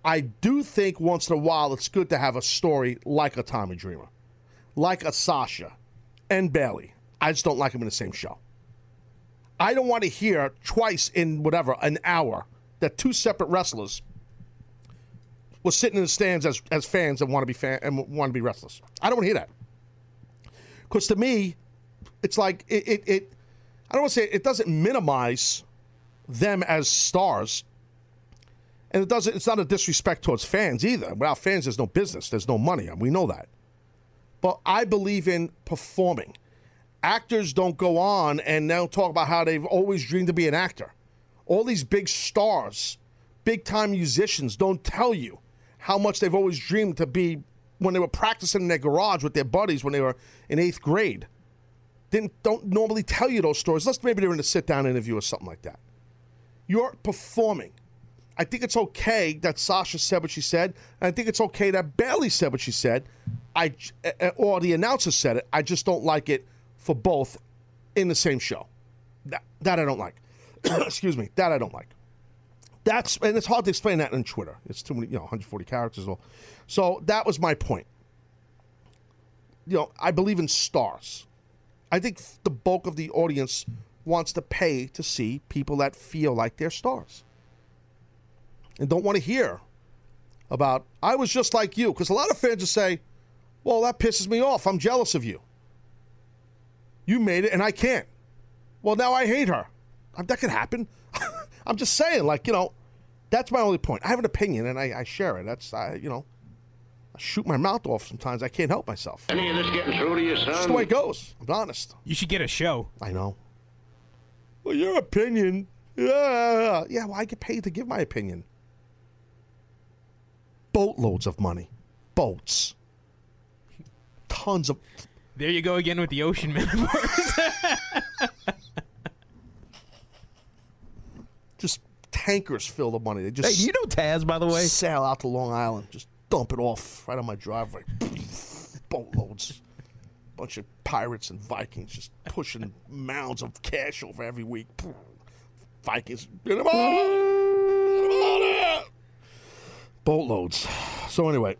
[SPEAKER 1] I do think once in a while it's good to have a story like a Tommy Dreamer, like a Sasha and Bayley. I just don't like them in the same show. I don't want to hear twice in whatever an hour that two separate wrestlers were sitting in the stands as, as fans and want to be fan and want to be wrestlers. I don't want to hear that because to me, it's like it, it, it I don't want to say it, it doesn't minimize them as stars and it doesn't. It's not a disrespect towards fans either. Without fans, there's no business. There's no money. And we know that. But I believe in performing. Actors don't go on and now talk about how they've always dreamed to be an actor. All these big stars, big time musicians don't tell you how much they've always dreamed to be when they were practicing in their garage with their buddies when they were in eighth grade. Didn't don't normally tell you those stories. Unless maybe they're in a sit down interview or something like that. You're performing. I think it's okay that Sasha said what she said. I think it's okay that Bayley said what she said. I uh, or the announcer said it. I just don't like it for both in the same show. That, that I don't like. Excuse me. That I don't like. That's and it's hard to explain that on Twitter. It's too many, you know, 140 characters. All. So that was my point. You know, I believe in stars. I think the bulk of the audience wants to pay to see people that feel like they're stars and don't want to hear about, I was just like you. Because a lot of fans just say, well, that pisses me off. I'm jealous of you. You made it and I can't. Well, now I hate her. That could happen. I'm just saying, like, you know, that's my only point. I have an opinion and I, I share it. That's, I, you know, I shoot my mouth off sometimes. I can't help myself.
[SPEAKER 4] Any of this getting through to you, son?
[SPEAKER 1] That's the way it goes. I'm honest.
[SPEAKER 5] You should get a show.
[SPEAKER 1] I know. Well, your opinion. Yeah. Yeah, well, I get paid to give my opinion boatloads of money. Boats. Tons of.
[SPEAKER 5] There you go again with the ocean metaphors.
[SPEAKER 1] just tankers fill the money. They just.
[SPEAKER 7] Hey, do you know Taz, by the way?
[SPEAKER 1] Sail out to Long Island. Just dump it off right on my driveway. Boatloads. Bunch of pirates and Vikings just pushing mounds of cash over every week. Vikings. Get them out! boatloads. So anyway,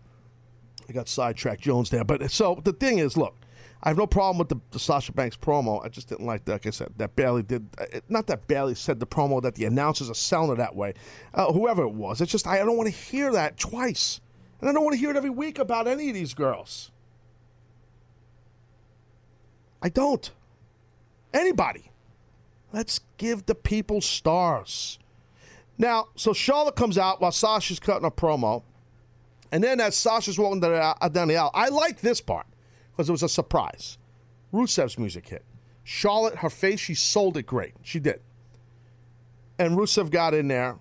[SPEAKER 1] I got sidetracked Jones there. But so the thing is, look, I have no problem with the, the Sasha Banks promo. I just didn't like that. Like I said, that Bayley did. Uh, not that Bayley said the promo that the announcers are selling it that way. Uh, whoever it was, it's just I don't want to hear that twice, and I don't want to hear it every week about any of these girls. I don't. Anybody. Let's give the people stars. Now, so Charlotte comes out while Sasha's cutting a promo. And then as Sasha's walking down the, uh, the aisle, I like this part because it was a surprise. Rusev's music hit. Charlotte, her face, she sold it great. She did. And Rusev got in there.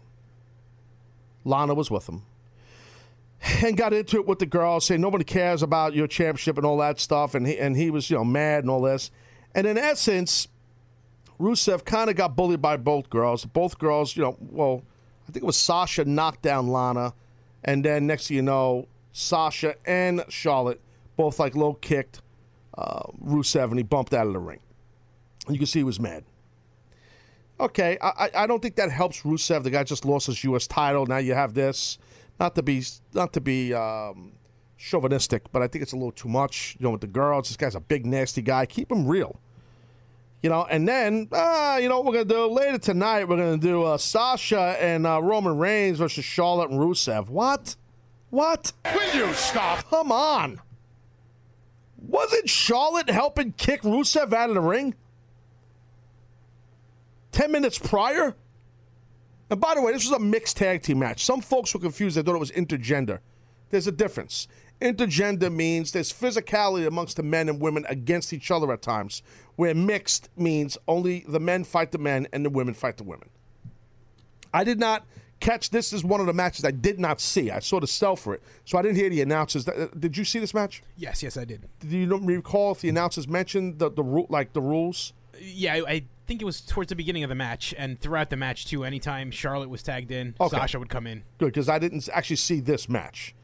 [SPEAKER 1] Lana was with him. and got into it with the girls, saying nobody cares about your championship and all that stuff, and he and he was you know mad and all this, and in essence, Rusev kind of got bullied by both girls. Both girls, you know, well, I think it was Sasha knocked down Lana, and then next thing you know, Sasha and Charlotte both like low kicked uh, Rusev, and he bumped out of the ring. You can see he was mad. Okay, I, I- I don't think that helps Rusev. The guy just lost his U.S. title. Now you have this. Not to be not to be um, chauvinistic, but I think it's a little too much. You know, with the girls, this guy's a big nasty guy. Keep him real. You know, and then uh, you know what we're gonna do later tonight. We're gonna do uh, Sasha and uh, Roman Reigns versus Charlotte and Rusev. What? What? Will you stop? Come on. Wasn't Charlotte helping kick Rusev out of the ring? 10 minutes prior? And by the way, this was a mixed tag team match. Some folks were confused. They thought it was intergender. There's a difference. Intergender means there's physicality amongst the men and women against each other at times, where mixed means only the men fight the men and the women fight the women. I did not catch this is one of the matches I did not see. I saw the sell for it, so I didn't hear the announcers. Uh, did you see this match?
[SPEAKER 5] Yes, yes, I did.
[SPEAKER 1] Do you recall if the announcers mentioned the the ru- like the rules?
[SPEAKER 5] Yeah, I, I think it was towards the beginning of the match and throughout the match too. Anytime Charlotte was tagged in,
[SPEAKER 1] Okay.
[SPEAKER 5] Sasha would come in.
[SPEAKER 1] Good, because I didn't actually see this match.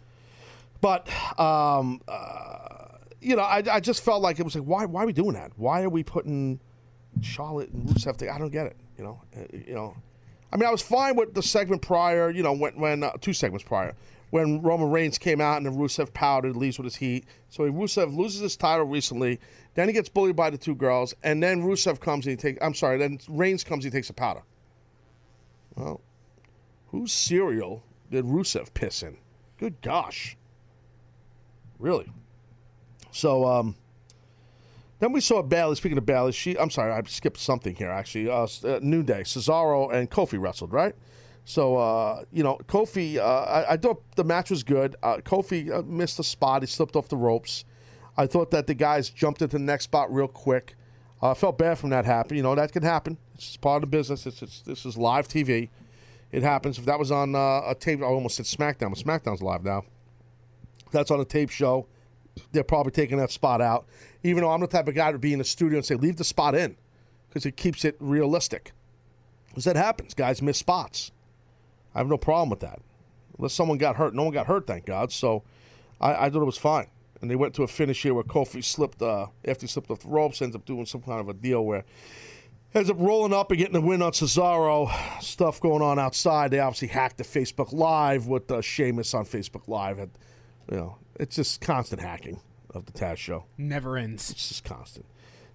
[SPEAKER 1] But um, uh, you know, I, I just felt like it was like, why why are we doing that? Why are we putting Charlotte and Rusev? together? I don't get it. You know, Uh, you know. I mean, I was fine with the segment prior. You know, when when uh, two segments prior. When Roman Reigns came out and Rusev powdered, leaves with his heat. So he, Rusev loses his title recently. Then he gets bullied by the two girls, and then Rusev comes and he takes. I'm sorry. Then Reigns comes, and he takes a powder. Well, whose cereal did Rusev piss in? Good gosh. Really? So, um, then we saw Bayley. Speaking of Bayley, she, I'm sorry, I skipped something here actually. Uh, uh, New Day, Cesaro and Kofi wrestled, right? So, uh, you know, Kofi, uh, I, I thought the match was good. Uh, Kofi uh, missed a spot. He slipped off the ropes. I thought that the guys jumped into the next spot real quick. I felt bad from that happening. You know, that can happen. It's just part of the business. It's, it's, this is live TV. It happens. If that was on uh, a tape, I almost said SmackDown, but SmackDown's live now. That's on a tape show, they're probably taking that spot out. Even though I'm the type of guy to be in the studio and say, leave the spot in because it keeps it realistic. Because that happens. Guys miss spots. I have no problem with that. Unless someone got hurt. No one got hurt, thank God. So I, I thought it was fine. And they went to a finish here where Kofi slipped, uh, after he slipped off the ropes, ends up doing some kind of a deal where ends up rolling up and getting the win on Cesaro. Stuff going on outside. They obviously hacked the Facebook Live with uh, Sheamus on Facebook Live. And, you know, it's just constant hacking of the Taz show.
[SPEAKER 5] Never ends.
[SPEAKER 1] It's just constant.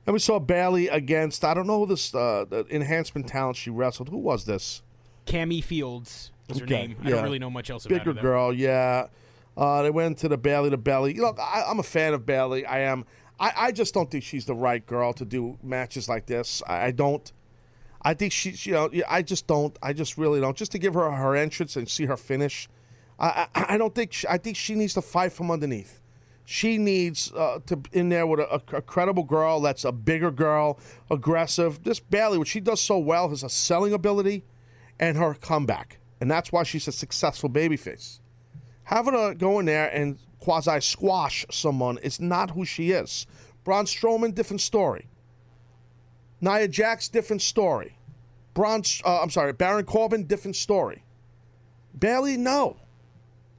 [SPEAKER 1] And we saw Bayley against I don't know this uh, the enhancement talent she wrestled. Who was this?
[SPEAKER 5] Cammy Fields was her
[SPEAKER 1] Okay,
[SPEAKER 5] name. I don't really know much else about
[SPEAKER 1] Bigger girl, yeah. Uh, they went to the Bayley to Bayley. Look, I, I'm a fan of Bayley. I am. I, I just don't think she's the right girl to do matches like this. I, I don't. I think she's. You know, yeah, I just don't. I just really don't. Just to give her her entrance and see her finish. I I, I don't think. She, I think she needs to fight from underneath. She needs uh, to in there with a, a, a credible girl that's a bigger girl, aggressive. This Bayley, what she does so well, is a selling ability and her comeback, and that's why she's a successful babyface. Having her go in there and quasi squash someone is not who she is. Braun Strowman, different story. Nia Jax, different story. Braun, uh, I'm sorry, Baron Corbin, different story. Bayley, no.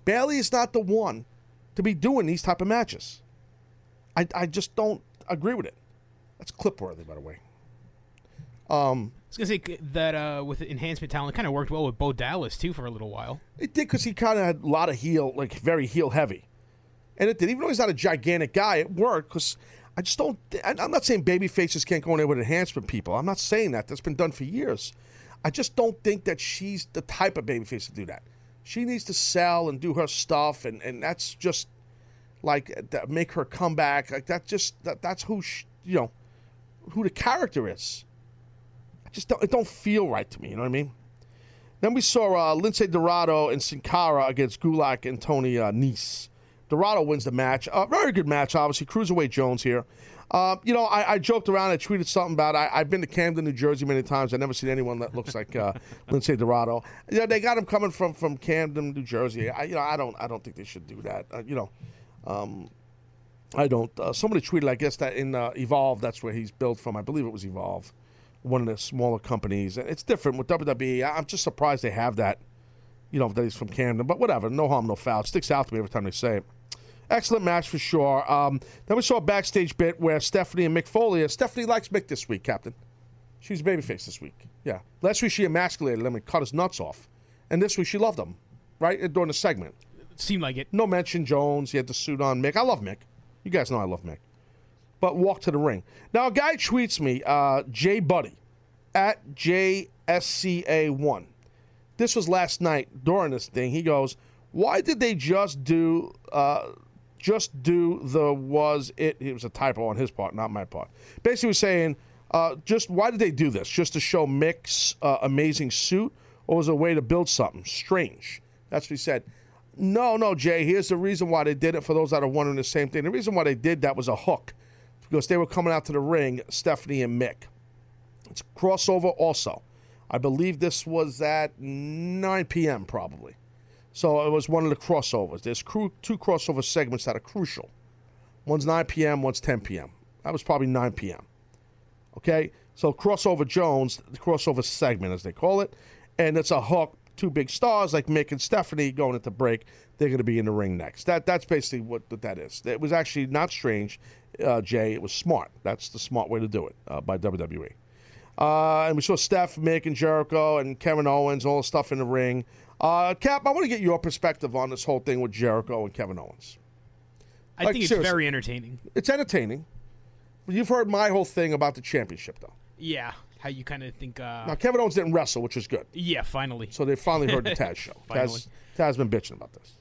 [SPEAKER 1] Bayley is not the one to be doing these type of matches. I, I just don't agree with it. That's clip worthy, by the way. Um,
[SPEAKER 5] I was gonna say that uh, with enhancement talent, kind of worked well with Bo Dallas too for a little while.
[SPEAKER 1] It did because he kind of had a lot of heel, like very heel heavy, and it did. Even though he's not a gigantic guy, it worked because I just don't. I'm not saying baby faces can't go in there with enhancement people. I'm not saying that. That's been done for years. I just don't think that she's the type of baby face to do that. She needs to sell and do her stuff, and and that's just like that make her come back. Like that just that that's who she, you know who the character is. I just don't it don't feel right to me. You know what I mean? Then we saw uh, Lince Dorado and Sin Cara against Gulak and Tony uh, Nese. Dorado wins the match. Uh, very good match, obviously. Cruiserweight Jones here. Uh, you know, I, I joked around. I tweeted something about I, I've been to Camden, New Jersey, many times. I've never seen anyone that looks like uh, Lince Dorado. You know, they got him coming from from Camden, New Jersey. I, you know, I don't I don't think they should do that. Uh, you know, um, I don't. Uh, somebody tweeted, I guess that in uh, Evolve, that's where he's built from. I believe it was Evolve, one of the smaller companies. And It's different with WWE. I- I'm just surprised they have that. You know, that he's from Camden, but whatever. No harm, no foul. It sticks out to me every time they say it. Excellent match for sure. Um, then we saw a backstage bit where Stephanie and Mick Foley. Stephanie likes Mick this week, Captain. She's babyface this week. Yeah. Last week she emasculated him and cut his nuts off, and this week she loved him. Right during the segment.
[SPEAKER 5] Seemed like it.
[SPEAKER 1] No mention Jones. He had the suit on. Mick. I love Mick. You guys know I love Mick. But walk to the ring. Now a guy tweets me, uh, Jay Buddy, at JSCA1. This was last night during this thing. He goes, "Why did they just do uh, just do the was it?" It was a typo on his part, not my part. Basically, was saying, uh, "Just why did they do this? Just to show Mick's uh, amazing suit, or was it a way to build something strange?" That's what he said. No, no, Jay. Here's the reason why they did it. For those that are wondering the same thing, the reason why they did that was a hook, because they were coming out to the ring, Stephanie and Mick. It's crossover also. I believe this was at 9 p.m. probably. So it was one of the crossovers. There's cru- two crossover segments that are crucial. One's 9 p.m., one's 10 p.m. That was probably 9 p.m. Okay? So crossover Jones, the crossover segment as they call it, and it's a hook. Two big stars like Mick and Stephanie going into break. They're going to be in the ring next. That that's basically what, what that is. It was actually not strange, uh, Jay. It was smart. That's the smart way to do it uh, by WWE. Uh, and we saw Steph, Mick, and Jericho, and Kevin Owens, all the stuff in the ring. Uh, Cap, I want to get your perspective on this whole thing with Jericho and Kevin Owens.
[SPEAKER 5] I
[SPEAKER 1] Like,
[SPEAKER 5] think it's
[SPEAKER 1] seriously.
[SPEAKER 5] very entertaining.
[SPEAKER 1] It's entertaining. You've heard my whole thing about the championship, though.
[SPEAKER 5] Yeah, how you kind of think. Uh,
[SPEAKER 1] Now, Kevin Owens didn't wrestle, which is good.
[SPEAKER 5] yeah, finally.
[SPEAKER 1] So they finally heard the Taz show. Taz, Taz been bitching about this.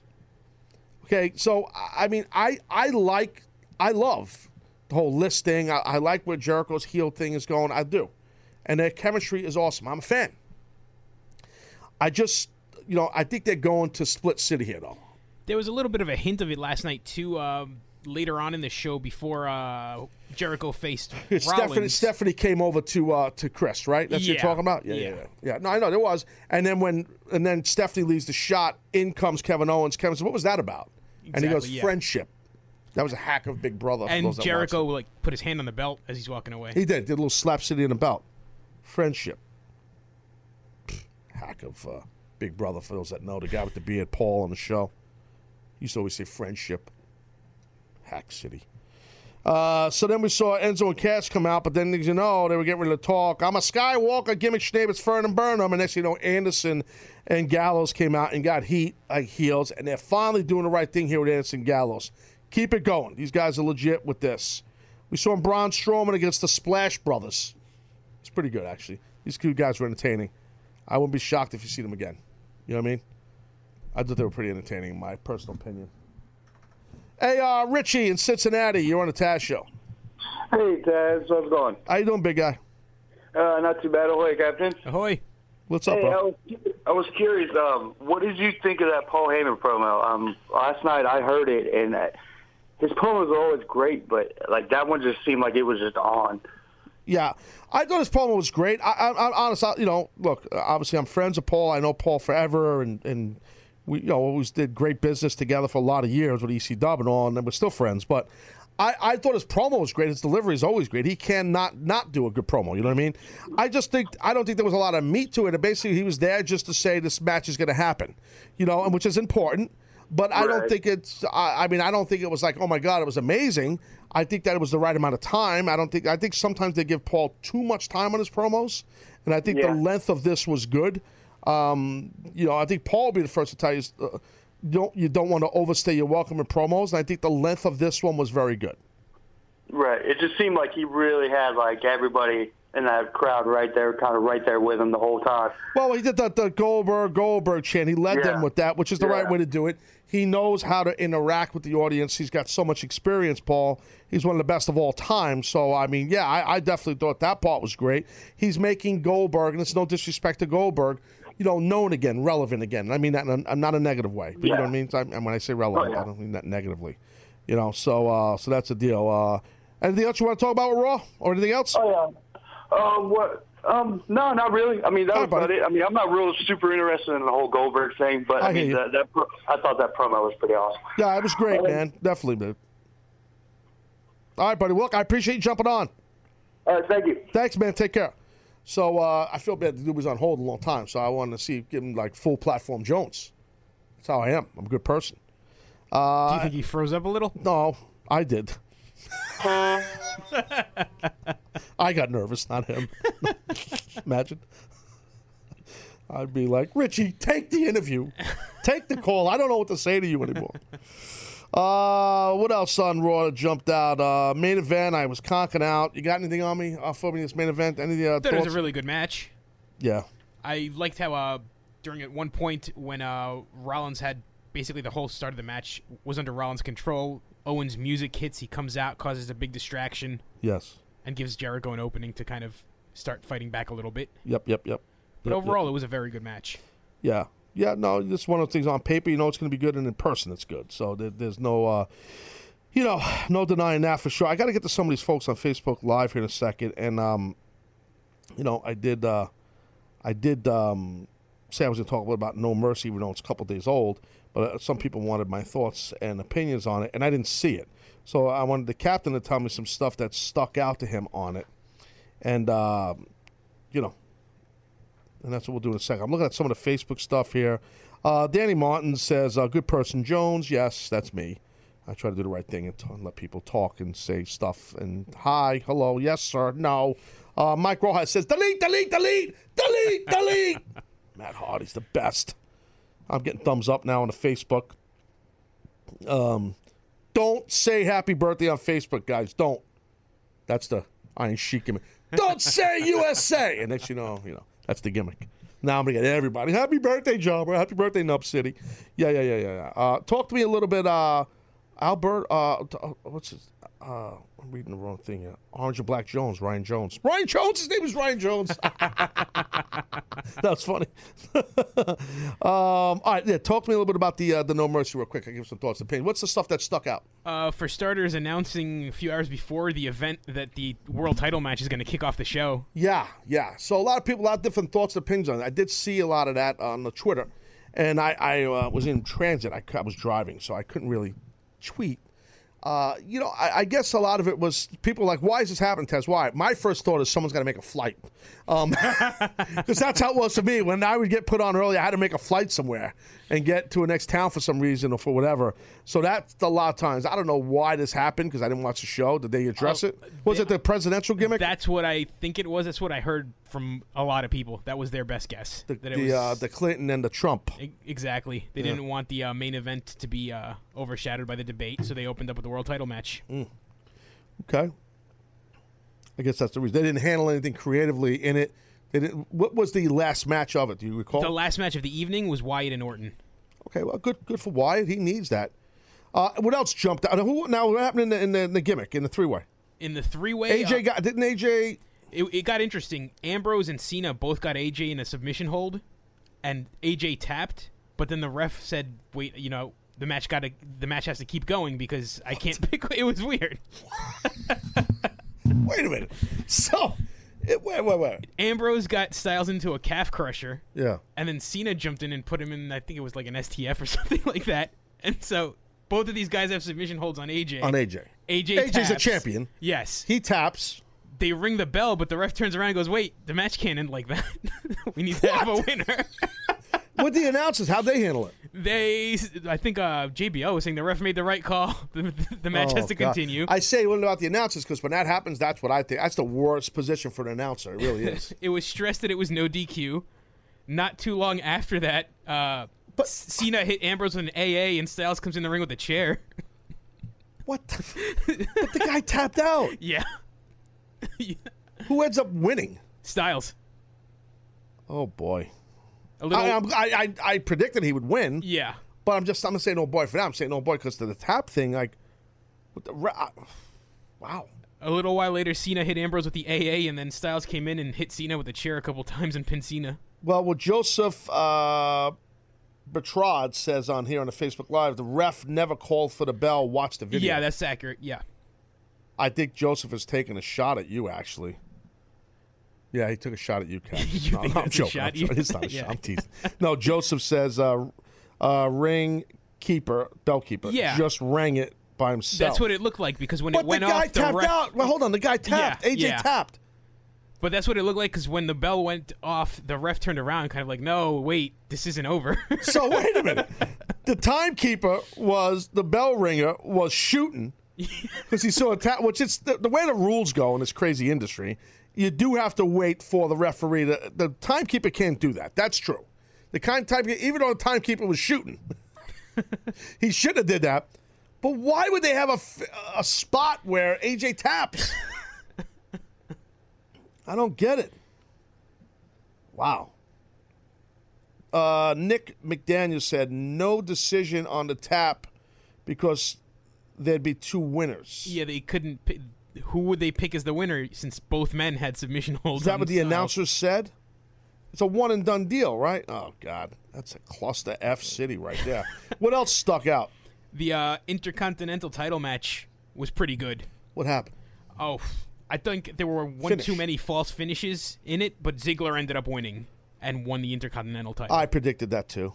[SPEAKER 1] Okay, so I I mean, I I like, I love the whole list thing. I, I like where Jericho's heel thing is going. I do, and their chemistry is awesome. I'm a fan. I just, you know, I think they're going to split city here, though.
[SPEAKER 5] There was a little bit of a hint of it last night too. Um, later on in the show, before uh, Jericho faced
[SPEAKER 1] Stephanie,
[SPEAKER 5] Rollins.
[SPEAKER 1] Stephanie came over to uh, to Chris, right? That's what you're talking about. Yeah, yeah,
[SPEAKER 5] Yeah.
[SPEAKER 1] yeah, yeah. No, I know there was. And then when and then Stephanie leaves the shot. In comes Kevin Owens. Kevin says, "What was that about?" and he goes,
[SPEAKER 5] yeah.
[SPEAKER 1] "Friendship." That was a hack of Big Brother.
[SPEAKER 5] and Jericho like put his hand on the belt as he's walking away.
[SPEAKER 1] He did. Did a little slap city in the belt. Friendship. Pfft, Hack of uh, Big Brother. For those that know, the guy with the beard, Paul, on the show. He used to always say friendship. Hack City. Uh, so then we saw Enzo and Cass come out, but then you know they were getting ready to talk. I'm a Skywalker, gimmick Schneebitz, Fern and Burnham, and next you know Anderson and Gallows came out and got heat like heels, and they're finally doing the right thing here with Anderson and Gallows. Keep it going. These guys are legit with this. We saw Braun Strowman against the Splash Brothers. It's pretty good actually. These two guys were entertaining. I wouldn't be shocked if you see them again. You know what I mean? I thought they were pretty entertaining, in my personal opinion. Hey, uh, Richie in Cincinnati, you're on the Taz show.
[SPEAKER 16] Hey, Taz, how's it going?
[SPEAKER 1] How you doing, big guy?
[SPEAKER 16] Uh, not too bad. Ahoy, Captain.
[SPEAKER 5] Ahoy.
[SPEAKER 1] What's up,
[SPEAKER 16] hey,
[SPEAKER 1] bro?
[SPEAKER 16] I was, I was curious. Um, what did you think of that Paul Heyman promo? Um, last night I heard it, and uh, his promos are always great, but like that one just seemed like it was just on.
[SPEAKER 1] Yeah, I thought his promo was great. I, I, I'm honest. I, you know, look, obviously I'm friends with Paul. I know Paul forever, and and we you know always did great business together for a lot of years with ECW and all, and we're still friends. But I, I thought his promo was great. His delivery is always great. He cannot not do a good promo. You know what I mean? I just think I don't think there was a lot of meat to it. And basically, he was there just to say this match is going to happen. You know, and which is important. But I don't think it's. I, I mean, I don't think it was like, oh my god, it was amazing. I think that it was the right amount of time. I don't think. I think sometimes they give Paul too much time on his promos, and I think
[SPEAKER 16] Yeah.
[SPEAKER 1] the length of this was good. Um, you know, I think Paul will be the first to tell you. Uh, you don't you don't want to overstay your welcome in promos, and I think the length of this one was very good.
[SPEAKER 16] Right. It just seemed like he really had like everybody in that crowd right there, kind of right there with him the whole time.
[SPEAKER 1] Well, he did the, the Goldberg Goldberg chant. He led
[SPEAKER 16] Yeah.
[SPEAKER 1] them with that, which is the right way to do it. He knows how to interact with the audience. He's got so much experience, Paul. He's one of the best of all time. So, I mean, yeah, I, I definitely thought that part was great. He's making Goldberg, and it's no disrespect to Goldberg, you know, known again, relevant again. I mean that in a, not a negative way, but you know what I mean. I, and when I say relevant,
[SPEAKER 16] Oh, yeah.
[SPEAKER 1] I don't mean that negatively. You know, so uh, so that's the deal. Uh, Anything else you want to talk about with Raw or anything else?
[SPEAKER 16] Oh yeah. Um, what? Um, no, not really. I mean, that
[SPEAKER 1] All
[SPEAKER 16] was about it. I mean, I'm not real super interested in the whole Goldberg thing, but I,
[SPEAKER 1] I
[SPEAKER 16] mean, that, that I thought that promo was pretty awesome.
[SPEAKER 1] Yeah, it was great, man. Definitely, man. All right, buddy. Look, I appreciate you jumping on.
[SPEAKER 16] All right, thank you.
[SPEAKER 1] Thanks, man. Take care. So uh, I feel bad the dude was on hold a long time, so I wanted to see give him like full platform Jones. That's how I am. I'm a good person. Uh,
[SPEAKER 5] Do you think he froze up a little?
[SPEAKER 1] No, I did. I got nervous, not him. Imagine. I'd be like, Richie, take the interview. Take the call. I don't know what to say to you anymore. Uh, what else on Raw jumped out? Uh, main event, I was conking out. You got anything on me uh, for me this main event? Any uh,
[SPEAKER 5] That was a really good match.
[SPEAKER 1] yeah.
[SPEAKER 5] I liked how uh, during at one point when uh, Rollins had basically the whole start of the match was under Rollins' control. Owens' music hits. He comes out, causes a big distraction,
[SPEAKER 1] Yes.
[SPEAKER 5] and gives Jericho an opening to kind of start fighting back a little bit.
[SPEAKER 1] Yep, yep, yep.
[SPEAKER 5] But
[SPEAKER 1] Yep,
[SPEAKER 5] overall,
[SPEAKER 1] yep.
[SPEAKER 5] it was a very good match.
[SPEAKER 1] Yeah, yeah. No, it's one of those things on paper. You know, it's going to be good, and in person, it's good. So there, there's no, uh, you know, no denying that for sure. I got to get to some of these folks on Facebook Live here in a second, and um, you know, I did, uh, I did um, say I was going to talk a little about No Mercy, even though it's a couple days old. But uh, some people wanted my thoughts and opinions on it, and I didn't see it. So I wanted the captain to tell me some stuff that stuck out to him on it, and uh, you know, and that's what we'll do in a second. I'm looking at some of the Facebook stuff here. Uh, Danny Martin says, uh, "Good person, Jones." Yes, that's me. I try to do the right thing and, t- and let people talk and say stuff. And hi, hello, yes, sir, no. Uh, Mike Rojas says, "Delete, delete, delete, delete, delete." Matt Hardy's the best. I'm getting thumbs up now on the Facebook. Um, don't say happy birthday on Facebook, guys. Don't. That's the Iron Sheik. Don't say USA. And next you know, you know, that's the gimmick. Now I'm gonna get everybody. Happy birthday, Jobber. Happy birthday, Nub City. Yeah, yeah, yeah, yeah. yeah. Uh, talk to me a little bit, uh, Albert. Uh, uh, what's his? Uh, I'm reading the wrong thing here. Orange and Black Jones. Ryan Jones. Ryan Jones. His name is Ryan Jones. That's funny. um, all right, yeah. Talk to me a little bit about the uh, the No Mercy real quick. I give some thoughts and opinions. What's the stuff that stuck out?
[SPEAKER 5] Uh, for starters, announcing a few hours before the event that the world title match is going to kick off the show.
[SPEAKER 1] Yeah, yeah. So a lot of people, a lot of different thoughts and opinions on it. I did see a lot of that on the Twitter, and I, I uh, was in transit. I, I was driving, so I couldn't really tweet. Uh, you know, I, I guess a lot of it was people like, why is this happening, Taz? Why? My first thought is someone's got to make a flight. Because that's how it was for me. When I would get put on early, I had to make a flight somewhere and get to a next town for some reason or for whatever. So that's a lot of times. I don't know why this happened because I didn't watch the show. Did they address it? Was it the presidential gimmick?
[SPEAKER 5] That's what I think it was. That's what I heard from a lot of people. That was their best guess.
[SPEAKER 1] the,
[SPEAKER 5] that it
[SPEAKER 1] the,
[SPEAKER 5] was,
[SPEAKER 1] uh, the Clinton and the Trump.
[SPEAKER 5] Exactly. They
[SPEAKER 1] Yeah.
[SPEAKER 5] didn't want the uh, main event to be uh, overshadowed by the debate, so they opened up with the world title match.
[SPEAKER 1] Okay. I guess that's the reason. They didn't handle anything creatively in it. They didn't, what was the last match of it? Do you recall?
[SPEAKER 5] The last match of the evening was Wyatt and Orton.
[SPEAKER 1] Okay, well, good good for Wyatt. He needs that. Uh, what else jumped out? Who, now, what happened in the, in the, in the gimmick, in the three way?
[SPEAKER 5] In the three way,
[SPEAKER 1] AJ got, didn't AJ.
[SPEAKER 5] It, it got interesting. Ambrose and Cena both got AJ in a submission hold, and AJ tapped. But then the ref said, "Wait, you know, the match got to the match has to keep going because I can't pick." It was weird.
[SPEAKER 1] Wait a minute. So, it, wait, wait, wait.
[SPEAKER 5] Ambrose got Styles into a calf crusher.
[SPEAKER 1] Yeah.
[SPEAKER 5] And then Cena jumped in and put him in. I think it was like an STF or something like that. And so both of these guys have submission holds on AJ.
[SPEAKER 1] On AJ.
[SPEAKER 5] AJ.
[SPEAKER 1] AJ's a champion.
[SPEAKER 5] Yes.
[SPEAKER 1] He taps.
[SPEAKER 5] They ring the bell, but the ref turns around and goes, "Wait, the match can't end like that. we need to have a winner."
[SPEAKER 1] What the announcers? How'd they handle it?
[SPEAKER 5] They, I think uh, JBL was saying the ref made the right call. The, the match
[SPEAKER 1] Oh,
[SPEAKER 5] has to
[SPEAKER 1] God.
[SPEAKER 5] continue.
[SPEAKER 1] I say what about the announcers because when that happens, that's what I think. That's the worst position for an announcer. It really is.
[SPEAKER 5] it was stressed that it was no DQ. Not too long after that, uh, Cena hit Ambrose with an AA, and Styles comes in the ring with a chair.
[SPEAKER 1] What? The but the guy tapped out.
[SPEAKER 5] Yeah.
[SPEAKER 1] Who ends up winning?
[SPEAKER 5] Styles.
[SPEAKER 1] Oh boy.
[SPEAKER 5] Little-
[SPEAKER 1] I, I, I, I predicted he would win.
[SPEAKER 5] Yeah.
[SPEAKER 1] But I'm just I'm gonna say no boy for that. I'm saying no boy because to the tap thing, like, with the wow.
[SPEAKER 5] A little while later, Cena hit Ambrose with the AA, and then Styles came in and hit Cena with a chair a couple times and pinned Cena.
[SPEAKER 1] Well, what Joseph uh, Bertrand says on here on the Facebook Live, the ref never called for the bell. Watch the video.
[SPEAKER 5] Yeah, that's accurate. Yeah.
[SPEAKER 1] I think Joseph is taking a shot at you, actually. Yeah, he took a shot at you, no, no, I'm joking.
[SPEAKER 5] shot?
[SPEAKER 1] I'm joking. It's not a
[SPEAKER 5] Yeah.
[SPEAKER 1] shot. I'm teasing. No, Joseph says uh, uh, ring keeper, bell keeper,
[SPEAKER 5] Yeah.
[SPEAKER 1] just rang it by himself.
[SPEAKER 5] That's what it looked like because when
[SPEAKER 1] But
[SPEAKER 5] it went
[SPEAKER 1] the guy
[SPEAKER 5] off, the guy
[SPEAKER 1] tapped
[SPEAKER 5] ref-
[SPEAKER 1] out. Well, hold on. The guy tapped.
[SPEAKER 5] Yeah,
[SPEAKER 1] AJ
[SPEAKER 5] yeah.
[SPEAKER 1] tapped.
[SPEAKER 5] But that's what it looked like because when the bell went off, the ref turned around, kind of like, "No, wait, this isn't over."
[SPEAKER 1] So wait a minute. The timekeeper was the bell ringer was shooting because he saw a tap. Which it's the, the way the rules go in this crazy industry. You do have to wait for the referee. The timekeeper can't do that. That's true. The kind timekeeper, even though the timekeeper was shooting, he should have did that. But why would they have a, a spot where AJ taps? I don't get it. Wow. Uh, Nick McDaniel said no decision on the tap because there'd be two winners.
[SPEAKER 5] yeah, they couldn't. Who would they pick as the winner since both men had submission holds?
[SPEAKER 1] Is that what the
[SPEAKER 5] themselves?
[SPEAKER 1] announcer said? It's a one and done deal, right? Oh God, that's a cluster F city right there. what else stuck out?
[SPEAKER 5] The uh, Intercontinental title match was pretty good.
[SPEAKER 1] What happened?
[SPEAKER 5] Oh, I think there were one
[SPEAKER 1] Finish.
[SPEAKER 5] too many false finishes in it, but Ziggler ended up winning and won the Intercontinental title.
[SPEAKER 1] I predicted that too.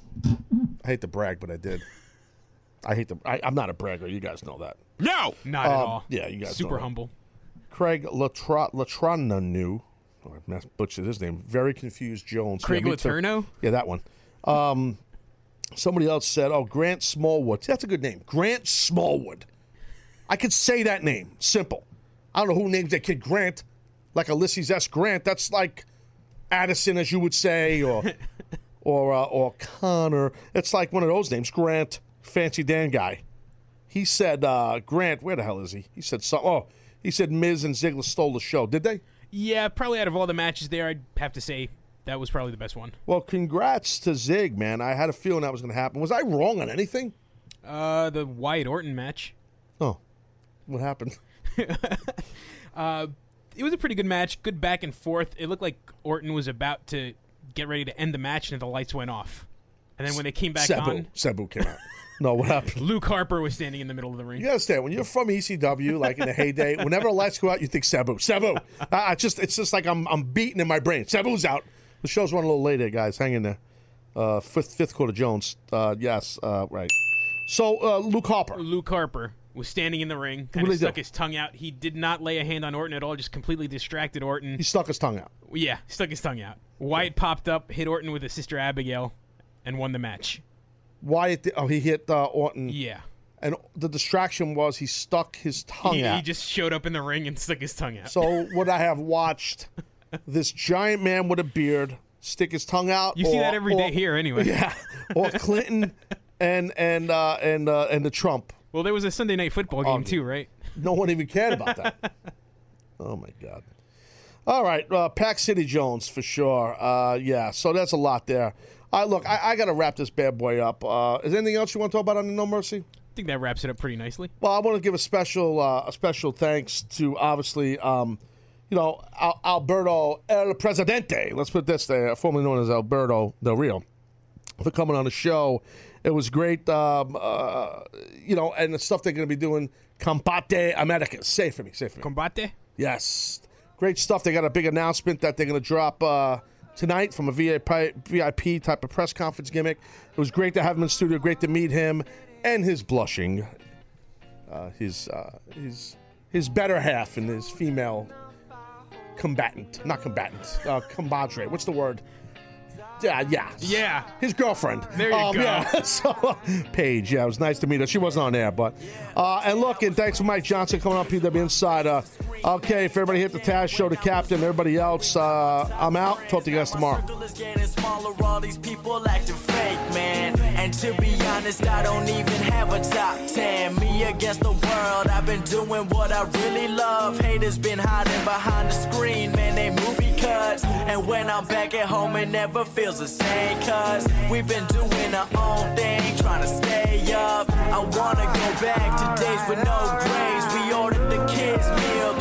[SPEAKER 1] I hate to brag, but I did. I hate to. I, I'm not a bragger. You guys know that.
[SPEAKER 5] No, not at
[SPEAKER 1] Um,
[SPEAKER 5] all.
[SPEAKER 1] Yeah, you guys.
[SPEAKER 5] super
[SPEAKER 1] know that.
[SPEAKER 5] humble.
[SPEAKER 1] Craig Latra- Latrananu. Oh, I mas- butchered his name. Very confused Jones.
[SPEAKER 5] Craig
[SPEAKER 1] me too.
[SPEAKER 5] Letourneau?
[SPEAKER 1] Yeah, that one. Um, somebody else said, "Oh, Grant Smallwood. That's a good name, Grant Smallwood." I could say that name. Simple. I don't know who names that kid Grant, like Ulysses S. Grant. That's like Addison, as you would say, or or uh, or Connor. It's like one of those names, Grant, fancy Dan guy. He said, uh, Grant, where the hell is he? He said, so, oh, he said Miz and Ziggler stole the show. Did they?
[SPEAKER 5] Yeah, probably out of all the matches there, I'd have to say that was probably the best one.
[SPEAKER 1] Well, congrats to Zig, man. I had a feeling that was going to happen. Was I wrong on anything?
[SPEAKER 5] Uh, the Wyatt Orton match.
[SPEAKER 1] Oh, what happened?
[SPEAKER 5] Uh, it was a pretty good match. Good back and forth. It looked like Orton was about to get ready to end the match, and the lights went off. And then when they came back
[SPEAKER 1] Sabu.
[SPEAKER 5] on,
[SPEAKER 1] Sabu came out. No, what happened?
[SPEAKER 5] Luke Harper was standing in the middle of the ring.
[SPEAKER 1] You understand when you're from ECW, like in the heyday, whenever the lights go out, you think Sabu, Sabu. I, I just, it's just like I'm, I'm beating in my brain. Sabu's out. The show's running a little later, guys. Hang in there. Uh, fifth, fifth quarter Jones. Uh, yes, uh, right. So uh, Luke Harper.
[SPEAKER 5] Luke Harper was standing in the ring, kind of stuck
[SPEAKER 1] do?
[SPEAKER 5] his tongue out. He did not lay a hand on Orton at all, just completely distracted Orton.
[SPEAKER 1] He stuck his tongue out.
[SPEAKER 5] Yeah, stuck his tongue out. Wyatt popped up, hit Orton with his sister Abigail, and won the match.
[SPEAKER 1] Wyatt, did- oh, he hit uh, Orton.
[SPEAKER 5] Yeah.
[SPEAKER 1] And the distraction was he stuck his tongue
[SPEAKER 5] He,
[SPEAKER 1] out.
[SPEAKER 5] he just showed up in the ring and stuck his tongue out.
[SPEAKER 1] So would I have watched this giant man with a beard stick his tongue out?
[SPEAKER 5] You see that every day
[SPEAKER 1] or-
[SPEAKER 5] here anyway.
[SPEAKER 1] Yeah, or Clinton and and uh, and uh, and the Trump.
[SPEAKER 5] Well, there was a Sunday night football game too, right?
[SPEAKER 1] No one even cared about that. oh my god. All right, uh, Pack City Jones for sure. Uh, yeah, so that's a lot there. Right, look, I, I got to wrap this bad boy up. Uh, is there anything else you want to talk about on the No Mercy?
[SPEAKER 5] I think that wraps it up pretty nicely.
[SPEAKER 1] Well, I want to give a special uh, a special thanks to obviously, um, you know, Al- Alberto El Presidente. Let's put this way, formerly known as Alberto Del Rio, for coming on the show. It was great, um, uh, you know, and the stuff they're going to be doing. Combate Americas. Say it for me. Say it for me.
[SPEAKER 5] Combate?
[SPEAKER 1] Yes. Great stuff. They got a big announcement that they're going to drop uh, tonight from a VIP, VIP type of press conference gimmick. It was great to have him in studio. Great to meet him and his blushing, uh, his uh, his his better half and his female combatant, not combatant, uh, compadre. What's the word? Yeah, yeah,
[SPEAKER 5] Yeah.
[SPEAKER 1] His girlfriend.
[SPEAKER 5] There you
[SPEAKER 1] Um,
[SPEAKER 5] go.
[SPEAKER 1] Yeah. So, Paige. Yeah, it was nice to meet her. She wasn't on air, but uh, and look, and thanks for Mike Johnson coming on PW Insider. Okay, if everybody hit the Taz show, the captain, everybody else, uh, I'm out. Talk to you guys tomorrow.
[SPEAKER 3] And to be honest, I don't even have a top 10. Me against the world, I've been doing what I really love. Haters been hiding behind the screen, man, they movie cuts. And when I'm back at home, it never feels the same, cuz we've been doing our own thing, trying to stay up. I wanna go back to days with no grades. We ordered the kids' meal,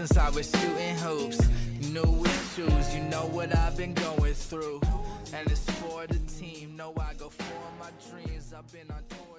[SPEAKER 3] Since I was shooting hoops. New issues, you know what I've been going through. And it's for the team, I go for my dreams. I've been on.